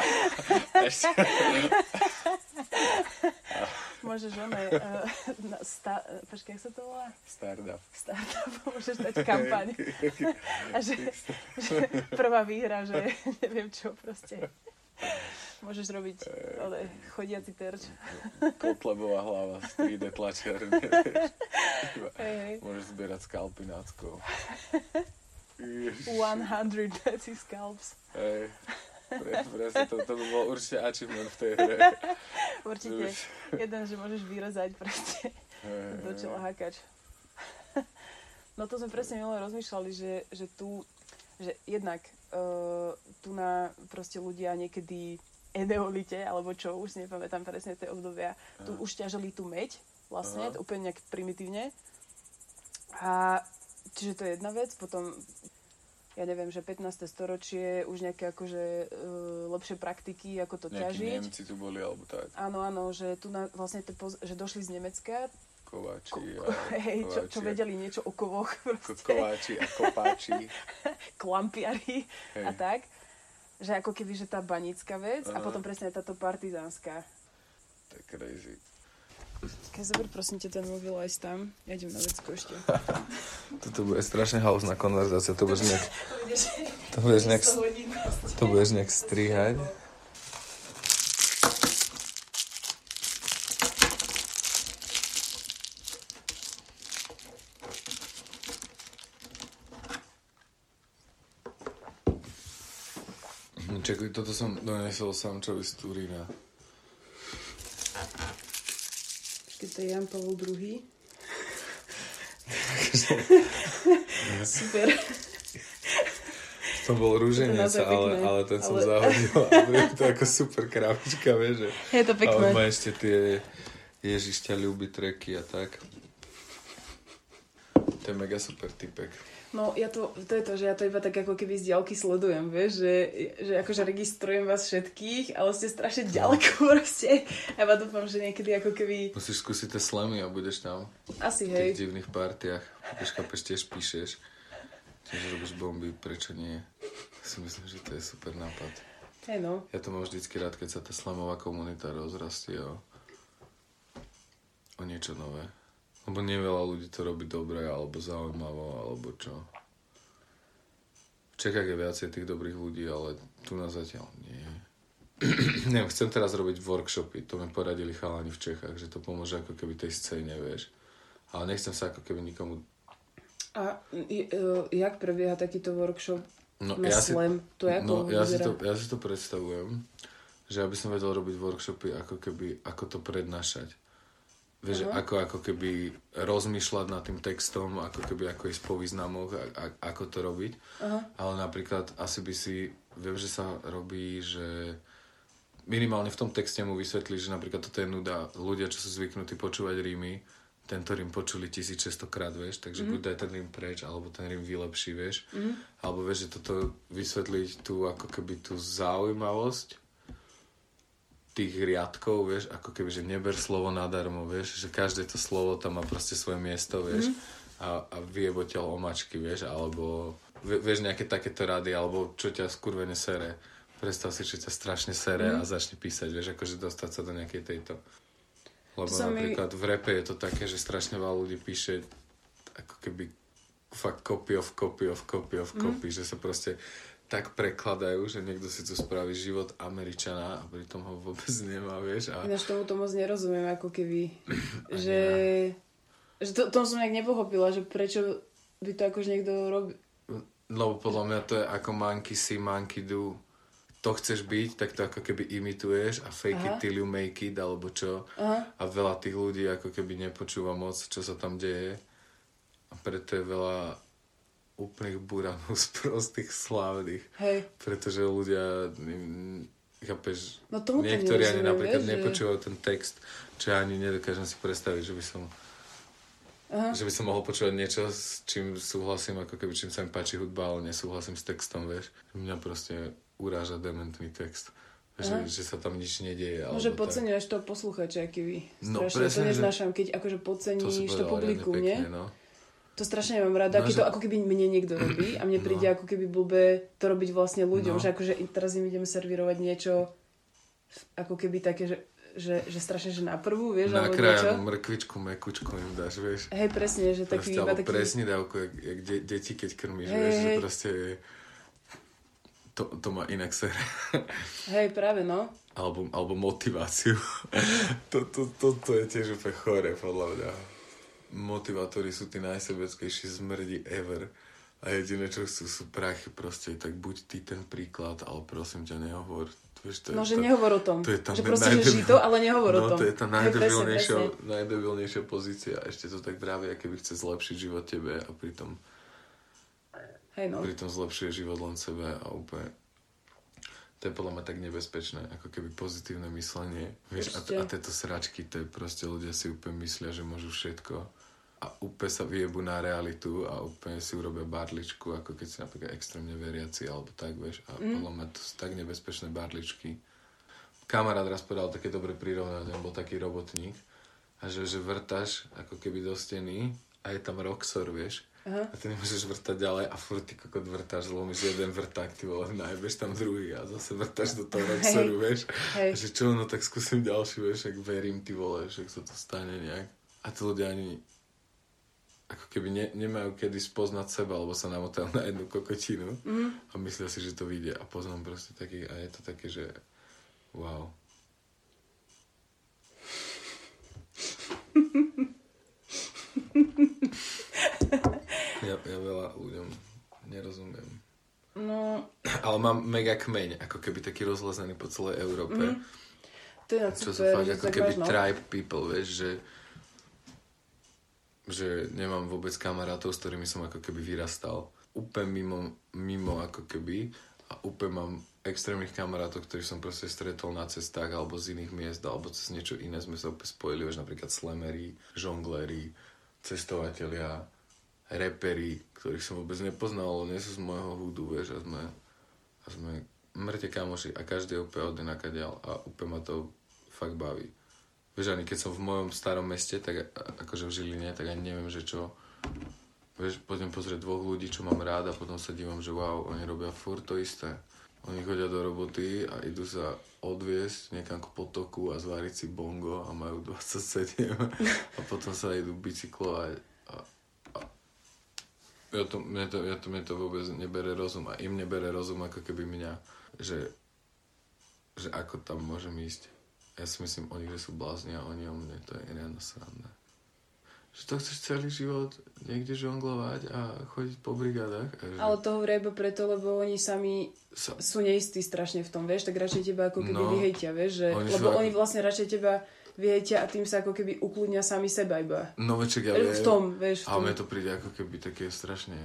ešte, Môžeš oné, uh, na sta- uh, počkaj, jak sa to volá? Startup. Startup, môžeš dať kampaň. A že, že prvá výhra, že neviem čo proste. Môžeš robiť ale, chodiaci terč. Kotlebová hlava z 3D tlačiarne. Hej. Môžeš zbierať skalpy náckou. 100 Betsy Scalps. Hej. Pre, presne, to, to by bol určite achievement v tej hre. Určite. Jeden, že môžeš vyrezať proste do čela hakač. No to sme presne minule rozmýšľali, že, že tu, že jednak uh, tu na proste ľudia niekedy eneolite, alebo čo, už si nepamätám presne tie obdobia, tu už ťažili tú meď, vlastne, úplne nejak primitívne. A čiže to je jedna vec, potom ja neviem, že 15. storočie, už nejaké akože uh, lepšie praktiky, ako to Nejakí ťažiť. Nemci tu boli, alebo tak, Áno, áno, že tu na, vlastne te poz- že došli z Nemecka, kováči ko, a ko, hej, čo, čo kováči a- vedeli niečo o kovoch, ko- kováči a kopáči. klampiari Hej. a tak. Že ako keby, že tá banická vec a Aha. potom presne táto partizánska. Je crazy. Keď zober prosím ťa ten mobil aj tam, ja idem na vecko ešte. Toto bude strašne hausná konverzácia, to budeš nejak, to budeš nejak, to budeš nejak strihať. Čakaj, toto som donesol sám čo z Turína. Keď to je Jan Pavel II. Super. To bol To rúženec, naozaj ale, ale ten som ale- zahodil. To ako super krabička, vieš. Je to pekné. má ešte tie Ježiš ťa ľúbi treky a tak. To je mega super typek. No, ja to, to je to, že ja to iba tak ako keby z diaľky sledujem, vieš, že, že akože registrujem vás všetkých, ale ste strašne ďaleko proste. Ja iba dúfam, že niekedy ako keby, Musíš skúsiť tie slamy a budeš tam asi v tých hej, divných partiách. Keď chápeš, tiež píšeš. Tiež robíš bomby, prečo nie? Si myslím, že to je super nápad. hej no. Ja to mám vždycky rád, keď sa tá slamová komunita rozrastie o, o niečo nové. Lebo nie veľa ľudí to robí dobre, alebo zaujímavo, alebo čo. V Čechách je viacej tých dobrých ľudí, ale tu na zatiaľ nie. Neviem, chcem teraz robiť workshopy, to mi poradili chalani v Čechách, že to pomôže ako keby tej scéne, vieš. Ale nechcem sa ako keby nikomu... A e, jak prebieha takýto workshop No, na ja si, slam? To je ako no, ja si, to, ja si to predstavujem, že aby som vedel robiť workshopy, ako keby, ako to prednášať. Vieš, Aha. ako, ako keby rozmýšľať nad tým textom, ako keby ako ísť po významoch, a, a, ako to robiť. Aha. Ale napríklad asi by si, viem, že sa robí, že minimálne v tom texte mu vysvetlí, že napríklad toto je nuda. Ľudia, čo sú zvyknutí počúvať rímy, tento rím počuli 1600 krát, vieš, takže mm-hmm. buď daj ten rím preč, alebo ten rím vylepší, vieš. Mm-hmm. Alebo vieš, že toto vysvetliť tú ako keby tú zaujímavosť tých riadkov, vieš, ako keby, že neber slovo nadarmo, vieš, že každé to slovo tam má proste svoje miesto, vieš, mm-hmm. a, a vyjeboteľ omačky, vieš, alebo vie- vieš, nejaké takéto rady, alebo čo ťa skurvene sere. Predstav si, že ťa strašne sere mm. a začne písať, vieš, akože dostať sa do nejakej tejto. Lebo To sa mi- napríklad v repe je to také, že strašne veľa ľudí píše ako keby fakt copy of copy of copy of copy, že sa proste tak prekladajú, že niekto si tu spraví život Američana a pritom ho vôbec nemá, vieš. A Ináč tomu to moc nerozumiem, ako keby, že, že to, tom som nejak nepochopila, že prečo by to akože niekto robí. Lebo podľa mňa to je ako monkey see, monkey do. To chceš byť, tak to ako keby imituješ a fake Aha. it till you make it, alebo čo. Aha. A veľa tých ľudí ako keby nepočúva moc, čo sa tam deje. A preto je veľa úplných buranov z prostých slávnych. Hej. Pretože ľudia, chápeš, No tomu to niektorí ani napríklad vieš, že- nepočúvajú ten text, čo ja ani nedokážem si predstaviť, že by som Aha. že by som mohol počúvať niečo, s čím súhlasím, ako keby čím sa mi páči hudba, ale nesúhlasím s textom, vieš. Mňa proste uráža dementný text. Že, že sa tam nič nedieje. No, že podceňuješ toho posluchača, aký No, strašne, presne, to že- neznášam, keď akože To podceníš to, povedala publikum, riadne nie? pekne, no. To strašne nemám rada, No, keď že- to ako keby mne niekto robí a mne príde ako keby blbé to robiť vlastne ľuďom, No. že akože teraz im ideme servírovať niečo ako keby také, že, že, že strašne, že na prvú, vieš, alebo niečo. Mrkvičku, mekučku im dáš, vieš. Hej, presne, že taký Proste, iba taký... presne dávku, jak, jak de, deti, keď krmíš, Hej, vieš, že hej. proste to, to má inak sere. Hej, práve no. alebo, alebo motiváciu. to, to, to, to je tiež úplne chore, podľa mňa. Motivátori sú tí najsebeckejší zmrdi ever. A jediné, čo chcú, sú prachy proste. Tak buď ty ten príklad, ale prosím ťa, nehovor. Vieš, to No, že tá- nehovor o tom. to je tá že proste, že najdebil- ži to, ale nehovor o no, tom. to je tá najdebilnejšia, presne, presne. najdebilnejšia pozícia. A ešte to tak práve, keby chce zlepšiť život tebe a pritom, Hej, no. pritom zlepšuje život len sebe a úplne to je podľa mňa tak nebezpečné, ako keby pozitívne myslenie. Vieš, a, Určite. a tieto sračky, to je proste ľudia si úplne myslia, že môžu všetko. A úplne sa vyjebu na realitu a úplne si urobia barličku, ako keď si napríklad extrémne veriaci alebo tak, vieš. A mm. podľa mňa to sú tak nebezpečné barličky. Kamarát raz povedal také dobré prirovnanie, on bol taký robotník a že, že vrtaš ako keby do steny a je tam roxor, vieš. Aha. A ty nemôžeš vrtať ďalej a furt ty kokot vrtáš, zlomíš jeden vrták, ty vole, najbeš tam druhý a zase vrtáš do toho roxoru, vieš. Hej. A že čo, no tak skúsim ďalší, vieš, ak verím, ty vole, že sa to stane nejak. A tí ľudia ani ako keby ne, nemajú kedy spoznať seba, alebo sa namotajú na jednu kokotinu mm. a myslia si, že to vyjde. A poznám proste taký, a je to také, že wow. ja, ja veľa ľuďom nerozumiem. No, Ale mám mega kmeň, ako keby taký rozlezený po celej Európe. Mm. to je Čo sú fakt ako keby no. tribe people, vieš, že že nemám vôbec kamarátov, s ktorými som ako keby vyrastal. Úplne mimo, mimo ako keby a úplne mám extrémnych kamarátov, ktorých som proste stretol na cestách alebo z iných miest alebo cez niečo iné sme sa úplne spojili, vieš, napríklad slamery, žongléri, cestovatelia, reperi, ktorých som vôbec nepoznal, nie sú z môjho húdu, vieš, a sme, a sme mŕte kamoši a každý je úplne od inakadiaľ a úplne ma to fakt baví. Vieš, ani keď som v mojom starom meste, tak a- akože v Žiline, tak ani neviem, že čo. Vieš, poďme pozrieť dvoch ľudí, čo mám rád a potom sa dívam, že wow, oni robia furt to isté. Oni chodia do roboty a idú sa odviesť niekam k potoku a zváriť si bongo a majú 27 a potom sa idú bicyklovať a, a ja to, mne, to, ja to, mne to vôbec nebere rozum a im nebere rozum ako keby mňa, že, že ako tam môžem ísť. Ja si myslím o nich, že sú blázni a oni o mne, to je riadna sranda. Že to chceš celý život niekde žonglovať a chodiť po brigádach? A že Ale to hovoria iba preto, lebo oni sami sa, sú neistí strašne v tom, vieš, tak radšej teba ako keby No. vyhejtia, vieš, že, Oni lebo ako- oni vlastne radšej teba vyhejtia a tým sa ako keby ukludnia sami seba iba. no veček ja v tom, vieš, v ale tom. mne to príde ako keby také strašne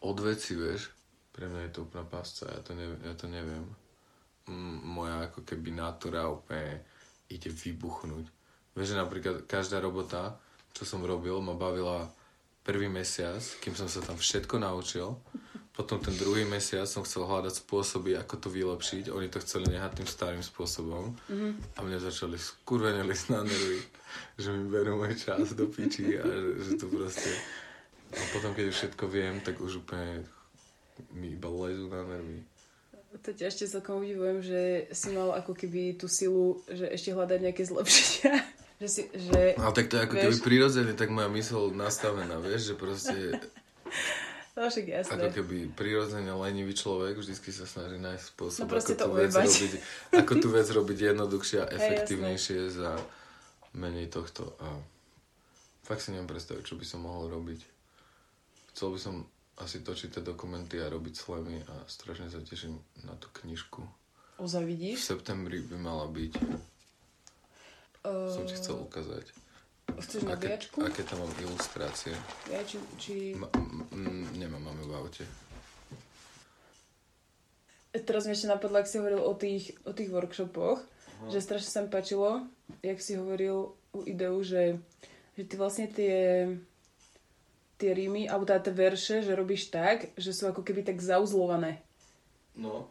od veci, vieš. Pre mňa je to úplná pásca, ja to, neviem, ja to neviem. Moja ako keby natura úplne ide vybuchnúť. Vieš, že napríklad každá robota, čo som robil, ma bavila prvý mesiac, kým som sa tam všetko naučil. Potom ten druhý mesiac som chcel hľadať spôsoby, ako to vylepšiť. Oni to chceli nehať tým starým spôsobom. Mm-hmm. A mne začali skurvene na nervy, že mi berú môj čas do piči a že, že to proste... A potom, keď už všetko viem, tak už úplne mi iba lezú na nervy. To ťa ešte celkom udivujem, že si mal ako keby tú silu, že ešte hľadať nejaké zlepšenia. že si, že... Ale tak to je ako Vieš? keby prirodzene, tak moja mysl nastavená, vieš, že proste No však jasné. ako keby prirodzene lenivý človek vždycky sa snaží nájsť spôsob, No ako, tú vec robiť, ako tú vec robiť jednoduchšie a efektívnejšie za menej tohto. A fakt si neviem predstaviť, čo by som mohol robiť. Chcel by som asi točiť tie dokumenty a robiť slamy a strašne sa teším na tú knižku. Oza V vidíš? septembri by mala byť. Som ti chcel ukázať. Chceš Aké, nabíjačku? aké tam mám ilustrácie. Ja, či, či... Ma, m, nemám, máme v aute. Teraz mi ešte napadlo, ak si hovoril o tých, o tých workshopoch, že strašne sa mi páčilo, jak si hovoril u ideu, že, že ty vlastne tie tie rímy, alebo teda tie verše, že robíš tak, že sú ako keby tak zauzlované. No.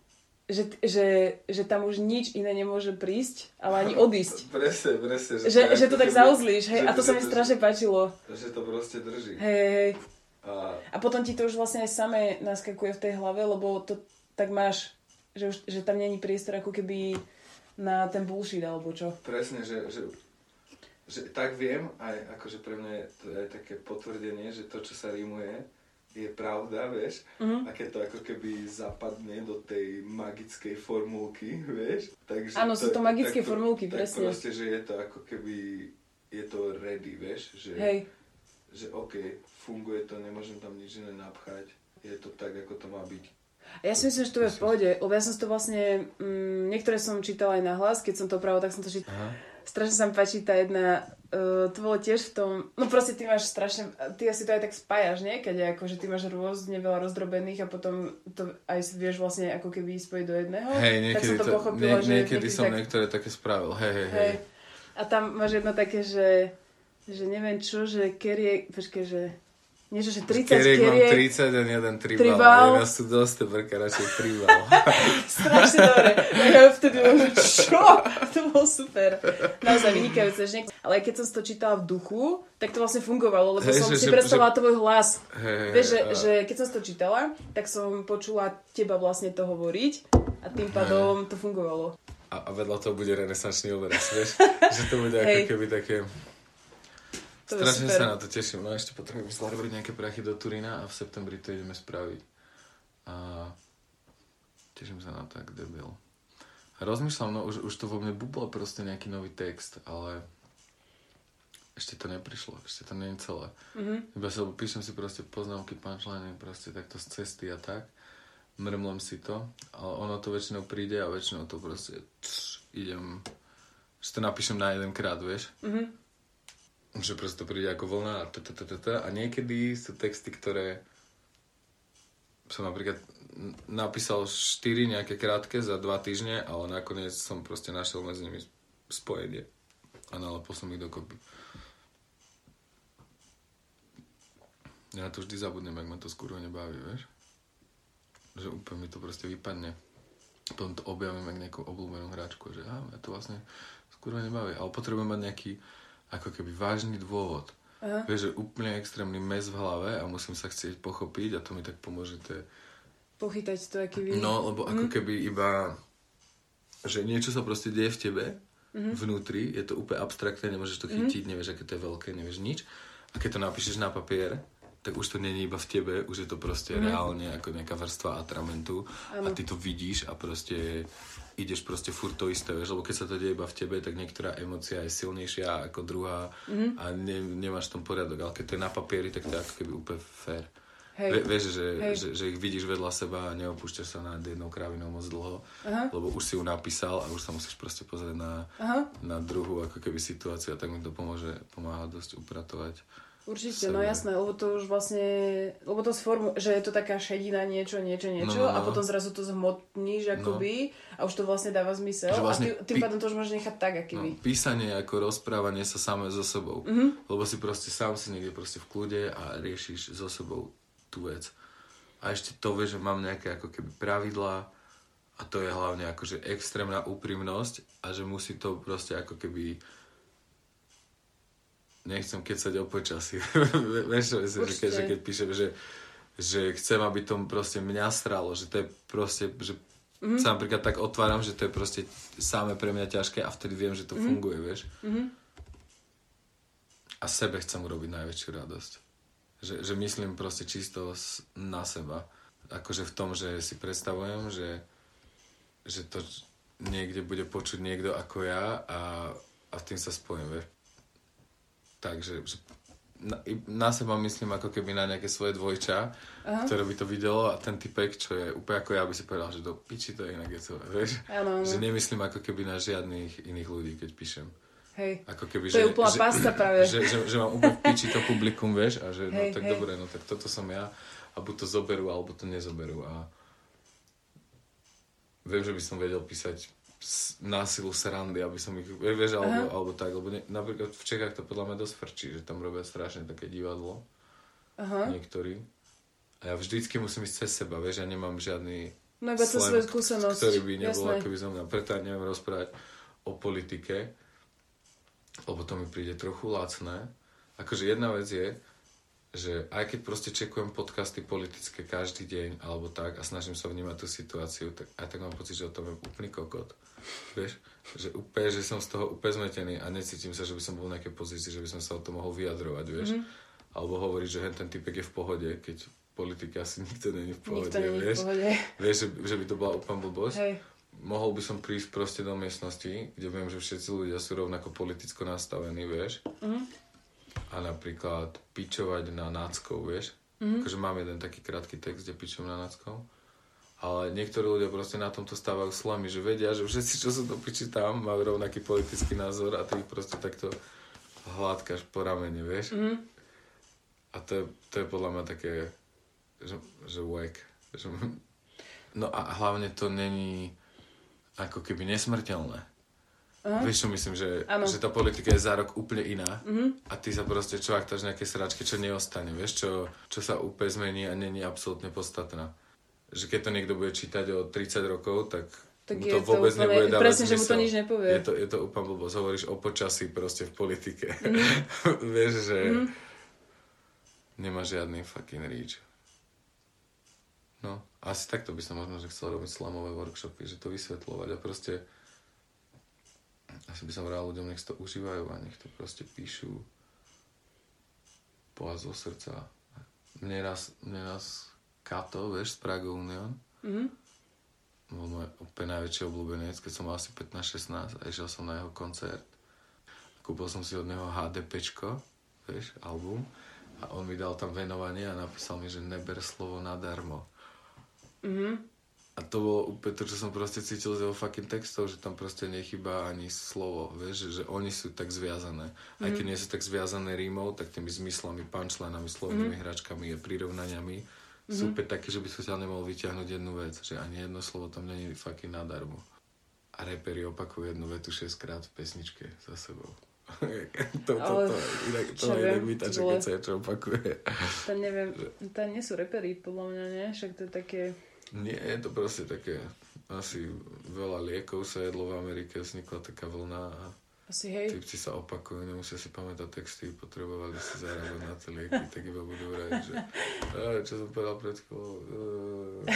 Že, že, že tam už nič iné nemôže prísť, ale ani odísť. Presne, presne. Že, že to ako tak zauzlíš, hej, že a to sa mi že- strašne páčilo. Že to proste drží. Hej, hej. A A potom ti to už vlastne aj samé naskakuje v tej hlave, lebo to tak máš, že, už, že tam není priestor ako keby na ten bullshit alebo čo. presne, že, že, že tak viem, aj akože pre mňa je to aj také potvrdenie, že to, čo sa rímuje, je pravda, vieš. Mhm. A keď to ako keby zapadne do tej magickej formulky, vieš. Takže Áno, sú to magické tak formulky, tak presne. proste, že je to ako keby, je to ready, vieš. Že, Hej, že OK, funguje to, nemôžem tam nič iné napchať. Je to tak, ako to má byť. Ja si myslím, že to je v pohode, lebo ja som to vlastne, mm, niektoré som čítala aj na hlas, keď som to opravo, tak som to čítala. Aha. Strašne sa mi páči tá jedna, uh, to bolo tiež v tom, no proste ty máš strašne, ty asi to aj tak spájaš, nie? Keď ako, že ty máš rôzne veľa rozdrobených a potom to aj vieš vlastne ako keby spojiť do jedného. Hej, tak niekedy, som to, to, pochopila, nie, že niekedy som tak, niektoré také spravil. Hej, hej, hej. A tam máš jedno také, že že neviem čo, že kerie, počkej, že niečo, že 30 Keriek mám kerie, 30 a jeden tribal. Tribal. Nás tu dosť, brka, radšej tribal. strašne dobre. Ja vtedy že čo? To bolo super. Naozaj vynikajúce. Že niek- Ale keď som to čítala v duchu, tak to vlastne fungovalo, lebo Hej, som že- si že- predstavila tvoj hlas. Hej, Vieš, že, a- že keď som to čítala, tak som počula teba vlastne to hovoriť a tým pádom to fungovalo. A, a vedľa toho bude renesančný obraz, vieš? že to bude ako Hej. keby také... To Strašne super. sa na to teším. No ešte potrebujem zarobiť nejaké prachy do Turína a v septembri to ideme spraviť. A teším sa na to, debil. A rozmýšľam, no už, už to vo mne bublo proste nejaký nový text, ale ešte to neprišlo, ešte to nie je celé. Mm-hmm. Iba sa, píšem si proste poznámky, punchline, proste takto z cesty a tak. Mrmlem si to, ale ono to väčšinou príde a väčšinou to proste tš, idem, že to napíšem na jeden krát, vieš. Mhm. Že proste to príde ako vlna a, t- a niekedy sú texty, ktoré som napríklad napísal 4 nejaké krátke za 2 týždne, ale nakoniec som proste našiel medzi nimi spojenie a nalepil som ich dokopy. Ja to vždy zabudnem, ak ma to skôr nebaví, vieš? Že úplne mi to proste vypadne. Potom to objavím jak nejakú obľúbenú hráčku, že á, ja to vlastne skôr nebaví. Ale potrebujem mať nejaký ako keby vážny dôvod. Aha. Vieš, že úplne extrémny mes v hlave a musím sa chcieť pochopiť a to mi tak pomôže tie... Pochytať to, aký vy... No, lebo ako keby iba... Že niečo sa proste deje v tebe, Mhm. vnútri, je to úplne abstraktné, nemôžeš to chytiť, nevieš, aké to je veľké, nevieš nič. A keď to napíšeš na papier, tak už to není iba v tebe, už je to proste Mhm. reálne ako nejaká vrstva atramentu a ty to vidíš a proste ideš proste furt to isté, vieš, lebo keď sa to deje iba v tebe, tak niektorá emocia je silnejšia ako druhá Mhm. a ne, nemáš tom poriadok, ale keď to je na papieri, tak to je ako keby úplne fér. Hej. Vie, vieš, že, Hej. že, že ich vidíš vedľa seba a neopúšťaš sa nad jednou krávinou moc dlho, Aha. lebo už si ju napísal a už sa musíš proste pozrieť na, Aha. na druhú ako keby situáciu a tak mi to pomôže, pomáha dosť upratovať. Určite, no jasné, lebo to už vlastne, lebo to sformu, že je to taká šedina, niečo, niečo, niečo No, no, a no. potom zrazu to zhmotníš akoby a už to vlastne dáva zmysel Že vlastne a tý, tým pádom to už môžeš nechať tak, aký No, by. písanie ako rozprávanie sa samé so sebou. Mhm. Mm-hmm. Lebo si proste sám si niekde proste v kľude a riešiš so sebou tú vec. A ešte to vieš, že mám nejaké ako keby pravidlá a to je hlavne akože extrémna úprimnosť a že musí to proste ako keby nechcem kecať o počasí. Vieš, že keď, že keď píšem, že, že chcem, aby to proste mňa stralo, že to je proste, že Mhm. mm-hmm. sa napríklad tak otváram, že to je proste samé pre mňa ťažké a vtedy viem, že to Mhm. mm-hmm. funguje, vieš. Mm-hmm. A sebe chcem urobiť najväčšiu radosť. Že, že myslím proste čisto na seba. Akože v tom, že si predstavujem, že, že to niekde bude počuť niekto ako ja a, a v tým sa spojím, vieš. Takže že na, na seba myslím ako keby na nejaké svoje dvojča, Aha. ktoré by to videlo a ten typek, čo je úplne ako ja, by si povedal, že do piči to je inak je celé, vieš. Áno, áno. Že nemyslím ako keby na žiadnych iných ľudí, keď píšem. Hej. Ako keby, To je úplná pasta práve. Že, že, že mám úplne v piči to publikum, vieš, a že no Hej, tak hej. dobre, no tak toto som ja a buď to zoberú, alebo to nezoberú a viem, že by som vedel písať násilu srandy, aby som ich, vie- vieš, alebo, alebo tak, lebo ne, napríklad v Čechách to podľa mňa dosť frčí, že tam robia strašne také divadlo, Aha. niektorí. A ja vždycky musím ísť cez seba, vieš, ja nemám žiadny No iba cez svoju skúsenosť. ktorý by nebol Jasné. ako by som mňa, preto ja neviem rozprávať o politike, lebo to mi príde trochu lacné. Akože jedna vec je, že aj keď proste čekujem podcasty politické každý deň alebo tak a snažím sa vnímať tú situáciu, tak aj tak mám pocit, že o tom je úplný kokot. Vieš? Že úplne, že som z toho úplne zmetený a necítim sa, že by som bol v nejakej pozícii, že by som sa o tom mohol vyjadrovať, vieš? Mhm. Mm-hmm. Alebo hovoriť, že hen ten typek je v pohode, keď politika asi nikto není v pohode, Nikto není v vieš? pohode. Vieš, že, že by to bola úplná blbosť. Hej. Mohol by som prísť proste do miestnosti, kde viem, že všetci ľudia sú rovnako politicko nastavení, vieš. Mhm. A napríklad pičovať na náckov, vieš. Mhm. Akože mám jeden taký krátky text, kde pičujem na náckov. Ale niektorí ľudia proste na tomto stávajú slamy, že vedia, že všetci, čo sú do piči tam, majú rovnaký politický názor a ty ich proste takto hladkáš po ramene, vieš. Mhm. A to je, to je podľa mňa také, že, že wack. Že, no a hlavne to není ako keby nesmrteľné. Aha. Vieš čo myslím, že, Áno. že tá politika je za rok úplne iná a ty sa proste čo aktáš nejaké sračky, čo neostane, vieš, čo, čo sa úplne zmení a není absolútne podstatná. Že keď to niekto bude čítať o 30 rokov, tak, Tak mu to to vôbec úplne- nebude dávať presne, že mu to zmysel. nič nepovie. Je to, je to úplne blbosť. Hovoríš o počasí proste v politike. Mhm. vieš, že nemá žiadny fucking reach. No, asi takto by som možno, že chcel robiť slamové workshopy, že to vysvetľovať a proste asi by som vral ľuďom, nech to užívajú a nech to proste píšu pohľad zo srdca. Mne raz, mne raz Kato, vieš, z Prago Union, Mhm. bol môj úplne najväčší obľúbenec, keď som mal asi 15-16 a išiel som na jeho koncert. Kúpil som si od neho HDPčko, vieš, album a on mi dal tam venovanie a napísal mi, že neber slovo nadarmo. Mhm. A to bolo úplne to, čo som proste cítil z jeho fucking textov, že tam proste nechýba ani slovo, vieš, že, že oni sú tak zviazané. Aj keď nie sú tak zviazané rímov, tak tými zmyslami, punchlinami, slovnými hračkami a prirovnaniami sú úplne také, že by som ťa nemohol vyťahnuť jednu vec, že ani jedno slovo tam není fucking nadarmo. A reperi opakujú jednu vetu 6 krát v pesničke za sebou. to, to, Ale to, inak, to čo ma inak vytača, keď sa niečo opakuje. To neviem, to nie sú repery, podľa mňa, nie? Však to je také... Nie, je to proste také, asi veľa liekov sa jedlo v Amerike, vznikla taká vlna a Asi hej. typci sa opakujú, nemusia si pamätať texty, potrebovali si zarábať na tie lieky, tak iba budú vrať, že "Á, čo som povedal pred chvíľou. eh."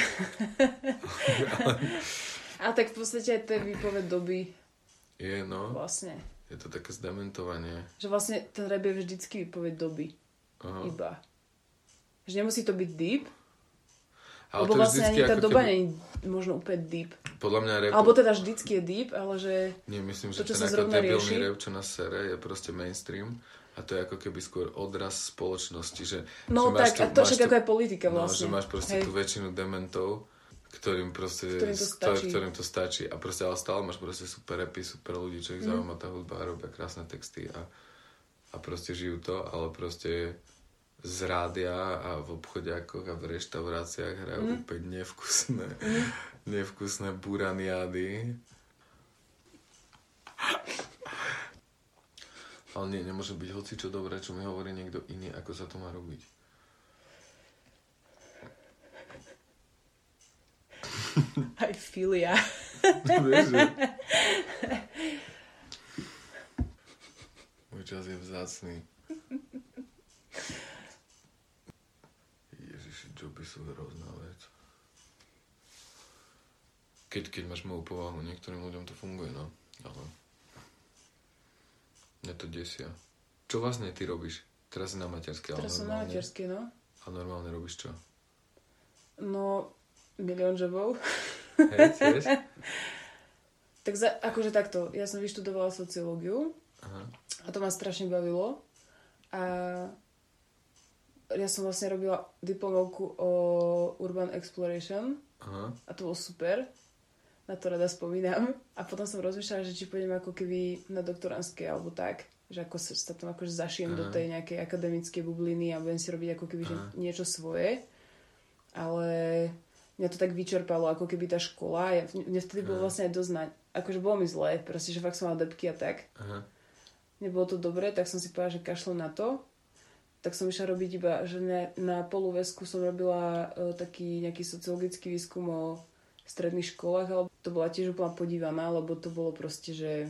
A tak v podstate aj to je výpoveď doby Je, no, vlastne. je to také zdementovanie. Že vlastne ten rap je vždycky výpoveď doby. Aha. Iba. Že nemusí to byť deep, Ale lebo to vlastne ani tá doba keby- nie je možno úplne deep. Podľa mňa rap... Alebo teda vždycky je deep, ale že... Nie, myslím, to, že čo ten ako debilný rap, čo nás sere, je proste mainstream. A to je ako keby skôr odraz spoločnosti, že, No že tak, a tu- to máš však ako je politika No, vlastne. že máš proste Hej. tú väčšinu dementov, ktorým proste, Ktorým to stačí. ktorým to stačí. A proste ale stále máš proste super repy, super ľudí, čo ich Mhm. zaujíma tá hudba a robia krásne texty a, a proste žijú to, ale proste z rádia a v obchodiakoch a v reštauráciách hrajú Mhm. úplne nevkusné, nevkusné buraniády. Ale nie, nemôže byť hoci čo dobré, čo mi hovorí niekto iný, ako sa to má robiť. Filia. Vieš, že... Môj čas je vzácný. Joby sú hrozná vec. Keď, keď máš moju povahu, niektorým ľuďom to funguje, no. Ale... Mňa to desia. Čo vlastne ty robíš? Teraz si na materskej, Teraz som na normálne. materskej, no. A normálne robíš čo? No, milión jobov. Hej? Tak za, akože takto, ja som vyštudovala sociológiu Aha. a to ma strašne bavilo. A ja som vlastne robila diplomovku o Urban Exploration Aha. a to bolo super. Na to rada spomínam. A potom som rozmýšľala, že či pôjdem ako keby na doktorantské alebo tak. Že ako sa, tam akože zašijem Aha. do tej nejakej akademickej bubliny a budem si robiť ako keby že niečo svoje. Ale mňa to tak vyčerpalo, ako keby tá škola. Ja, mne vtedy bolo Aha. vlastne aj dosť na, akože bolo mi zle, proste, že fakt som mala depky a tak. Aha. Nebolo to dobré, tak som si povedala, že kašlem na to. Tak som išla robiť iba, že na, na poluväzku som robila e, taký nejaký sociologický výskum o stredných školách, ale to bola tiež úplne podívaná, lebo to bolo proste, že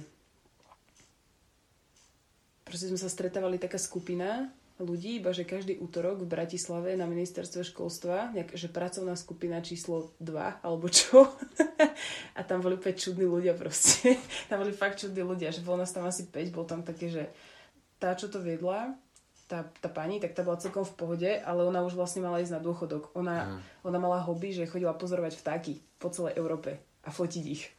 proste sme sa stretávali taká skupina ľudí, iba že každý útorok v Bratislave na ministerstve školstva, nejak, že pracovná skupina číslo 2, alebo čo. a tam boli úplne čudní ľudia proste. tam boli fakt čudní ľudia, že bolo nás tam asi 5, bol tam také, že tá, čo to viedla, tá, tá pani, tak tá bola celkom v pohode, ale ona už vlastne mala ísť na dôchodok. Ona, ona mala hobby, že chodila pozorovať vtáky po celej Európe a fotiť ich.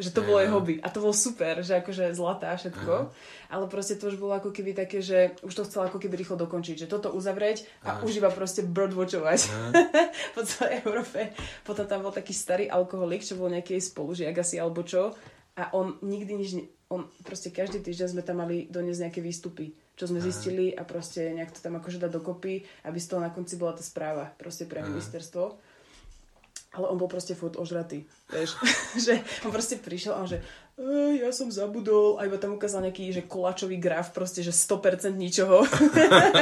Že to bolo jej hobby. A to bolo super, že akože zlatá všetko. Ale proste to už bolo ako keby také, že už to chcela ako keby rýchlo dokončiť. Že toto uzavrieť a Aha. už iba proste birdwatchovať Aha. po celej Európe. Potom tam bol taký starý alkoholik, čo bol nejaký spolužiak asi alebo čo. A on nikdy nič... Ne... On proste každý týždeň sme tam mali doniesť nejaké výstupy čo sme zistili a proste nejak to tam akože dá dokopy, aby z toho na konci bola tá správa proste pre Aha. ministerstvo. Ale on bol proste furt ožratý, vieš. že on proste prišiel a on že "E, ja som zabudol a iba tam ukázal nejaký že kolačový graf, proste, že 100% ničoho.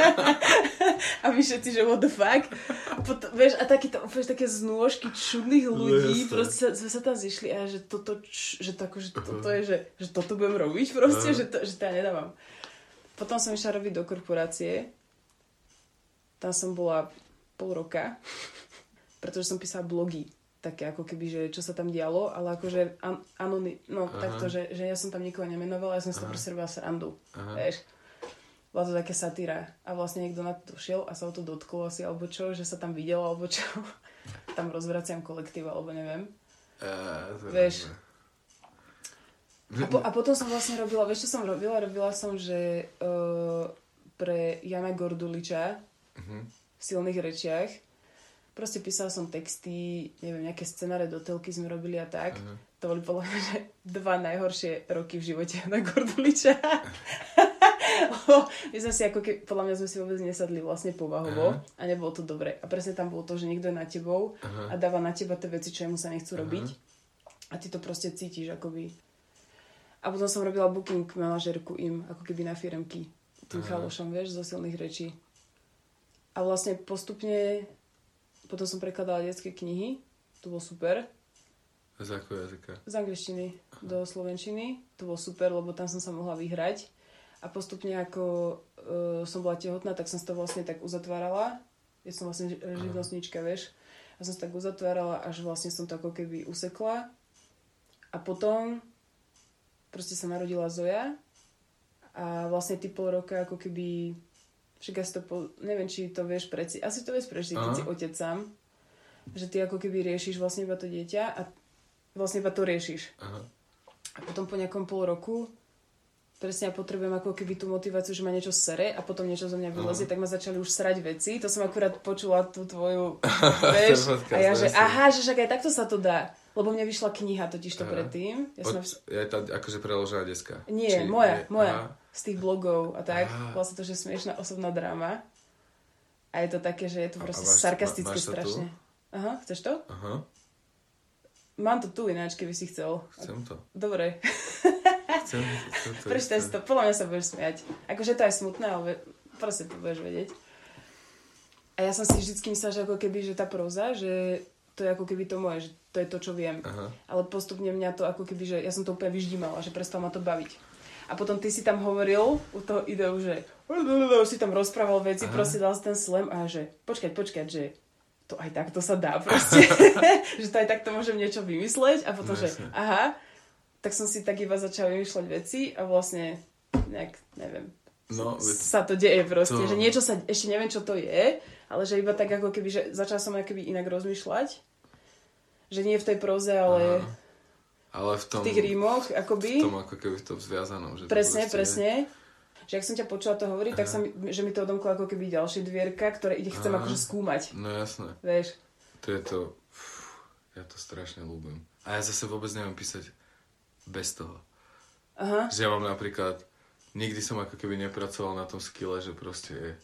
a my všetci, že what the fuck. A potom, vieš, a takýto, vieš, také znôžky čudných ľudí, jasné. proste sa, sme sa tam zišli a že toto, že to, akože toto je, že, že toto budem robiť proste, že to, že to ja nedávam. Potom som išla robiť do korporácie. Tam som bola pol roka, pretože som písala blogy. Také ako keby, že čo sa tam dialo, ale akože an, anony, no Aha. takto, že, že ja som tam nikoho nemenovala, ja som si to proste robila srandu. Vieš. Bola to také satíra. A vlastne niekto na to šiel a sa o to dotkol asi, alebo čo, že sa tam videl, alebo čo. tam rozvraciam kolektív, alebo neviem. Uh, Vieš. A, po, a potom som vlastne robila, vieš čo som robila? Robila som, že uh, pre Jana Gorduliča Mhm. v silných rečiach proste písala som texty, neviem, nejaké scenáre do telky sme robili a tak. Aha. To boli podľa mňa že dva najhoršie roky v živote Jana Gorduliča. My sme si ako keby, podľa mňa sme si vôbec nesadli vlastne povahovo Aha. a nebolo to dobre. A presne tam bolo to, že niekto je nad tebou a Aha. dáva na teba tie veci, čo jemu sa nechcú Aha. robiť. A ty to proste cítiš akoby. A potom som robila booking manažerku im, ako keby na firemky. Tým Aha. chalošom, vieš, zo silných rečí. A vlastne postupne potom som prekladala detské knihy, to bolo super. Z akého jazyka? Z angličtiny do slovenčiny, to bolo super, lebo tam som sa mohla vyhrať. A postupne ako uh, som bola tehotná, tak som to vlastne tak uzatvárala. Ja som vlastne ži- živnostníčka, vieš. A som si tak uzatvárala, až vlastne som to ako keby usekla. A potom proste sa narodila Zoja. A vlastne ty pol roka ako keby... Však asi to po, neviem, či to vieš preci... Asi to vieš preci, keď si otec sám. Že ty ako keby riešiš vlastne iba to dieťa a vlastne iba to riešiš. Aha. A potom po nejakom pol roku presne ja potrebujem ako keby tú motiváciu, že ma niečo sere a potom niečo zo mňa vylezie, tak ma začali už srať veci. To som akurát počula tú tvoju, vieš, a ja, že aha, že však aj takto sa to dá. Lebo mne vyšla kniha totiž to Aha. predtým. Ja som je tá akože preložená deska? Nie, Či moja, je- moja. Aha. Z tých blogov a tak. Aha. Bola sa to, že smiešná osobná dráma. A je to také, že je to A- a proste máš- sarkastické má- máš to tu? strašne. Aha, chceš to? Aha, Mám to tu ináč, keby si chcel. chcem to. Dobre. Chcem, chcem to. Prečítaj to, podľa mňa sa budeš smiať. Akože to je smutné, ale proste to budeš vedieť. A ja som si vždycky myslela, že ako keby, že tá próza, že to je ako keby to moje, že to je to, čo viem. Aha. Ale postupne mňa to ako keby, že ja som to úplne vyždímala, že prestal ma to baviť. A potom ty si tam hovoril u toho ideu, že si tam rozprával veci, Aha. proste dal si ten slam a že počkať, počkať, že to aj takto sa dá proste. že to aj takto môžem niečo vymysleť a potom, No, že jasne. aha, tak som si tak iba začala vymýšľať veci a vlastne nejak, neviem, No, sa to deje proste, To- že niečo sa, ešte neviem, čo to je, ale že iba tak ako keby, že začala som keby inak rozmýšľať, že nie v tej proze, ale Aha. ale v tom, v tých rímoch, v akoby. tom ako keby v tom zviazanom. Že to Presne, proste- presne. Že ak som ťa počula to hovoriť, tak sa mi, že mi to odomklo ako keby ďalšie dvierka, ktoré ide chcem Aha. akože skúmať. No jasné. Vieš. To je to... Ja to strašne ľúbim. A ja zase vôbec neviem písať bez toho. Aha. Že ja mám napríklad... Nikdy som ako keby nepracoval na tom skille, že proste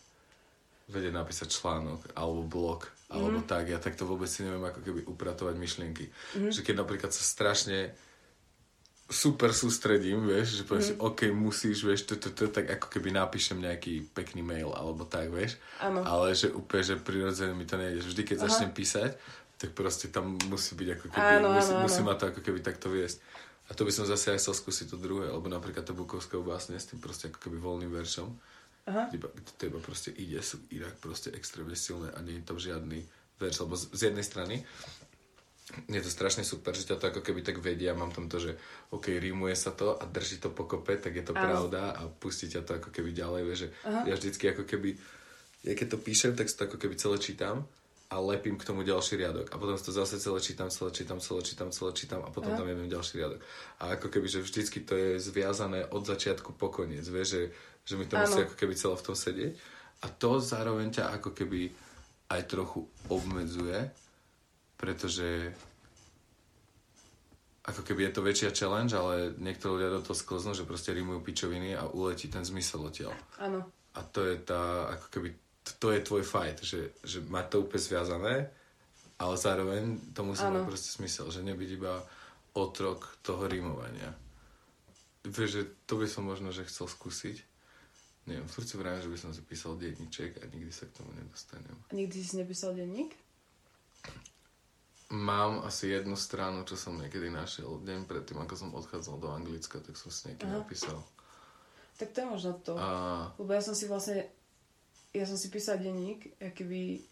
vedieť napísať článok alebo blog alebo Mhm. tak. Ja takto vôbec si neviem ako keby upratovať myšlienky. Že keď napríklad sa strašne super sústredím, vieš, že poviem si, Mhm. OK, musíš, vieš, to, to, to, tak ako keby napíšem nejaký pekný mail, alebo tak, vieš. Áno. Ale že úplne, že prirodzene mi to nejde. Vždy, keď Aha. začnem písať, tak proste tam musí byť ako keby, Áno, musí, áno, musí ma to ako keby takto viesť. A to by som zase aj chcel skúsiť to druhé, alebo napríklad to Bukovské básne s tým proste ako keby voľným veršom. Aha. Iba, to iba proste ide, sú inak proste extrémne silné a nie je tam žiadny verš, lebo z, z jednej strany je to strašne super, že ťa to ako keby tak vedia, mám tam to, že OK, rímuje sa to a drží to pokope, tak je to Áno. pravda a pustí ťa to ako keby ďalej, vieš, že ja vždycky ako keby, ja keď to píšem, tak si to ako keby celé čítam a lepím k tomu ďalší riadok a potom to zase celé čítam, celé čítam, celé čítam, celé čítam a potom tam jedem ďalší riadok. A ako keby, že vždycky to je zviazané od začiatku po koniec, vieš, že, že mi to musí Áno. ako keby celé v tom sedieť a to zároveň ťa ako keby aj trochu obmedzuje, pretože ako keby je to väčšia challenge, ale niektorí ľudia do toho sklznú, že proste rímujú pičoviny a uletí ten zmysel odtiaľ. Áno. A to je tá, ako keby, to je tvoj fight, že, že mať to úplne zviazané ale zároveň to musí mať proste smysel, že nebyť iba otrok toho rímovania. Vieš, že to by som možno, že chcel skúsiť. Neviem, furt si vravím, že by som si písal denníček a nikdy sa k tomu nedostanem. Nikdy si nepísal denník? Mám asi jednu stranu, čo som niekedy našiel deň predtým, ako som odchádzal do Anglicka, tak som si niekedy Aha. napísal. Tak to je možno to. A Lebo ja som si vlastne, ja som si písal denník, keby,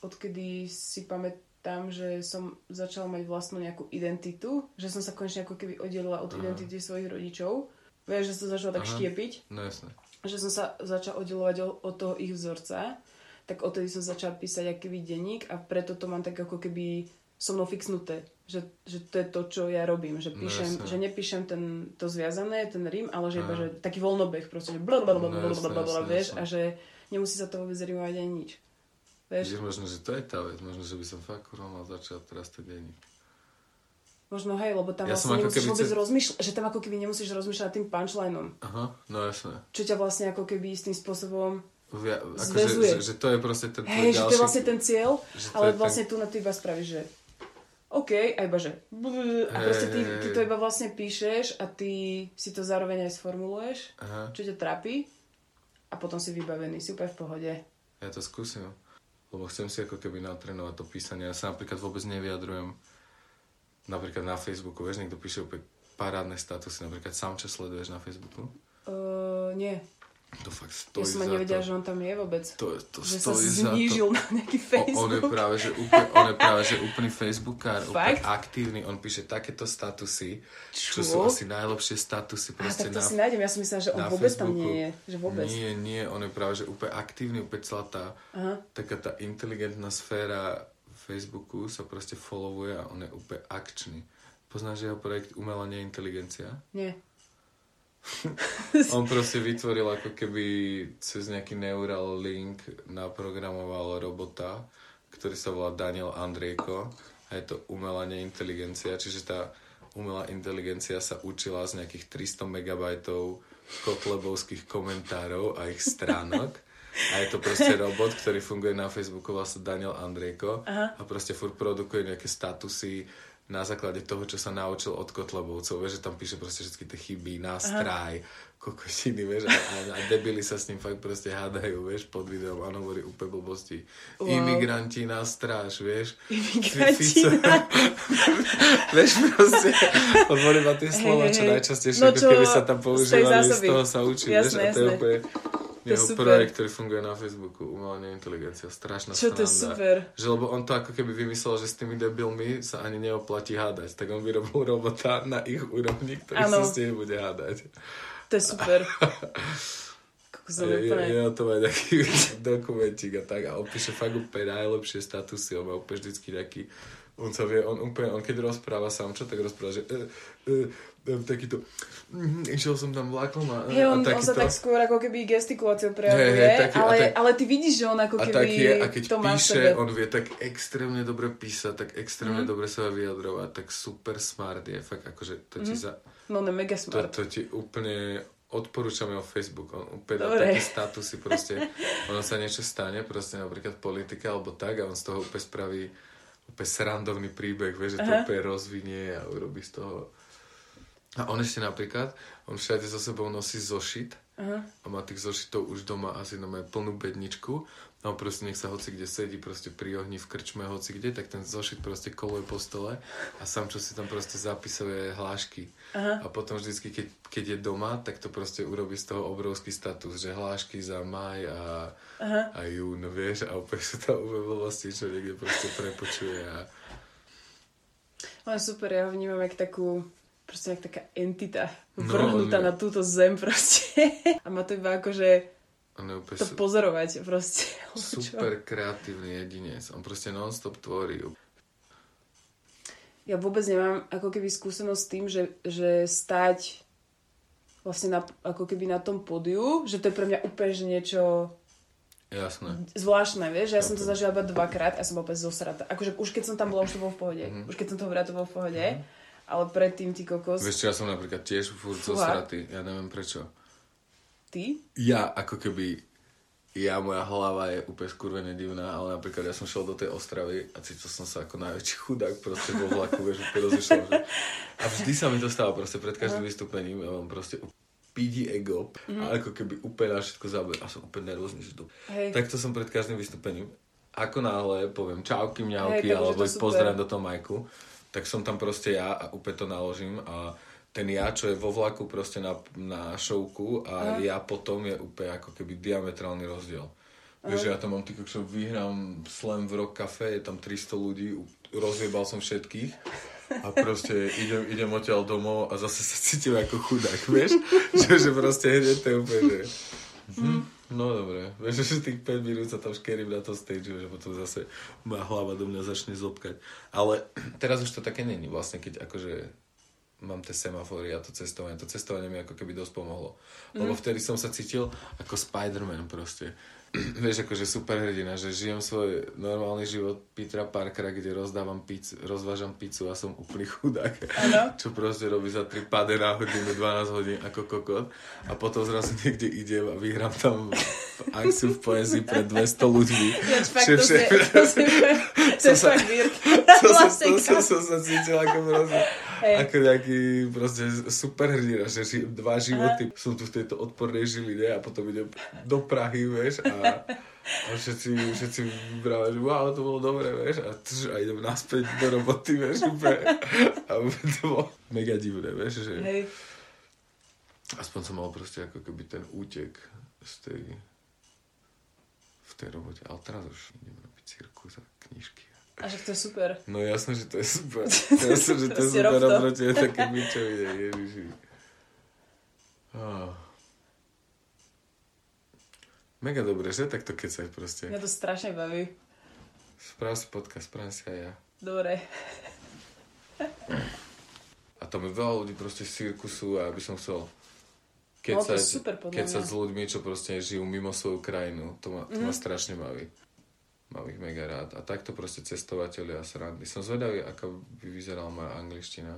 odkedy si pamätám, že som začala mať vlastnú nejakú identitu, že som sa konečne ako keby oddelila od Aha. identity svojich rodičov. Vieš, že som začala tak Aha. štiepiť, no jasné. že som sa začala oddelovať od, toho ich vzorca, tak odtedy som začala písať aký denník a preto to mám tak ako keby so mnou fixnuté, že, že to je to, čo ja robím, že, No píšem, jasné. že nepíšem ten, to zviazané, ten rím, ale že iba, že taký voľnobeh proste, že blablabla, No jasné, jasné, vieš, jasné. a že nemusí sa to vôbec rimovať ani nič. Vieš, Vidíš, možno, že to je tá vec, možno, že by som fakt kurva mal začať teraz ten denník. Možno hej, lebo tam Ja vlastne ako nemusíš keby vôbec rozmýšľať, že tam ako keby nemusíš rozmýšľať tým punchlineom, Aha, no jasné. čo ťa vlastne ako keby istým spôsobom Via, akože, Zväzuje. že, že, to je proste ten Hej, že to ďalší... je vlastne ten cieľ, že ale ten- vlastne tu na to iba spravíš, že OK, a iba že a proste ty, ty to iba vlastne píšeš a ty si to zároveň aj sformuluješ, Aha, čo ťa trápi a potom si vybavený, si úplne v pohode. ja to skúsim. Lebo chcem si ako keby natrénovať to písanie. Ja sa napríklad vôbec nevyjadrujem napríklad na Facebooku. Vieš, niekto píše úplne parádne statusy. Napríklad Samče sleduješ na Facebooku. Uh, nie, To fakt ja stojí som za ani nevedela, že on tam je vôbec. To, to že sa stojí to. znížil na nejaký O, on je Facebook. práve, že úplne, on je práve, že úplný Facebookár, úplne aktívny, on píše takéto statusy, čo, Čo? sú asi najlepšie statusy Á, proste tak to na, si nájdem, ja som myslela, že on vôbec tam Facebooku. nie je. Že vôbec. Nie, nie, on je práve, že úplne aktívny, úplne celá tá, Aha. taká tá inteligentná sféra Facebooku sa proste followuje a on je úplne akčný. Poznáš jeho projekt Umelá neinteligencia? Nie. On proste vytvoril ako keby cez nejaký neural link naprogramoval robota, ktorý sa volá Daniel Andrejko a je to umelá neinteligencia, čiže tá umelá inteligencia sa učila z nejakých 300 megabajtov kotlebovských komentárov a ich stránok. A je to proste robot, ktorý funguje na Facebooku, volá sa Daniel Andrejko a proste furt produkuje nejaké statusy na základe toho, čo sa naučil od Kotlebovcov. Vieš, že tam píše proste všetky tie chyby, nástraj, kokotiny, vieš, a, a, debili sa s ním fakt proste hádajú, vieš, pod videom a hovorí úplne blbosti. Wow. Imigranti na stráž, vieš. Imigranti na- vieš, proste, hovorí tie slova, hej, čo hej. najčastejšie, No, čo keby sa tam používali, z toho sa učí, Jasné, vieš, a to je úplne To je super. projekt, ktorý funguje na Facebooku, umelá neinteligencia, strašná Čo to je super. Že lebo on to ako keby vymyslel, že s tými debilmi sa ani neoplatí hádať, tak on vyrobil robota na ich úrovni, ktorý Áno. sa s nimi bude hádať. To je super. Kokos, Je, je, je o tom aj taký dokumentík a tak a opíše fakt úplne najlepšie statusy, on má úplne vždycky taký on sa vie, on úplne, on keď rozpráva sám, čo tak rozpráva, že e, e, e, takýto, mm, išiel som tam vlakom a, Hej, a on, on takýto. sa tak skôr ako keby gestikuláciou prejavuje, Hej, hej, taký- a ale, tak- ale ty vidíš, že on ako A keby tak je, a keď to má píše, on vie tak extrémne dobre písať, tak extrémne Mhm. dobre sa vyjadrovať, tak super smart je, fakt akože to ti za, No, on je mega to, smart. to ti úplne odporúčam jeho Facebook, on úplne dá také statusy proste, ono sa niečo stane, proste napríklad politika alebo tak a on z toho úplne spraví úplne srandovný príbeh, vieš, že to úplne rozvinie a urobí z toho a on ešte napríklad, on všade so sebou nosí zošit Aha. a má tých zošitov už doma asi na plnú bedničku a on proste nech sa hoci kde sedí proste pri ohni v krčme hoci kde, tak ten zošit proste koluje po stole a sám čo si tam proste zapisuje hlášky. Aha. A potom vždycky, keď, keď je doma, tak to proste urobí z toho obrovský status, že hlášky za maj a, Aha. a jún, vieš, a úplne sú tam blbosti, čo niekde proste prepočuje a On je super, ja ho vnímam jak takú proste jak taká entita No, vrhnutá on je- na túto zem proste. A má to iba akože to pozorovať proste. Super kreatívny jedinec. On proste non-stop tvorí. Ja vôbec nemám ako keby skúsenosť s tým, že, že stať vlastne na, ako keby na tom pódiu, že to je pre mňa úplne že niečo Jasné. zvláštne, vieš, že ja som to zažila iba dvakrát a som úplne zosrata. Akože už keď som tam bola, už to bolo v pohode. Mhm. Už keď som to vrát, to bolo v pohode. Ale predtým, ty kokos, Vieš čo, ja som napríklad tiež furt Fúha. zosratý. Ja neviem prečo. ty? Ja ako keby ja, moja hlava je úplne skurvene divná, ale napríklad ja som šiel do tej Ostravy a cítil som sa ako najväčší chudák proste vo vlaku, vieš, úplne že... A vždy sa mi to stáva proste pred každým vystúpením, ja mám proste pidi ego a ako keby úplne na všetko zaber a som úplne nervózny, že to... Hej. Takto som pred každým vystúpením. Ako náhle poviem čauky, mňauky, Hej, alebo pozdravím do toho majku, tak som tam proste ja a úplne to naložím a ten ja, čo je vo vlaku proste na, na šovku a ja potom je úplne ako keby diametrálny rozdiel. Vieš, že ja tam mám ty kokšo, vyhrám slam v Rock Cafe, je tam 300 ľudí, rozjebal som všetkých a proste idem, idem odtiaľ domov a zase sa cítim ako chudák, vieš? že, že proste hneď to je úplne, že... Mhm. No dobre, vieš, že tých 5 minút sa tam škerím na to stage, že potom zase moja hlava do mňa začne zopkať. Ale teraz už to také není vlastne, keď akože mám tie semafory a to cestovanie. To cestovanie mi ako keby dosť pomohlo. Lebo vtedy som sa cítil ako Spider-Man proste. Vieš, akože superhrdina, že žijem svoj normálny život Petra Parkera, kde rozdávam pizzu, rozvážam pizzu a som úplný chudák. Áno. Čo proste robí za 3 pade na hodinu, 12 hodín ako kokot. A potom zrazu niekde idem a vyhrám tam akciu v poezii pred 200 ľuďmi. Ináč fakt to všetko- to si, to je fakt som, sa cítil ako proste, Hej. ako nejaký proste superhrdina, že dva životy som tu v tejto odpornej žiline a potom idem do Prahy, vieš, a, a všetci, všetci vybrali, že wow, to bolo dobré, vieš, a, tš, a idem naspäť do roboty, vieš, úplne. A to bolo mega divné, vieš, že Hej. aspoň som mal proste ako keby ten útek z tej v tej robote, ale teraz už idem robiť cirkus a knižky. A že to je super. No jasné, že to je super. Jasné, že to je super oproti je také bičovine, ježiši. Oh. Mega dobre, že? Tak to kecaj proste. Mňa to strašne baví. Správ si podcast, spravím si aj ja. Dobre. A tam je veľa ľudí proste z cirkusu a ja by som chcel No, kecať, super, podľa kecať mňa. s ľuďmi, čo proste žijú mimo svoju krajinu. To ma, to Mhm. ma strašne baví. Mám ich mega rád. A takto proste cestovateľia a srandy. Som zvedavý, ako by vyzerala moja angličtina.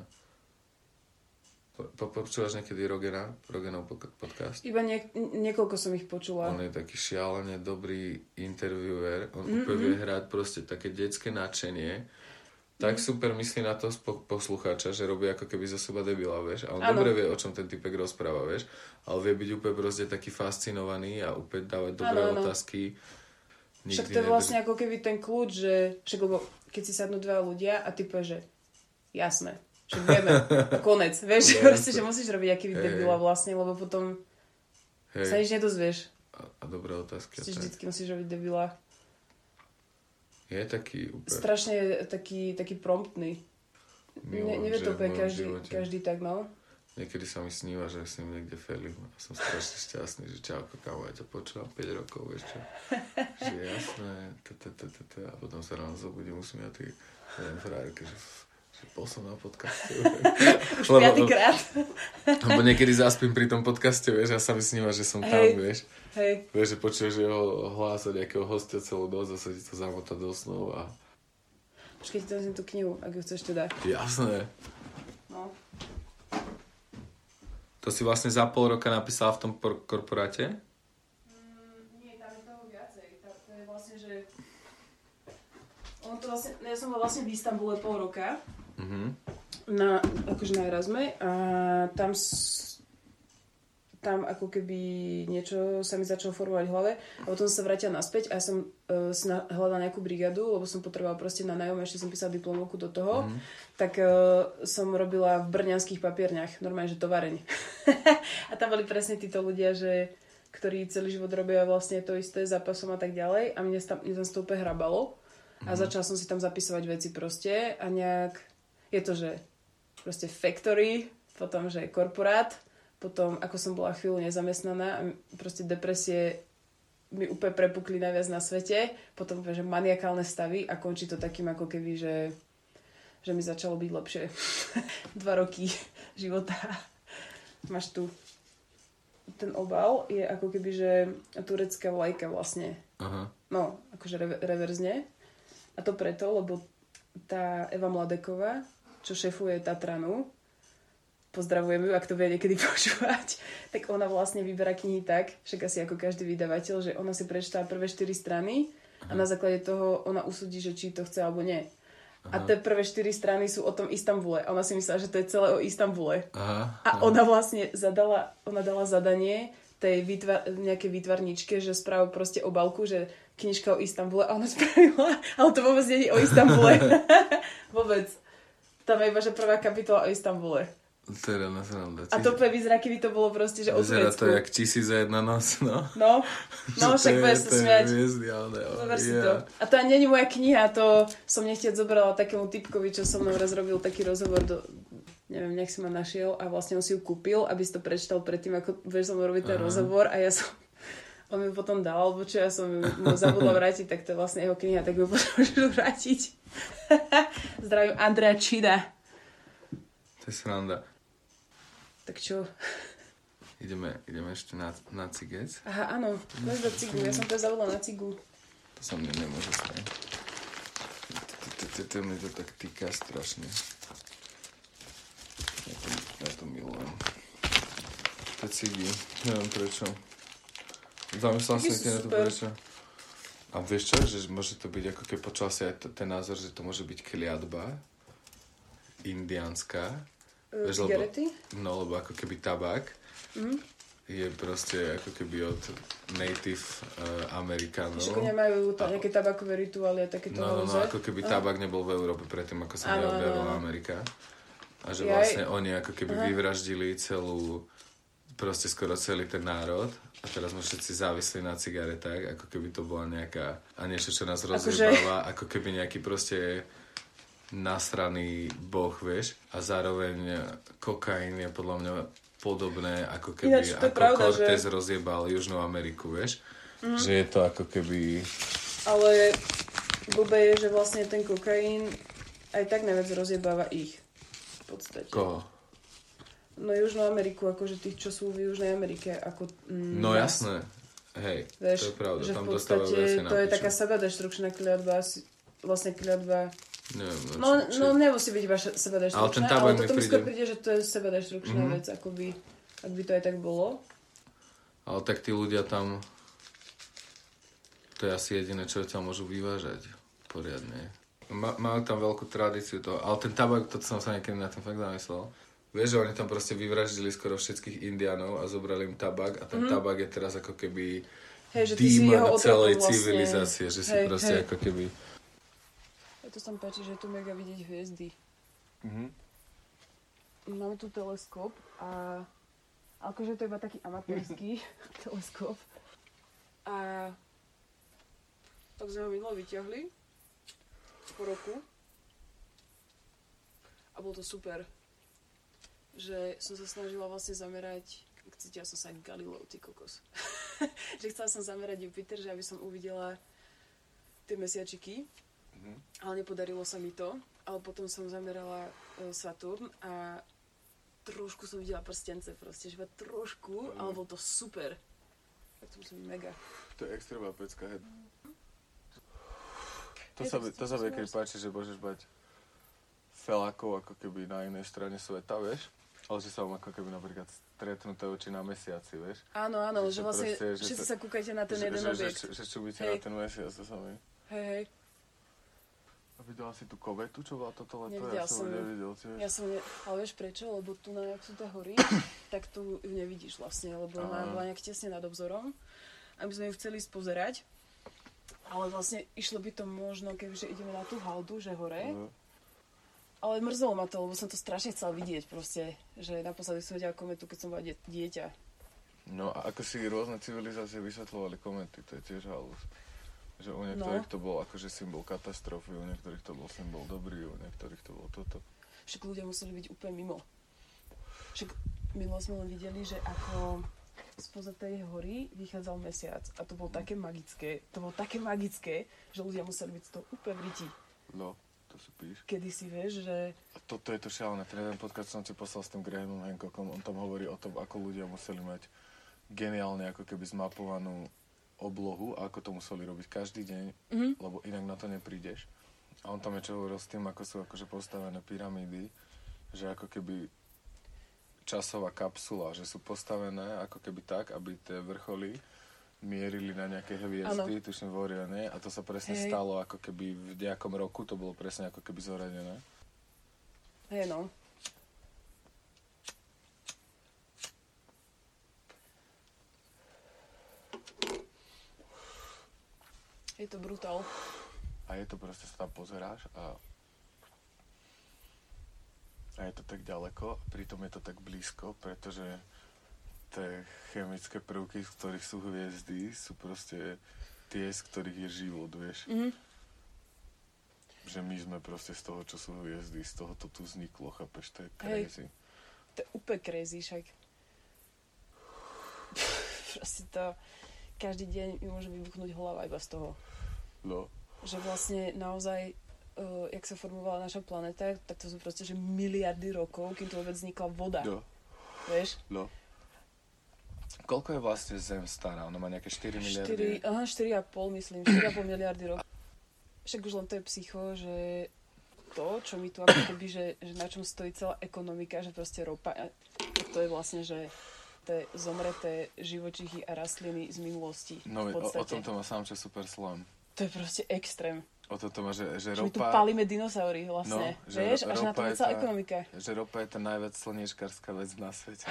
Po, po, počúvaš niekedy Rogena? Rogenov pod- podcast? Iba nie, niekoľko som ich počula. On je taký šialene dobrý interviewer. On Mhm, úplne vie hrať proste také detské nadšenie. Tak super myslí na to spo- poslucháča, že robí ako keby zo seba debila, vieš. A on Áno. dobre vie, o čom ten typek rozpráva, vieš. Ale vie byť úplne proste taký fascinovaný a úplne dávať dobré Áno, áno. otázky. Však to je vlastne ako keby ten kľúč, že však lebo keď si sadnú dva ľudia a ty povieš, že jasné, že vieme, konec, vieš, No, proste, že musíš robiť aký debila vlastne, lebo potom sa Hej, nič nedozvieš. a, a dobré otázky. Proste vždycky musíš robiť debila. Je taký úplne... Strašne taký, taký promptný. Ne, milujem, nevie že to úplne každý, živote. každý tak, no. Niekedy sa mi sníva, že s ním niekde felím a som strašne šťastný, že čauko, kámo, ja ťa počúvam 5 rokov, vieš čo. že jasné, a potom sa ráno zobudím usmiatý, neviem, frajerke, že bol som na podcaste. Už piatýkrát. lebo niekedy zaspím pri tom podcaste, vieš, a sa mi sníva, že som tam, Hej. vieš. Hej, Vieš, že počuješ jeho hlas od nejakého hostia celú noc a sa ti to zamotá do snov a počkej, ti to tú knihu, ak ju chceš teda. jasné. No. To si vlastne za pol roka napísala v tom por- korporáte? Nie, tam je toho viacej. Tam, to je vlastne, že... On to vlastne, ja som bola vlastne v Istambule pol roka. Mhm. Na, akože na Erasme a tam s, tam ako keby niečo sa mi začalo formovať v hlave a potom sa vrátila naspäť a ja som uh, si na, hľadala nejakú brigadu, lebo som potrebovala proste na najom, ešte som písala diplomovku do toho, mm. tak uh, som robila v brňanských papierniach, normálne, že tovareň. a tam boli presne títo ľudia, že ktorí celý život robia vlastne to isté zápasom a tak ďalej a mne, tam, mne tam toho úplne hrabalo a začala som si tam zapisovať veci proste a nejak je to, že proste factory, potom, že korporát, potom, ako som bola chvíľu nezamestnaná a proste depresie mi úplne prepukli najviac na svete, potom, že maniakálne stavy a končí to takým ako keby, že, že mi začalo byť lepšie. Dva roky života. Máš tu ten obal je ako keby, že turecká vlajka vlastne. Aha. No, akože rever- reverzne. A to preto, lebo tá Eva Mladeková, čo šefuje Tatranu, pozdravujem ju, ak to bude niekedy počúvať, tak ona vlastne vyberá knihy tak, však asi ako každý vydavateľ, že ona si prečíta prvé 4 strany a na základe toho ona usúdi, že či to chce alebo nie. A tie prvé 4 strany sú o tom Istambule. A ona si myslela, že to je celé o Istambule. Aha. A ona vlastne zadala, ona dala zadanie tej výtvar, nejakej výtvarničke, že spraví proste obálku, že knižka o Istambule a ona spravila, ale to vôbec nie je o Istambule. vôbec. Tam je iba, že prvá kapitola o Istambule. Je na sranda. A to úplne vyzerá, keby to bolo proste, že o Vyzerá to jak tisíc za jedna noc, no. No, no však budeš sa smiať. Zober si to. A to ani není moja kniha, to som nechtiac zobrala takému typkovi, čo so mnou raz robil taký rozhovor do, neviem, nech si ma našiel a vlastne on si ju kúpil, aby si to prečítal predtým, ako budeš so mnou robiť ten Aha. rozhovor a ja som on mi potom dal, alebo čo ja som mu zabudla vrátiť, tak to je vlastne jeho kniha, tak ju môžu vrátiť. Zdravím Andrea Čida. To je sranda. Tak čo? Ideme, ideme ešte na, na cigec. Aha, áno, máš do cigu, ja som to zabudla na cigu. To sa mne nemôže stať. To- to- To mi to tak týka strašne. Ja to, ja to milujem. Tie cigy, neviem prečo. Zamyslel som si na to prečo. A vieš čo, že môže to byť ako keď počasie aj t- ten názor, že to môže byť kliatba indiánska. Uh, Vieš, lebo-? No, lebo ako keby tabák Mhm. je proste ako keby od native uh, Amerikanov. Však oni majú tam nejaké tabakové rituály a takéto No, no, no, ako keby tabak nebol v Európe predtým, ako sa neobjavila. Amerika. A že Jaj. vlastne oni ako keby Aha. vyvraždili celú, proste skoro celý ten národ a teraz sme všetci závislí na cigaretách, ako keby to bola nejaká, a niečo, čo nás Akože- rozjebáva, ako keby nejaký proste nasraný boh, vieš, a zároveň kokain je podľa mňa podobné, ako keby Ináč, ako pravda, Cortez že- rozjebal Južnú Ameriku, vieš. Mhm. Že je to ako keby... Ale blbé je, že vlastne ten kokain aj tak najviac rozjebáva ich. V podstate. Koho? No Južnú Ameriku, akože tých, čo sú v Južnej Amerike. Ako, mm, No jasné. Hej, Vieš, to je pravda, že tam v podstate to je taká sebadeštrukčná kliatba, vlastne kliatba. Neviem, no, No, či, no nemusí byť še- sebadeštrukčná, Ale ten ale, ale mi príde- skôr príde, že to je sebadeštrukčná Mhm. vec, akoby, ak by to aj tak bolo. Ale tak tí ľudia tam... To je asi jediné, čo tam môžu vyvážať poriadne. Ma, majú tam veľkú tradíciu toho, ale ten tabak, to som sa niekedy na tým fakt zamyslel. Vieš, že oni tam proste vyvraždili skoro všetkých indianov a zobrali im tabak a ten Mhm. tabak je teraz ako keby Hej, že si otrokom celej vlastne. civilizácie, že si Hej, proste hej. ako keby... Ja to sa mi páči, že je tu mega vidieť hviezdy. Mhm. Máme tu teleskop a akože to je iba taký amatérsky teleskop. A tak sme ho minule vyťahli po roku. A bolo to super. Že som sa snažila vlastne zamerať, cítila som sa aj Galileo, ty kokos. že chcela som zamerať Jupiter, že aby som uvidela tie mesiačiky. Ale nepodarilo sa mi to. Ale potom som zamerala e, Saturn a trošku som videla prstence proste, že iba trošku, ale bolo to super. Tak to myslím mega. To je extrémna pecka, hej. To Je sa, to- to sa sú keď páči, že môžeš mať felákov ako keby na inej strane sveta, vieš? Ale že sa vám ako keby napríklad stretnuté oči na mesiaci, vieš? Áno, áno, Že že vlastne proste, že všetci sa- sa kúkajte na ten že, jeden že, objekt. Že, že, že čubíte Hej. na ten mesiac, to sa mi... Hej, hej. A videla si tú kovetu, čo bola toto leto? Nevidela ja som ju nevidel tiež. Ja som ne... Ale vieš prečo? Lebo tu na jak sú tie hory, tak tu ju nevidíš vlastne, lebo ona Aha. bola nejak tesne nad obzorom. A my sme ju chceli ísť pozerať. Ale vlastne išlo by to možno, kebyže ideme na tú haldu, že hore. No. Ale mrzelo ma to, lebo som to strašne chcela vidieť proste. Že naposledy som videla kometu, keď som bola die- dieťa. No a ako si rôzne civilizácie vysvetľovali komenty, to je tiež halus. Že u niektorých No. to bol akože symbol katastrofy, u niektorých to bol symbol dobrý, u niektorých to bolo toto. Však ľudia museli byť úplne mimo. Však milo sme len videli, že ako spoza tej hory vychádzal mesiac. A to bolo také magické, to bolo také magické, že ľudia museli byť z toho úplne vriti. No, to si píš. Kedy si vieš, že A toto je to šialené. Ten jeden podcast som ti poslal s tým Grahamom Hancockom. On tam hovorí o tom, ako ľudia museli mať geniálne ako keby zmapovanú oblohu ako to museli robiť každý deň, Mhm. lebo inak na to neprídeš. A on tam niečo hovoril s tým, ako sú akože postavené pyramídy, že ako keby časová kapsula, že sú postavené ako keby tak, aby tie vrcholy mierili na nejaké hviezdy, tuším v Orione, a to sa presne Hej. stalo ako keby v nejakom roku, to bolo presne ako keby zoradené. Hej no. Je to brutál. A je to proste, sa tam pozeráš a a je to tak ďaleko, pritom je to tak blízko, pretože tie chemické prvky, z ktorých sú hviezdy, sú proste tie, z ktorých je život, vieš. Mhm. Že my sme proste z toho, čo sú hviezdy, z toho to tu vzniklo, chápeš, to je Hej. crazy. To je úplne crazy však. Proste to... Každý deň mi môže vybuchnúť hlava iba z toho. No, Že vlastne naozaj, uh, jak sa formovala naša planéta, tak to sú proste že miliardy rokov, kým to vôbec vznikla voda. no, Vieš? no. Koľko je vlastne Zem stará? Ona má nejaké 4 miliardy? 4, aha, 4,5 myslím, 4,5 miliardy rokov. Však už len to je psycho, že to, čo mi tu ako keby, že, že na čom stojí celá ekonomika, že proste ropa, to je vlastne, že tie zomreté živočichy a rastliny z minulosti. No, o, o tomto má sám čo super slam. To je proste extrém. O tomto má, že, že Že my tu ropa... palíme dinosaury vlastne. No, že vieš? Až na to ropa celá ekonomika. že ropa je tá najviac slniečkárska vec na svete.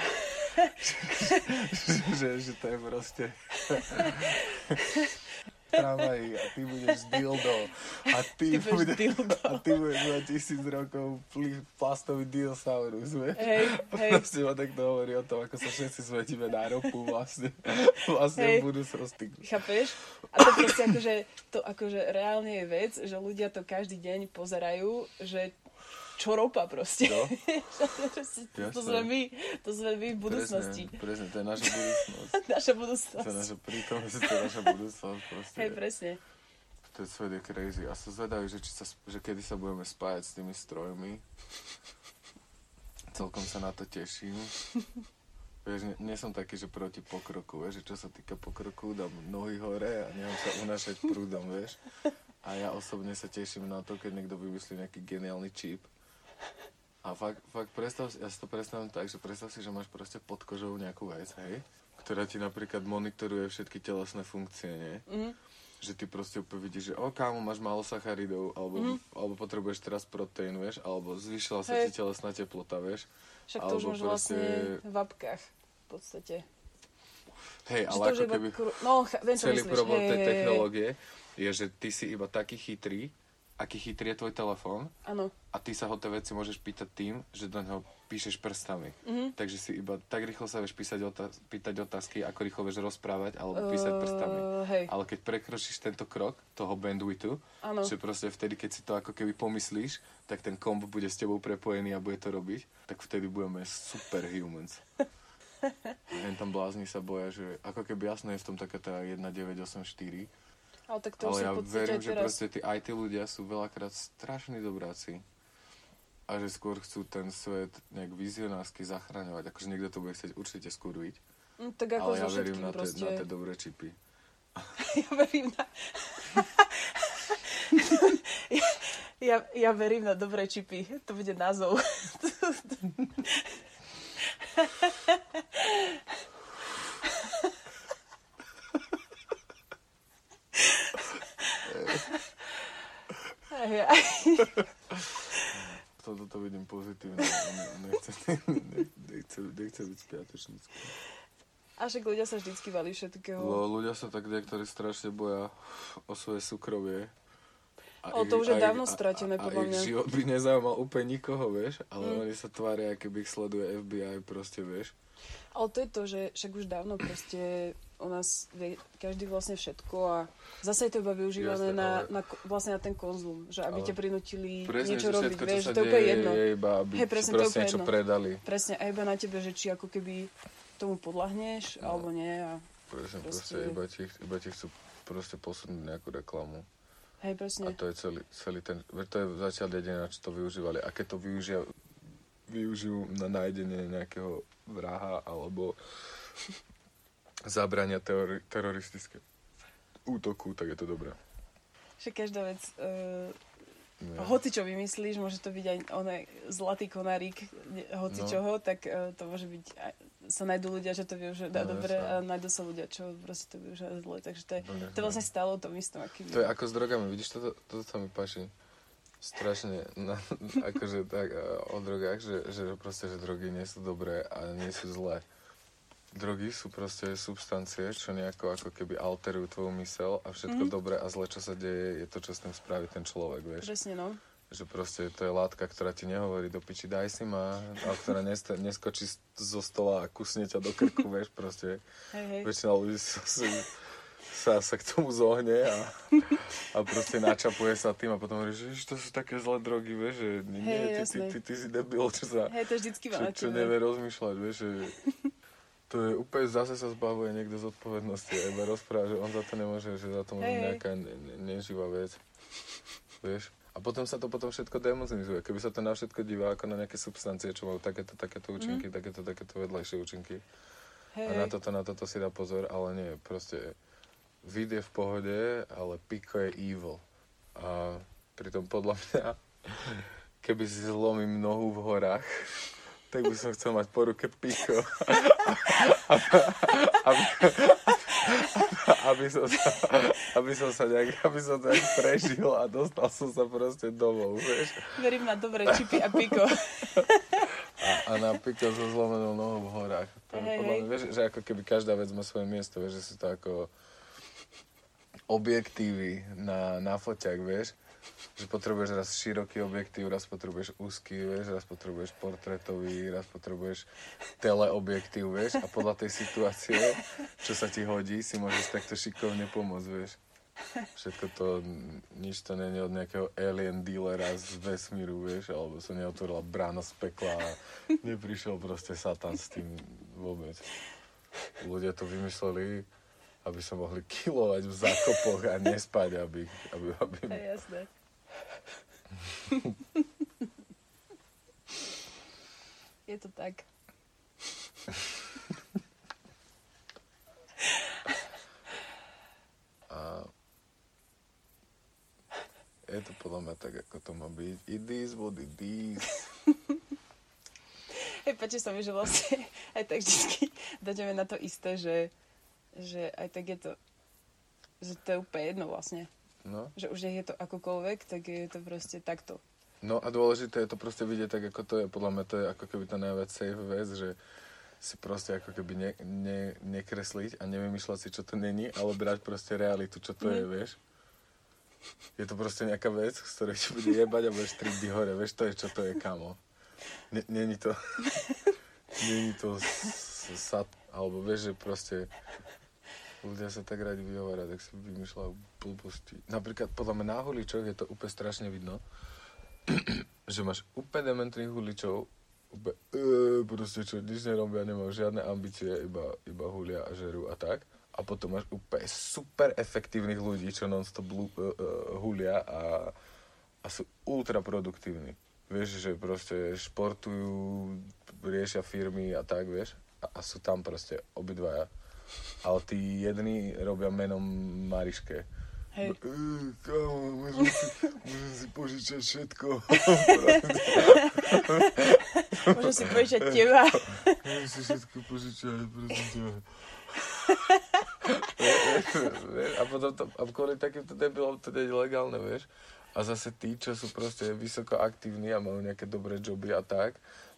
že, že to je proste... Tramvají a ty budeš dildo a ty, Ty budeš bude, dildo. a ty budeš mať tisíc rokov plastový dinosaurus, vieš? Hej, hej. Proste ma takto hovorí o tom, ako sa všetci svetíme na ropu vlastne, vlastne Hej. v budúcnosti. Chápeš? A to proste akože, to akože reálne je vec, že ľudia to každý deň pozerajú, že čo ropa proste. No. To, to sme my, to sme my v budúcnosti. Presne, presne, to je naša budúcnosť. Naša To budúcnosť. je naša prítomnosť, to je naša budúcnosť. Proste. Hej, presne. Ten svet je crazy. A som zvedavý, že, či sa, že kedy sa budeme spájať s tými strojmi. Celkom sa na to teším. Vieš, nie, nie som taký, že proti pokroku, vieš, že čo sa týka pokroku, dám nohy hore a nechám sa unášať prúdom, vieš. A ja osobne sa teším na to, keď niekto vymyslí nejaký geniálny čip. A fakt, fakt predstav ja si to predstavím tak, že predstav si, že máš proste pod kožou nejakú vec, hej, ktorá ti napríklad monitoruje všetky telesné funkcie, nie? Mhm. že ty proste úplne vidíš, že o kámo, máš málo sacharidov, alebo, mm. alebo potrebuješ teraz proteín, vieš, alebo zvýšila sa Hej. ti telesná teplota, vieš. Však to už máš proste- vlastne v apkách v podstate. Hej, Že ale ako iba keby kru- No, viem, celý myslíš. problém Hej, tej technológie je, že ty si iba taký chytrý, aký chytrý je tvoj telefón Áno. a ty sa ho tie veci môžeš pýtať tým, že do neho píšeš prstami. Mhm. Takže si iba tak rýchlo sa vieš písať otáz- pýtať otázky, ako rýchlo vieš rozprávať alebo písať prstami. Uh, hej, Ale keď prekročíš tento krok toho bandwidthu, áno. že proste vtedy, keď si to ako keby pomyslíš, tak ten komp bude s tebou prepojený a bude to robiť, tak vtedy budeme superhumans. Len tam blázni sa boja, že ako keby jasné je v tom taká tá 1984, Ale tak to ale ja verím, že teraz. proste tí IT ľudia sú veľakrát strašní dobráci a že skôr chcú ten svet nejak vizionársky zachraňovať. Akože niekto to bude chcieť určite skurviť, Mm, tak ako ale ja verím na tie, na tie dobré čipy. Ja verím na... ja, ja, ja verím na dobré čipy. To bude názov. Toto to vidím pozitívne. Ne- Nechcem, nechcem, nechcem byť spiatočnícky. A však ľudia sa vždycky valí všetkého. Lo, ľudia sa tak niektorí strašne boja o svoje súkromie. Ale to už je dávno stratené, a, podľa a, mňa. ich život by nezaujímal úplne nikoho, vieš, ale Mm. oni sa tvária, keby ich sleduje FBI, proste, vieš. Ale to je to, že však už dávno proste u nás vie každý vlastne všetko a zase je to iba využívané Jasné, na, ale- na, vlastne na ten konzum, že aby Ale- ťa prinútili Presne, niečo robiť, vieš, to je úplne jedno. je iba, aby ti presne, to niečo jedno. predali. Presne, a iba na tebe, že či ako keby tomu podľahneš, No. alebo nie. A, Presne, proste, Proste- iba, ti, iba ti chcú proste posunúť nejakú reklamu. hej, A presne. to je celý, celý ten, to je zatiaľ jediné, čo to využívali. A keď to využia, využijú na nájdenie nejakého vraha alebo zabrania teori, teroristické útoku, tak je to dobré. Že každá vec, uh, hoci čo vymyslíš, môže to byť aj oné zlatý konárik, hoci No. čoho, tak eh, to môže byť, aj, sa nájdú ľudia, že to využijú No, no, dobre a nájdú sa ľudia, čo proste to využijú zle. Takže to je, Dobre, to je vlastne stále o tom istom. Aký To je ako s drogami, vidíš, toto, toto sa mi páči strašne, na, akože tak a, o drogách, že, že proste, že drogy nie sú dobré a nie sú zlé. Drogy sú proste substancie, čo nejako ako keby alterujú tvoju mysel a všetko Mhm. dobré a zlé, čo sa deje, je to, čo s tým spraví ten človek, vieš. Presne, no. Že proste to je látka, ktorá ti nehovorí do piči, daj si ma, a ktorá neste, neskočí zo stola a kusne ťa do krku, vieš, proste. Hej, hej. Väčšina ľudí sa, sa, sa k tomu zohne a, a proste načapuje sa tým a potom hovorí, že "Ježiš, to sú také zlé drogy, vieš, že nie, Hej, ty, ty, ty, ty, si debil, čo sa, Hej, to vždycky čo, čo nevie rozmýšľať, vieš, že to je úplne, zase sa zbavuje niekto z odpovednosti a iba rozpráva, že on za to nemôže, že za to môže nejaká ne, ne, neživá vec, vieš. A potom sa to potom všetko demonizuje. Keby sa to na všetko divá ako na nejaké substancie, čo majú takéto, takéto účinky, takéto, takéto vedľajšie účinky. Hej, A na toto, na toto si dá pozor, ale nie, proste vid je v pohode, ale piko je evil. A pritom podľa mňa, keby si zlomím nohu v horách, tak by som chcel mať po ruke piko. aby, aby, som sa, aby som sa nejak, aby som sa nejak prežil a dostal som sa proste domov, vieš. Verím na dobré čipy a piko. A, a na piko so zlomenou nohou v horách. To je podľa mňa, vieš, že ako keby každá vec má svoje miesto, vieš, že sú to ako objektívy na, na foťak, vieš. Že potrebuješ raz široký objektív, raz potrebuješ úzky, vieš, raz potrebuješ portrétový, raz potrebuješ teleobjektív, vieš. A podľa tej situácie, čo sa ti hodí, si môžeš takto šikovne pomôcť, vieš. Všetko to, nič to není od nejakého alien dealera z vesmíru, vieš, alebo sa neotvorila brána z pekla a neprišiel proste Satan s tým vôbec. Ľudia to vymysleli, aby sa mohli kilovať v zákopoch a nespať, aby, aby, aby, Hej, jasné. Je to tak. A je to podľa mňa tak, ako to má byť. It is what it is. Hej, páči sa mi, že vlastne aj tak vždycky dojdeme na to isté, že, že aj tak je to, že to je úplne jedno vlastne. No. Že už je to akokoľvek, tak je to proste takto. no a dôležité je to proste vidieť tak, ako to je. Podľa mňa to je ako keby tá najviac safe vec, že si proste ako keby ne, ne, nekresliť a nevymýšľať si, čo to není, ale brať proste realitu, čo to je, Mhm. vieš. Je to proste nejaká vec, z ktorej ti bude jebať a budeš tridiť hore, vieš, to je, čo to je, kamo. Ne, není to, není to sat, alebo vieš, že proste ľudia sa tak radi vyhovára, tak si vymýšľajú blbosti. Napríklad podľa mňa na huličoch je to úplne strašne vidno, že máš úplne dementných huličov, úplne, e, proste čo nič nerobia, nemajú žiadne ambície, iba, iba hulia a žerú a tak. A potom máš úplne super efektívnych ľudí, čo non-stop uh, uh, hulia a, a sú ultra produktívni. Vieš, že proste športujú, riešia firmy a tak, vieš. A, a sú tam proste obidvaja. Ale tí jedni robia menom Mariške. Hej. "Ej, Kámo, môžem si, môžem si požičať všetko. Môžem si požičať teba. Môžem si všetko požičať, prosím ťa. a potom to, a kvôli takýmto debilom to nie je legálne, vieš. A zase tí, čo sú proste vysoko aktívni a majú nejaké dobré joby a tak,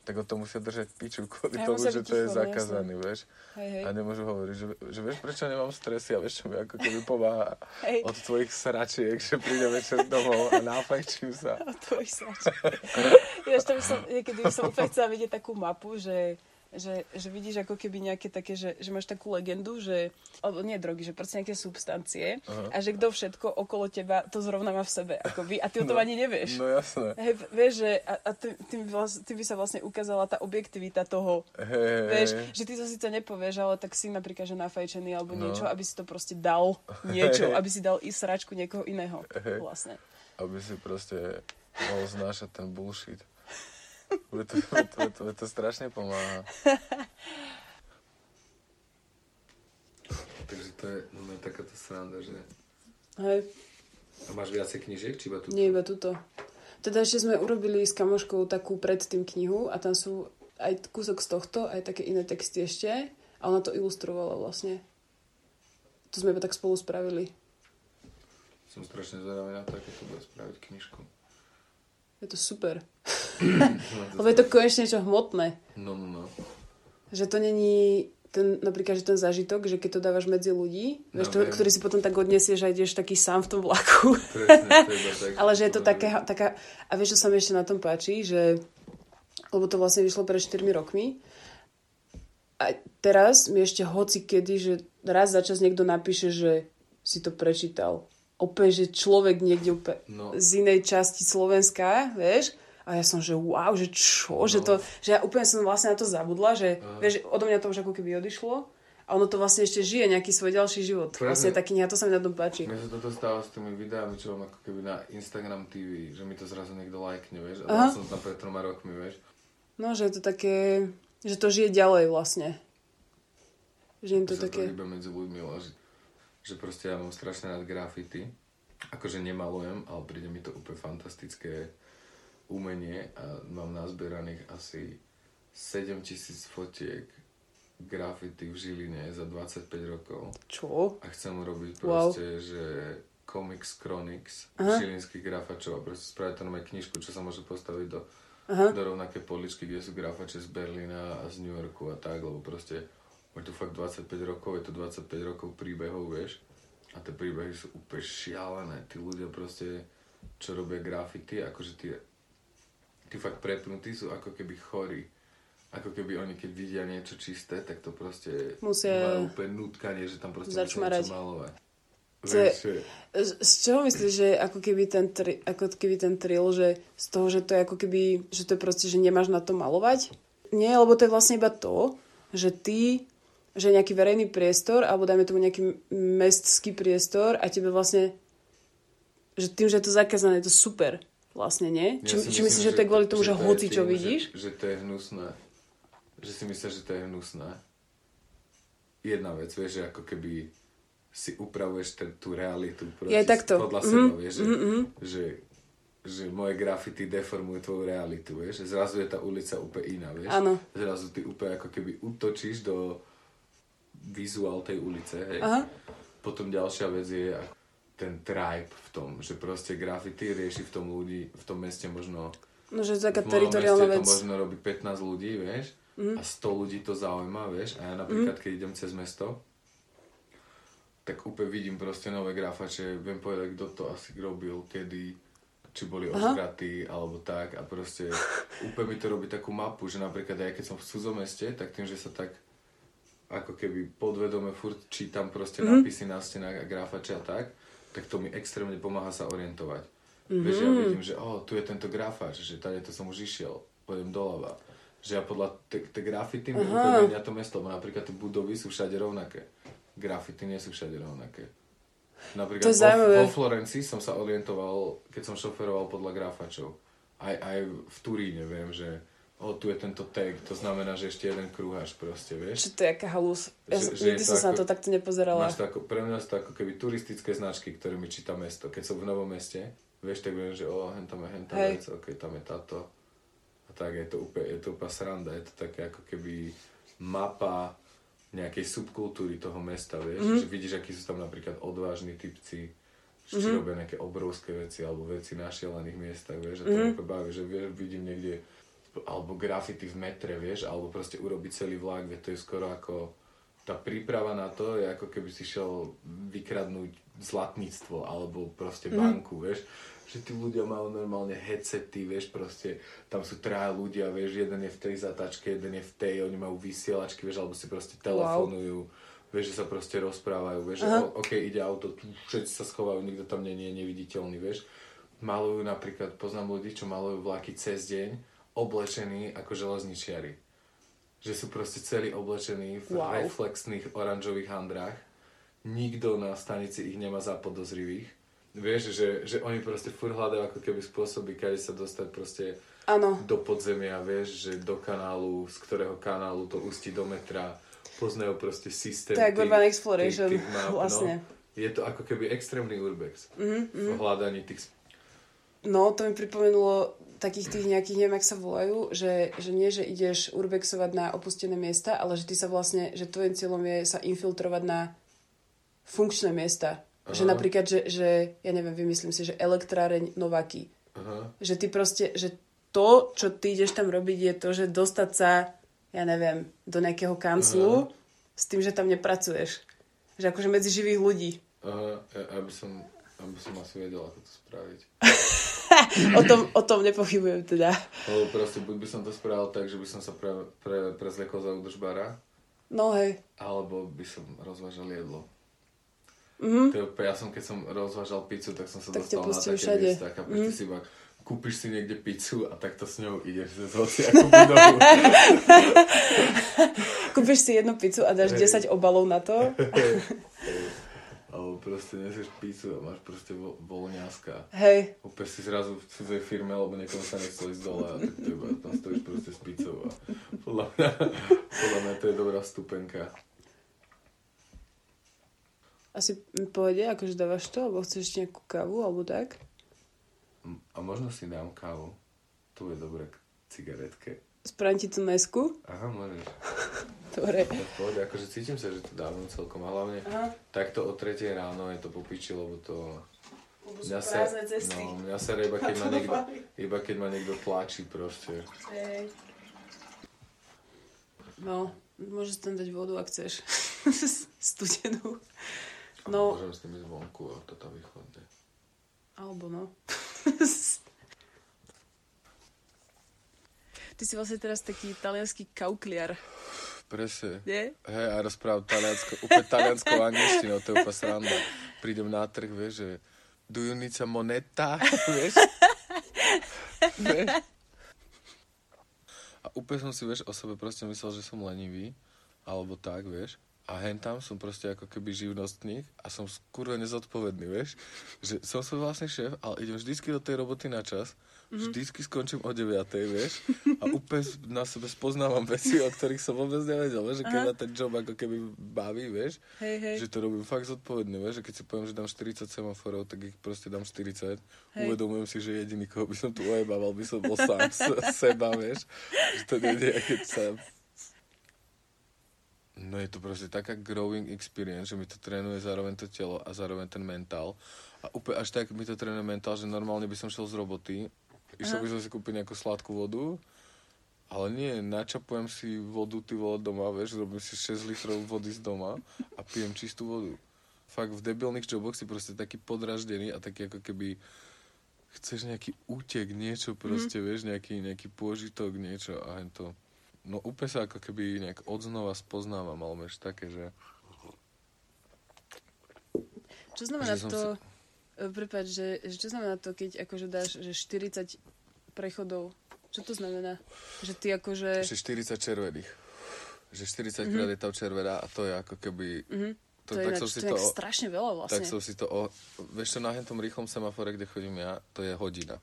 tak o to musia držať piču kvôli Hej, tomu, že to je no, zakázané, vieš. Hej, hej. A nemôžu hovoriť, že, že vieš, prečo nemám stresy a vieš, čo mi ako keby pomáha Hej. od tvojich sračiek, že príde večer domov a náfajčím sa. O tvojich srač. Ináč to by som, niekedy by som úplne chcela vidieť takú mapu, že, že, že vidíš ako keby nejaké také, že, že máš takú legendu, že, alebo nie drogy, že proste nejaké substancie Aha. a že kto všetko okolo teba to zrovna má v sebe, akoby, a ty o tom No, ani nevieš. No jasné. Hej, vieš, že a, a tým, tým, vlast, tým by sa vlastne ukázala tá objektivita toho, Hej, vieš, hej. že ty to síce nepovieš, ale tak si napríklad, že nafajčený alebo No. niečo, aby si to proste dal niečo, Hej. aby si dal i sračku niekoho iného, Hej. vlastne. aby si proste mohol znášať ten bullshit. Veď to, veď to, to, to strašne pomáha. Takže to je no, takáto sranda, že... Hej, A máš viacej knižiek, či iba tu? nie iba tuto. Teda ešte sme urobili s kamoškou takú predtým knihu a tam sú aj kúsok z tohto, aj také iné texty ešte. A ona to ilustrovala vlastne. To sme iba tak spolu spravili. Som strašne zvedavý na to, ako to bude spraviť knižku. Je to super. Lebo je to konečne niečo hmotné. No, no, no. Že to není ten, napríklad, že ten zážitok, že keď to dávaš medzi ľudí, No, vieš, to, viem. ktorý si potom tak odnesieš a ideš taký sám v tom vlaku. Presne, tak. Ale že je to také, taká... A vieš, čo sa mi ešte na tom páči? Že... Lebo to vlastne vyšlo pred 4 rokmi. A teraz mi ešte hoci kedy, že raz za čas niekto napíše, že si to prečítal. Opäť, že človek niekde úplne No. z inej časti Slovenska, vieš? A ja som, že wow, že čo? Že, No. to, že ja úplne som vlastne na to zabudla, že Aha. vieš, odo mňa to už ako keby odišlo. A ono to vlastne ešte žije nejaký svoj ďalší život. Presne. Vlastne taký kniha, to sa mi na tom páči. Mne sa toto stáva s tými videami, čo mám ako keby na Instagram TV, že mi to zrazu niekto lajkne, vieš? A som to tam pred troma rokmi, vieš? No, že je to také, že to žije ďalej vlastne. Že im to Že sa také... to medzi ľuďmi, ale že, proste ja mám strašne rád grafity. Akože nemalujem, ale príde mi to úplne fantastické umenie a mám nazbieraných asi 7000 fotiek grafity v Žiline za 25 rokov. Čo? A chcem urobiť Wow. proste, že Comics Chronics Aha. žilinských grafačov a proste spraviť to nové knižku, čo sa môže postaviť do, Aha. do rovnaké poličky, kde sú grafače z Berlína a z New Yorku a tak, lebo proste je to fakt 25 rokov, je to 25 rokov príbehov, vieš. A tie príbehy sú úplne šialené. Tí ľudia proste, čo robia grafity, akože tí, tí fakt prepnutí sú ako keby chorí. Ako keby oni, keď vidia niečo čisté, tak to proste Musia majú úplne nutkanie, že tam proste začmarať. musia niečo malovať. Je- Z, z čoho myslíš, že ako keby ten, tri, ako keby ten trill, že z toho, že to je ako keby, že to je proste, že nemáš na to malovať? Nie, lebo to je vlastne iba to, že ty, že nejaký verejný priestor, alebo dajme tomu nejaký mestský priestor a tebe vlastne, že tým, že je to zakázané, je to super. Vlastne, nie? Ja či, si či myslíš, že, to je kvôli tomu, že, to je hoci čo tým, vidíš? Že, že to je hnusné. Že si myslíš, že to je hnusné. Jedna vec, vieš, že ako keby si upravuješ ten, tú realitu proste Je takto. podľa Mhm, seba, vieš, že, mhm, mhm. že, že moje grafity deformujú tvoju realitu, vieš, že zrazu je tá ulica úplne iná, vieš. Áno. Zrazu ty úplne ako keby utočíš do vizuál tej ulice, hej. Aha. Potom ďalšia vec je ten tribe v tom, že proste graffiti rieši v tom ľudí, v tom meste možno No, že taká teritoriálna meste vec. to možno robí 15 ľudí, vieš, a 100 ľudí to zaujíma, vieš, a ja napríklad, keď idem cez mesto, tak úplne vidím proste nové grafače, viem povedať, kto to asi robil, kedy, či boli ožratí, alebo tak, a proste úplne mi to robí takú mapu, že napríklad aj keď som v cudzomeste, tak tým, že sa tak ako keby podvedome furt čítam proste Mhm. nápisy na stenách a grafače a tak, tak to mi extrémne pomáha sa orientovať. Vieš, ja vidím, že oh, tu je tento grafač, že tady to som už išiel, pôjdem doľava. Že ja podľa tie grafity mi menia to mesto, lebo napríklad tie budovy sú všade rovnaké. Grafity nie sú všade rovnaké. Napríklad To vo, vo Florencii som sa orientoval, keď som šoferoval podľa grafačov. Aj, aj v Turíne viem, že o, tu je tento tag, to znamená, že ešte jeden krúhač proste, vieš. Čo to je aká halus? Ja, Že- že, že nikdy som sa na to takto nepozerala. Máš to ako, pre mňa sú to ako keby turistické značky, ktorými číta mesto. Keď som v novom meste, vieš, tak viem, že o, hen tam je hen Hej. vec, ok, tam je táto. A tak je to úplne, je to úplne sranda, je to také ako keby mapa nejakej subkultúry toho mesta, vieš, Mhm. že vidíš, akí sú tam napríklad odvážni typci, že či robia nejaké obrovské veci, alebo veci na šialených miestach, vieš, a to Mhm. mm úplne baví, že vieš, vidím niekde alebo graffiti v metre, vieš, alebo proste urobiť celý vlak, vie, to je skoro ako tá príprava na to je ako keby si šiel vykradnúť zlatníctvo alebo proste banku, vieš. Že tí ľudia majú normálne headsety, vieš, proste tam sú traja ľudia, vieš, jeden je v tej zatačke, jeden je v tej, oni majú vysielačky, vieš, alebo si proste telefonujú, vieš, že sa proste rozprávajú, vieš, že o, ok, ide auto, tu všetci sa schovajú, nikto tam nie je neviditeľný, vieš. Malujú napríklad, poznám ľudí, čo malujú vlaky cez deň, oblečení ako železničiari. Že sú proste celí oblečení v Wow. reflexných oranžových handrách. Nikto na stanici ich nemá za podozrivých. Vieš, že, že oni proste furt hľadajú ako keby spôsoby, kade sa dostať proste Áno. do podzemia, vieš, že do kanálu, z ktorého kanálu to ústí do metra. Poznajú proste systém. To je Urban Exploration, tých- tých map, vlastne. No. Je to ako keby extrémny urbex Mhm, v hľadaní tých No, to mi pripomenulo takých tých nejakých, neviem, jak sa volajú, že, že nie, že ideš urbexovať na opustené miesta, ale že ty sa vlastne, že tvojim cieľom je sa infiltrovať na funkčné miesta. Aha. Že Aha. napríklad, že, že, ja neviem, vymyslím si, že elektráreň Novaky. Aha. Že ty proste, že to, čo ty ideš tam robiť, je to, že dostať sa, ja neviem, do nejakého kanclu s tým, že tam nepracuješ. Že akože medzi živých ľudí. Aha, ja, ja by som, ja by som asi vedel, ako to spraviť. O tom, o tom nepochybujem teda. Lebo proste buď by som to spravil tak, že by som sa pre, pre, prezliekol za údržbára, No hej. alebo by som rozvážal jedlo. Mhm. To ja som, keď som rozvážal pizzu, tak som sa Tak dostal na také všade. miesta, chápeš, ty si iba kúpiš si niekde pizzu a takto s ňou ideš cez hociakú budovu. Kúpiš si jednu pizzu a dáš Hej. 10 obalov na to. Alebo proste nesieš pizzu a máš proste vo, voľňaska. Hej. Úplne si zrazu v cudzej firme, lebo niekomu sa nechcel ísť dole a tak to iba tam stojíš proste s pizzou a podľa mňa, podľa mňa to je dobrá stupenka. Asi povede, akože dávaš to, alebo chceš nejakú kávu, alebo tak. A možno si dám kávu. Tu je dobré k cigaretke. Spravím ti tú mesku. Aha, môžeš. Dobre. To je v pohode, akože cítim sa, že to dávam celkom a hlavne Aha. takto o 3 ráno je to popiči, lebo to... Lebo Mňa sa, cesty. no, mňa sa iba keď, ma niekto, iba keď ma niekto tlačí proste. Hej. No, môžeš tam dať vodu, ak chceš. Studenú. A No. Môžem s tým ísť vonku a to tam vychladne. Alebo no. Ty si vlastne teraz taký talianský kaukliar, Presne. nie? Hej, a rozprávam taliansko, úplne talianskou angličtinou, to je úplne sranda. Prídem na trh, vieš, že do you need some moneta, vieš? vieš? A úplne som si, vieš, o sebe proste myslel, že som lenivý, alebo tak, vieš. A hen tam som proste ako keby živnostník a som kurve nezodpovedný, vieš. Že som svoj vlastný šéf, ale idem vždycky do tej roboty na čas, vždycky skončím o 9, vieš. A úplne na sebe spoznávam veci, o ktorých som vôbec nevedel, vieš. Že keď ma ten job ako keby baví, vieš. Hej, hej. Že to robím fakt zodpovedný, vieš. Že keď si poviem, že dám 40 semaforov, tak ich proste dám 40. Hej. Uvedomujem si, že jediný, koho by som tu ojebával, by som bol sám s- seba, vieš. Že to nie je, keď sa No je to proste taká growing experience, že mi to trénuje zároveň to telo a zároveň ten mentál. A úplne až tak mi to trénuje mentál, že normálne by som šiel z roboty, išiel by som si kúpiť nejakú sladkú vodu, ale nie, načapujem si vodu ty vole doma, vieš, robím si 6 litrov vody z doma a pijem čistú vodu. Fakt v debilných joboch si proste taký podraždený a taký ako keby chceš nejaký útek, niečo proste, mm. vieš, nejaký, nejaký pôžitok, niečo a hen to. No úplne sa ako keby nejak odznova spoznávam, ale vieš, také, že... Čo znamená Že to, si... prepáč, že, že čo znamená to, keď akože dáš že 40 prechodov? Čo to znamená? Že ty akože... Že 40 červených. Že 40 krát je tam červená a to je ako keby... Mhm. To, To, je, tak ináč, som si to to... strašne veľa vlastne. Tak som si to... O, vieš čo, na tom rýchlom semafore, kde chodím ja, to je hodina.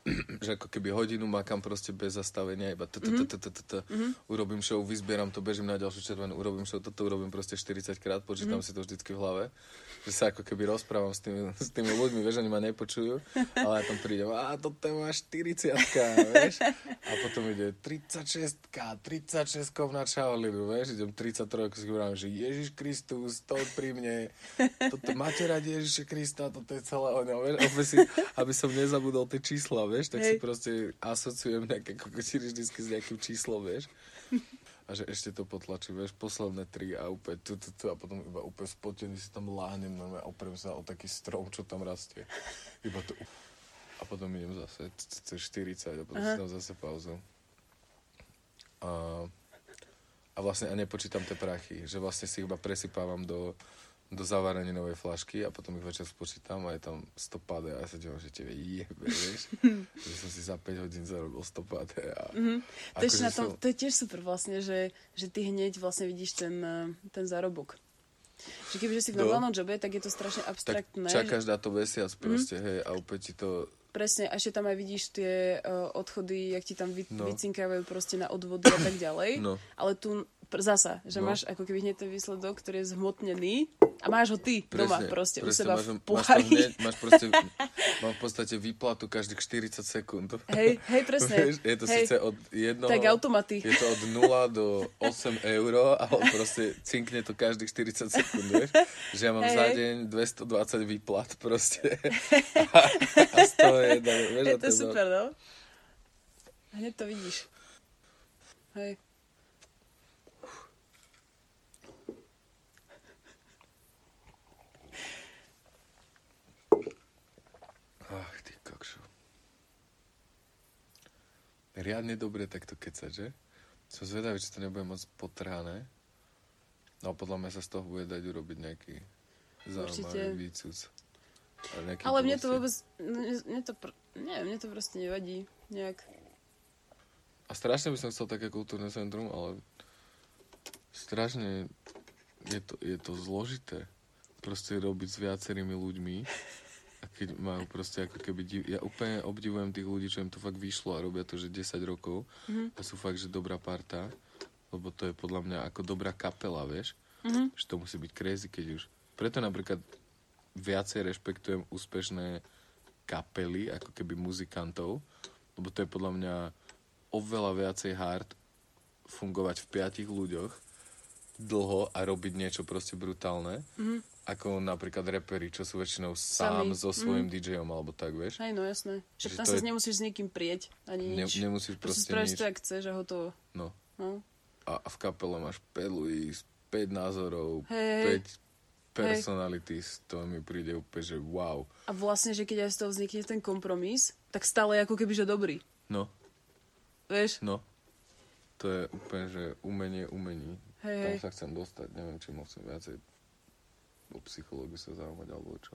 že ako keby hodinu makám proste bez zastavenia, iba t- t- urobím show, vyzbieram to, bežím na ďalšiu červenú, urobím show, toto urobím proste 40 krát, počítam si to vždycky v hlave, že sa ako keby rozprávam s tými, s tými ľuďmi, vieš, oni ma nepočujú, ale ja tam prídem, a toto je moja 40 vieš, a potom ide 36 36 na čaolinu, vieš, idem 33 si hovorím, že Ježiš Kristus, to pri mne, toto máte radi Ježiša Krista, toto je celé ono, vieš, aby, si, aby som nezabudol tie čísla, vieš, tak si Hej. proste asociujem nejaké kokotiny vždycky s nejakým číslom, vieš. A že ešte to potlačím, vieš, posledné tri a úplne tu, tu, tu a potom iba úplne spotený si tam láhnem normálne a oprem sa o taký strom, čo tam rastie. Iba to... A potom idem zase c- c- 40 a potom si tam zase pauzu. A, a vlastne a nepočítam tie prachy, že vlastne si iba presypávam do, do zavareninovej flašky a potom ich večer spočítam a je tam 100 pade a ja sa dívam, že tebe jebe, vieš, že som si za 5 hodín zarobil 100 pade a Mhm. To, je, na tom, som- to je tiež super vlastne, že, že ty hneď vlastne vidíš ten, eh, ten zárobok. Že kebyže si v No. normálnom jobe, tak je to strašne tak abstraktné. čakáš na to mesiac proste, hej, a úplne ti to, Presne, a ešte tam aj vidíš tie uh, odchody, jak ti tam vy, No. vycinkávajú proste na odvody a tak ďalej. No. Ale tu, pr- zasa, že No. máš ako keby hneď ten výsledok, ktorý je zhmotnený a máš ho ty doma proste, u seba máš, v máš, pohári. hneď, máš proste, mám v podstate výplatu každých 40 sekúnd. Hej, hej, presne. Je to hej. síce od jednoho... Tak automaty. Je to od 0 do 8 eur, ale proste cinkne to každých 40 sekúnd, vieš? Že ja mám Hej, za deň 220 výplat proste. A, a z toho je jedna, vieš, Je to super, no. Hneď to vidíš. Hej. Ach, ty kokšo. Riadne dobre takto kecať, že? Som zvedavý, či to nebude moc potrhané. No podľa mňa sa z toho bude dať urobiť nejaký zaujímavý Určite. výcuc. A nejaký Ale mne to vôbec, mne to, pr- nie, mne to proste nevadí. Nejak. A strašne by som chcel také kultúrne centrum, ale strašne je to, je to zložité. Proste robiť s viacerými ľuďmi a keď majú proste ako keby... Div... Ja úplne obdivujem tých ľudí, čo im to fakt vyšlo a robia to, že 10 rokov Mhm. a sú fakt, že dobrá parta, lebo to je podľa mňa ako dobrá kapela, vieš? Mhm. Že to musí byť crazy, keď už... Preto napríklad viacej rešpektujem úspešné kapely, ako keby muzikantov, lebo to je podľa mňa oveľa viacej hard fungovať v piatich ľuďoch dlho a robiť niečo proste brutálne, mm-hmm. Ako napríklad reperi, čo sú väčšinou sám Sami. so svojím mm. DJom alebo tak, vieš. Hej, no jasné. Však Že tam sa je- nemusíš s niekým prieť, ani Ne, nič. nemusíš Proste proste spravíš nič. to, jak chceš a hotovo. No. No. A, a v kapele máš 5 ľudí, 5 názorov, Hej. 5 personalities, to mi príde úplne, že wow. A vlastne, že keď aj z toho vznikne ten kompromis, tak stále ako keby, že dobrý. No, Vieš? no. To je úplne, že umenie umení. Hej, Tam sa chcem dostať, neviem, či musím viacej o psychológiu sa zaujímať, alebo čo.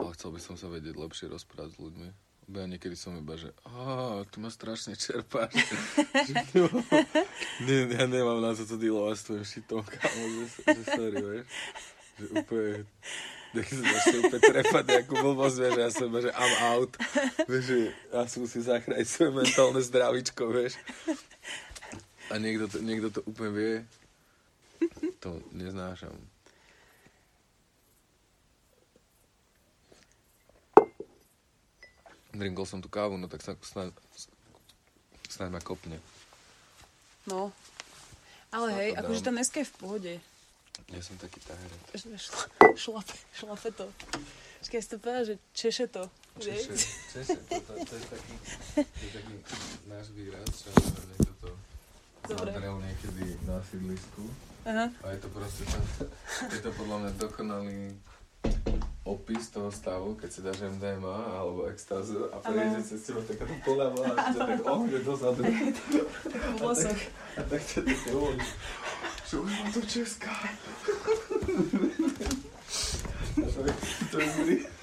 Ale chcel by som sa vedieť lepšie rozprávať s ľuďmi. Ja niekedy som iba, že ty ma strašne čerpáš. Ne, ja nemám na to to dealovať s tvojim šitom, kámo, že, že sorry, vieš. Že úplne, nech sa začne úplne trepať nejakú blbosť, vieš, a ja som že I'm out. Vieš, že ja si musím zachrániť svoje mentálne zdravíčko, vieš. A niekto to, niekto to úplne vie. To neznášam. Drinkol som tú kávu, no tak sa snáď, snáď ma kopne. No. Ale Sa hej, akože tá dneska je v pohode. Ja som taký taher. Že Šla, šlape, šlape to. Počkaj, si to povedal, že češe to. Češe, češe, to, to, to, je taký, to je taký náš výraz, čo zadrel niekedy na sídlisku. Aha. A je to proste, je to podľa mňa dokonalý opis toho stavu, keď si dáš MDMA alebo extázu a prejde cez teba takáto poľava a ťa tak ohne dozadu. V vlosoch. A tak ťa tak uvolí. Že už mám to česká. To je, to je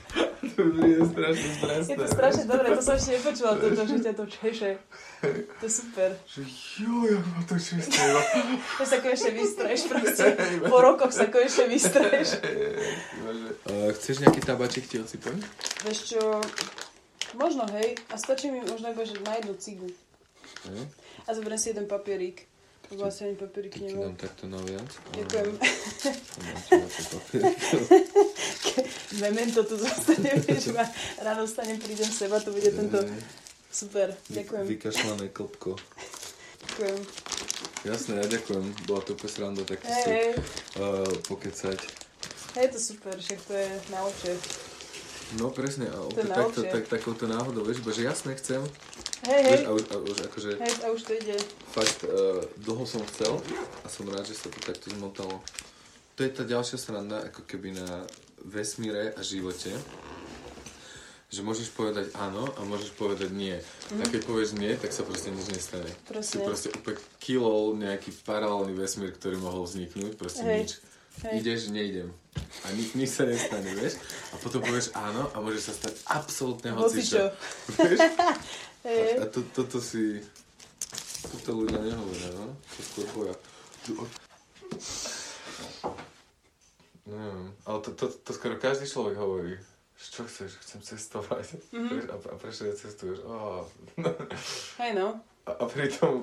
to je strašne stresné. Je to strašne dobré, to som ešte nepočula, to, to, že ťa to češe. To je super. Že jo, jak ma to české. To sa konečne vystreš proste. Po rokoch sa konečne vystreš. Uh, chceš nejaký tabačik ti osypať? Vieš čo, možno hej, a stačí mi možno iba, že na jednu cigu. Hm? A zoberiem si jeden papierík. Lebo asi ani papierik takto. Ďakujem. Mám ti na to papier. Memento tu zostane, vieš, ma ráno vstanem, prídem seba, to bude tento... Super, ďakujem, Vykašľané klopko. ďakujem. Jasné, ja ďakujem. Bola to úplne sranda takto si hej, uh, pokecať. hej, to super, však to je najlepšie. No presne, a opäť takto, tak, takouto náhodou, vieš, že jasné chcem. Hej, hej, a, už, a už akože hej, a už to ide. fakt uh, dlho som chcel a som rád, že sa to takto zmotalo. To je tá ďalšia sranda, ako keby na vesmíre a živote. Že môžeš povedať áno a môžeš povedať nie. Mm. A keď povieš nie, tak sa proste nič nestane. Si Presne. proste úplne kilol nejaký paralelný vesmír, ktorý mohol vzniknúť, proste Hej. nič. Hej. Ideš, neidem. A nič, nič sa nestane, vieš? A potom povieš áno a môže sa stať absolútne hocičo. Vieš? Hej. A to, toto si... Toto ľudia nehovoria, no? To skôr boja. Neviem, ale to, to, to skoro každý človek hovorí. čo chceš, chcem cestovať. Mhm. Vieš, A, a prečo cestuješ? Oh. Hej no. A, a pritom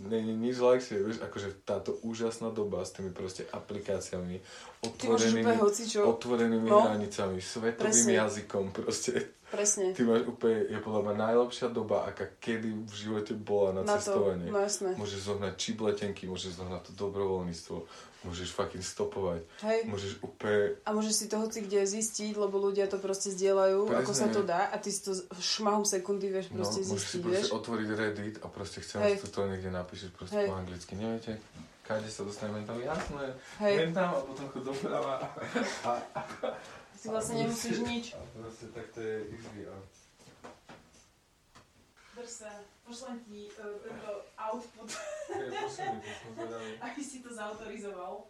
není nič ľahšie, vieš, akože táto úžasná doba s tými proste aplikáciami, otvorenými, hocičo. otvorenými No. hranicami, svetovým Presne. jazykom proste. Presne. Ty máš úplne, je podľa mňa najlepšia doba, aká kedy v živote bola na, Na to. cestovanie. No jasné. Môžeš zohnať čip letenky, môžeš zohnať to dobrovoľníctvo, môžeš fucking stopovať, Hej. môžeš úplne A môžeš si to hoci kde zistiť, lebo ľudia to proste zdieľajú, ako sa Presne. to dá a ty si to v šmahu sekundy vieš No, proste si zistiť, proste vieš. otvoriť Reddit a proste chcem, že to niekde napíšeš proste Hej. po anglicky. Neviete, káde sa dostaneme tam, jasné, Hej. tam a potom chod doprava. A, a, Ty vlastne nemusíš nič. a proste tak to je easy. A... Drž sa, pošlem ti uh, tento output, to som zvedavý. aby si to zautorizoval.